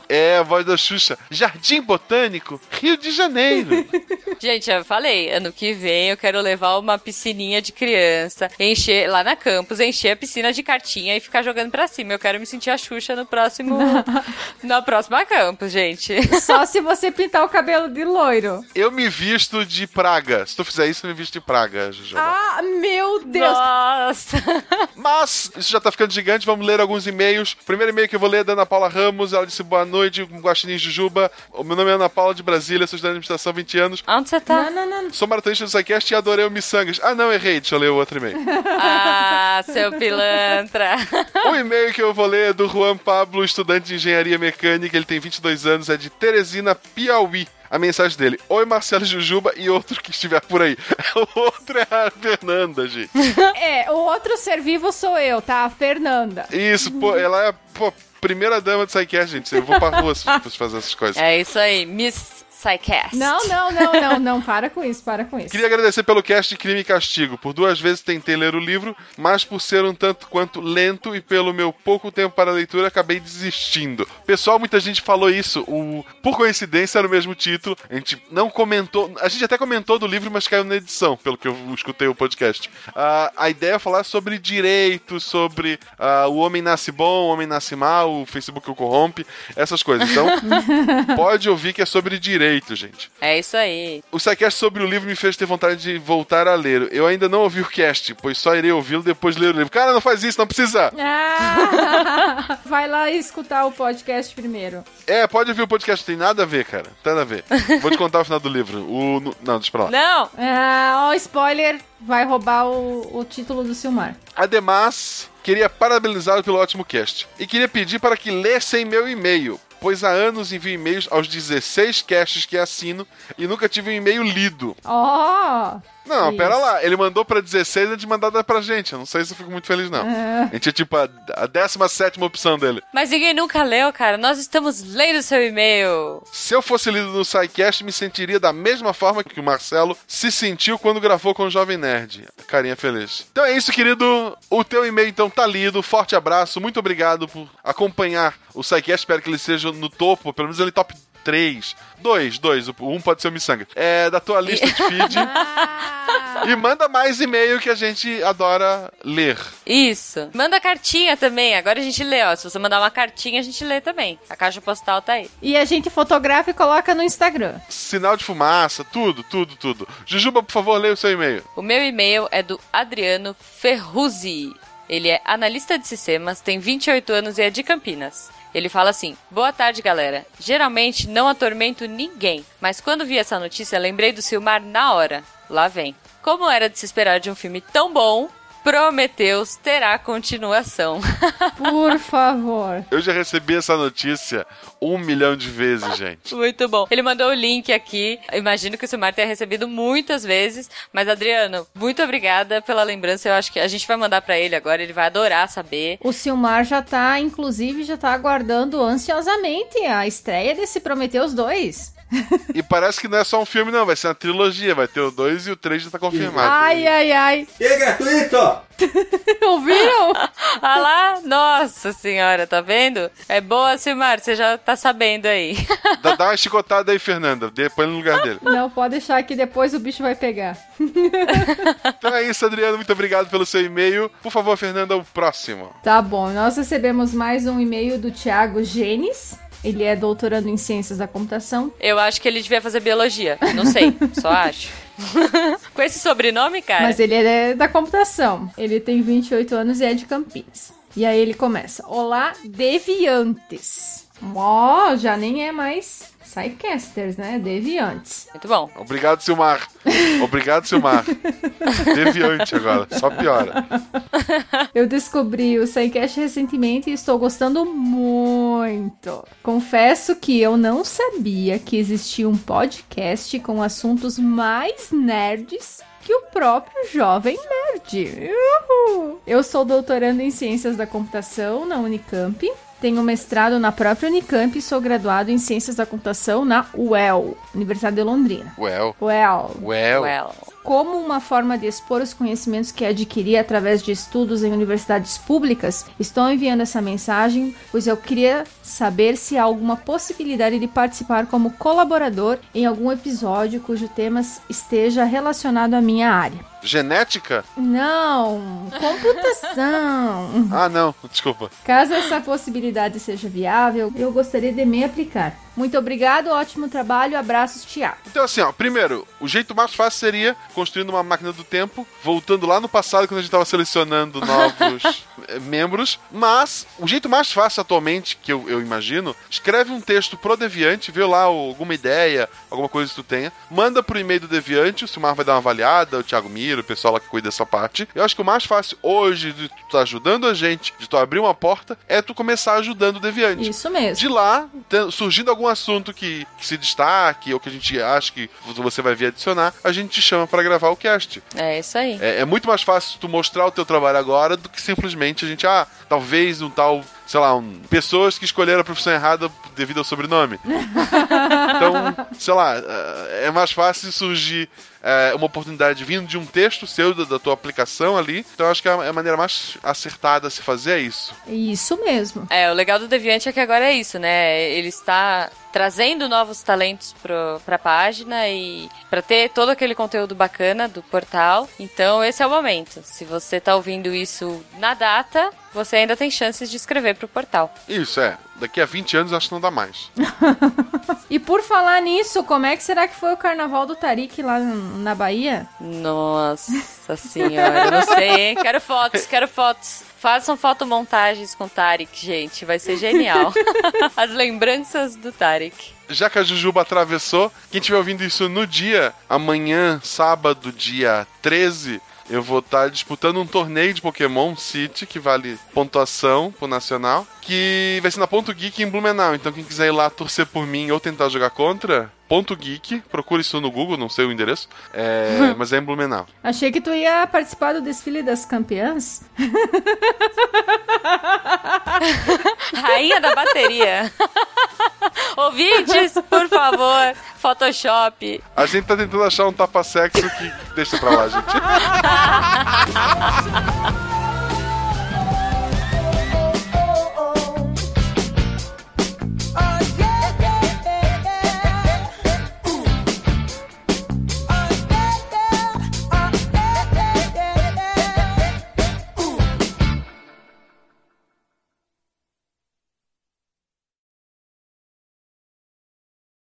É a voz da Xuxa. Jardim Botânico, Rio de Janeiro. (laughs) Gente, eu falei, ano que vem eu quero levar uma piscininha de criança, encher lá na campus, encher a piscina de cartinha e ficar jogando pra cima. Eu quero me sentir a Xuxa no próximo. (laughs) na próxima campus, gente. Só se você pintar o cabelo de loiro. Eu me visto de praga. Se tu fizer isso, eu me visto de praga, Juju. Ah, meu Deus! Nossa! Mas isso já tá ficando gigante, vamos ler alguns e-mails. O primeiro e-mail que eu vou ler é da Ana Paula Ramos. Ela disse boa noite, Guaxinim Jujuba. O meu nome é Ana Paula de Brasília, sou estudante de administração há 20 anos. Onde você tá? Não, não, não. Sou maratonista do SciCast e adorei o Missangas. Ah, não, errei. Deixa eu ler o outro e-mail. (laughs) Ah, seu pilantra. o (laughs) e-mail que eu vou ler é do Juan Pablo, estudante de engenharia mecânica. Ele tem 22 anos, é de Teresina, Piauí. A mensagem dele: Oi, Marcelo Jujuba e outro que estiver por aí. (laughs) O outro é a Fernanda, gente. (laughs) É, o outro ser vivo sou eu, tá? A Fernanda. Isso, pô, ela é pô, primeira dama do SciCast, gente. Eu vou pra rua se fazer essas coisas. É isso aí, Miss SciCast. Não, não, não, não, não. Para com isso, para com isso. Queria agradecer pelo cast de Crime e Castigo. Por duas vezes tentei ler o livro, mas por ser um tanto quanto lento e pelo meu pouco tempo para a leitura, acabei desistindo. Pessoal, muita gente falou isso. O... Por coincidência, era o mesmo título. A gente não comentou. A gente até comentou do livro, mas caiu na edição, pelo que eu escutei o podcast. Uh, a ideia é falar sobre direitos, sobre uh, o homem nasce bom, o homem nasce mal, o Facebook o corrompe, essas coisas. Então, (laughs) pode ouvir que é sobre direito gente. É isso aí. O SciCast sobre o livro me fez ter vontade de voltar a ler. Eu ainda não ouvi o cast, pois só irei ouvi-lo depois de ler o livro. Cara, não faz isso, não precisa. Ah, (laughs) vai lá escutar o podcast primeiro. É, pode ouvir o podcast, tem nada a ver, cara. Nada a ver. Vou te contar o final do livro. O... Não, deixa pra lá. Não! Ah, ó, spoiler, vai roubar o, o título do Silmar. Ademais, queria parabenizá-lo pelo ótimo cast. E queria pedir para que lessem meu e-mail pois há anos envio e-mails aos 16 casts que assino e nunca tive um e-mail lido. Oh, não, isso. pera lá. Ele mandou pra 16 antes de mandar pra gente. Eu não sei se eu fico muito feliz, não. É. A gente é tipo a, a 17 opção dele. Mas ninguém nunca leu, cara. Nós estamos lendo seu e-mail. Se eu fosse lido no SciCast, me sentiria da mesma forma que o Marcelo se sentiu quando gravou com o Jovem Nerd. Carinha feliz. Então é isso, querido. O teu e-mail, então, tá lido. Forte abraço. Muito obrigado por acompanhar o SciCast. Espero que ele seja no topo, pelo menos ele top 3. Dois, dois. Um pode ser o Missanga. É da tua lista de feed. (laughs) e manda mais e-mail que a gente adora ler. Isso. Manda cartinha também. Agora a gente lê, ó. Se você mandar uma cartinha, a gente lê também. A caixa postal tá aí. E a gente fotografa e coloca no Instagram. Sinal de fumaça, tudo, tudo, tudo. Jujuba, por favor, leia o seu e-mail. O meu e-mail é do Adriano Ferruzzi. Ele é analista de sistemas, tem 28 anos e é de Campinas. Ele fala assim: Boa tarde, galera. Geralmente não atormento ninguém, mas quando vi essa notícia lembrei do Silmar na hora. Lá vem. Como era de se esperar de um filme tão bom, Prometeus terá continuação. (laughs) Por favor. Eu já recebi essa notícia um milhão de vezes, gente. Muito bom. Ele mandou o link aqui. Eu imagino que o Silmar tenha recebido muitas vezes. Mas, Adriano, muito obrigada pela lembrança. Eu acho que a gente vai mandar para ele agora. Ele vai adorar saber. O Silmar já tá, inclusive, já tá aguardando ansiosamente a estreia desse Prometeus 2 e parece que não é só um filme, não. Vai ser uma trilogia. Vai ter o 2 e o 3 já tá confirmado. Ai, ai, ai. E é gratuito! (laughs) Ouviram? ah lá, nossa senhora, tá vendo? É boa, Silmar, você já tá sabendo aí. (laughs) dá, dá uma chicotada aí, Fernanda. Depois no lugar dele. Não, pode deixar que depois o bicho vai pegar. (laughs) então é isso, Adriano. Muito obrigado pelo seu e-mail. Por favor, Fernanda, o próximo. Tá bom, nós recebemos mais um e-mail do Thiago Genes. Ele é doutorando em ciências da computação. Eu acho que ele devia fazer biologia. Não sei, (laughs) só acho. (laughs) Com esse sobrenome, cara. Mas ele é da computação. Ele tem 28 anos e é de Campinas. E aí ele começa: Olá, deviantes. Ó, já nem é mais Psycasters, né? Deviantes. Muito bom. Obrigado, Silmar. Obrigado, Silmar. (laughs) Deviante agora, só piora. (laughs) Eu descobri o Psycast recentemente e estou gostando muito. Confesso que eu não sabia que existia um podcast com assuntos mais nerds que o próprio Jovem Nerd. Uhul. Eu sou doutorando em Ciências da Computação na Unicamp. Tenho mestrado na própria Unicamp e sou graduado em Ciências da Computação na UEL, Universidade de Londrina. Well, UEL. well. Well. Como uma forma de expor os conhecimentos que adquiri através de estudos em universidades públicas, estou enviando essa mensagem, pois eu queria saber se há alguma possibilidade de participar como colaborador em algum episódio cujo tema esteja relacionado à minha área. Genética? Não, computação. (laughs) Ah, não, desculpa. Caso essa possibilidade seja viável, eu gostaria de me aplicar. Muito obrigado, ótimo trabalho, abraços, Tiago. Então, assim, ó, primeiro, o jeito mais fácil seria construindo uma máquina do tempo, voltando lá no passado quando a gente tava selecionando novos (laughs) eh, membros. Mas o jeito mais fácil atualmente, que eu, eu imagino, escreve um texto pro Deviante, vê lá o- alguma ideia, alguma coisa que tu tenha, manda pro e-mail do Deviante, o Silmar vai dar uma avaliada, o Thiago Miro, o pessoal lá que cuida dessa parte. Eu acho que o mais fácil hoje de tu tá ajudando a gente, de tu abrir uma porta, é tu começar ajudando o Deviante. Isso mesmo. De lá, surgindo algum assunto que, que se destaque, ou que a gente acha que você vai vir adicionar, a gente te chama pra gravar o cast. É isso aí. É, é muito mais fácil tu mostrar o teu trabalho agora do que simplesmente a gente, ah, talvez um tal, sei lá, um, pessoas que escolheram a profissão errada devido ao sobrenome. (laughs) Então, sei lá, é mais fácil surgir é, uma oportunidade vindo de um texto seu, da, da tua aplicação ali. Então, eu acho que a, a maneira mais acertada a se fazer é isso. Isso mesmo. É, o legal do Deviante é que agora é isso, né? Ele está trazendo novos talentos pro, pra página e pra ter todo aquele conteúdo bacana do portal. Então, esse é o momento. Se você tá ouvindo isso na data, você ainda tem chances de escrever pro portal. Isso, é. Daqui a 20 anos acho que não dá mais. (laughs) E por falar nisso, como é que será que foi o carnaval do Tarik lá na Bahia? Nossa senhora, eu não sei, hein? Quero fotos, quero fotos. Façam fotomontagens com o Tarek, gente. Vai ser genial. (laughs) As lembranças do Tarek. Já que a Jujuba atravessou, quem estiver ouvindo isso no dia, amanhã, sábado, dia 13, eu vou estar disputando um torneio de Pokémon City, que vale pontuação pro Nacional, que vai ser na Ponto Geek em Blumenau. Então quem quiser ir lá torcer por mim ou tentar jogar contra, Ponto Geek, procure isso no Google, não sei o endereço, é, (laughs) mas é em Blumenau. Achei que tu ia participar do desfile das campeãs. (laughs) Rainha da bateria. (laughs) Ouvintes, por favor, Photoshop. A gente tá tentando achar um tapa-sexo que deixa pra lá, gente.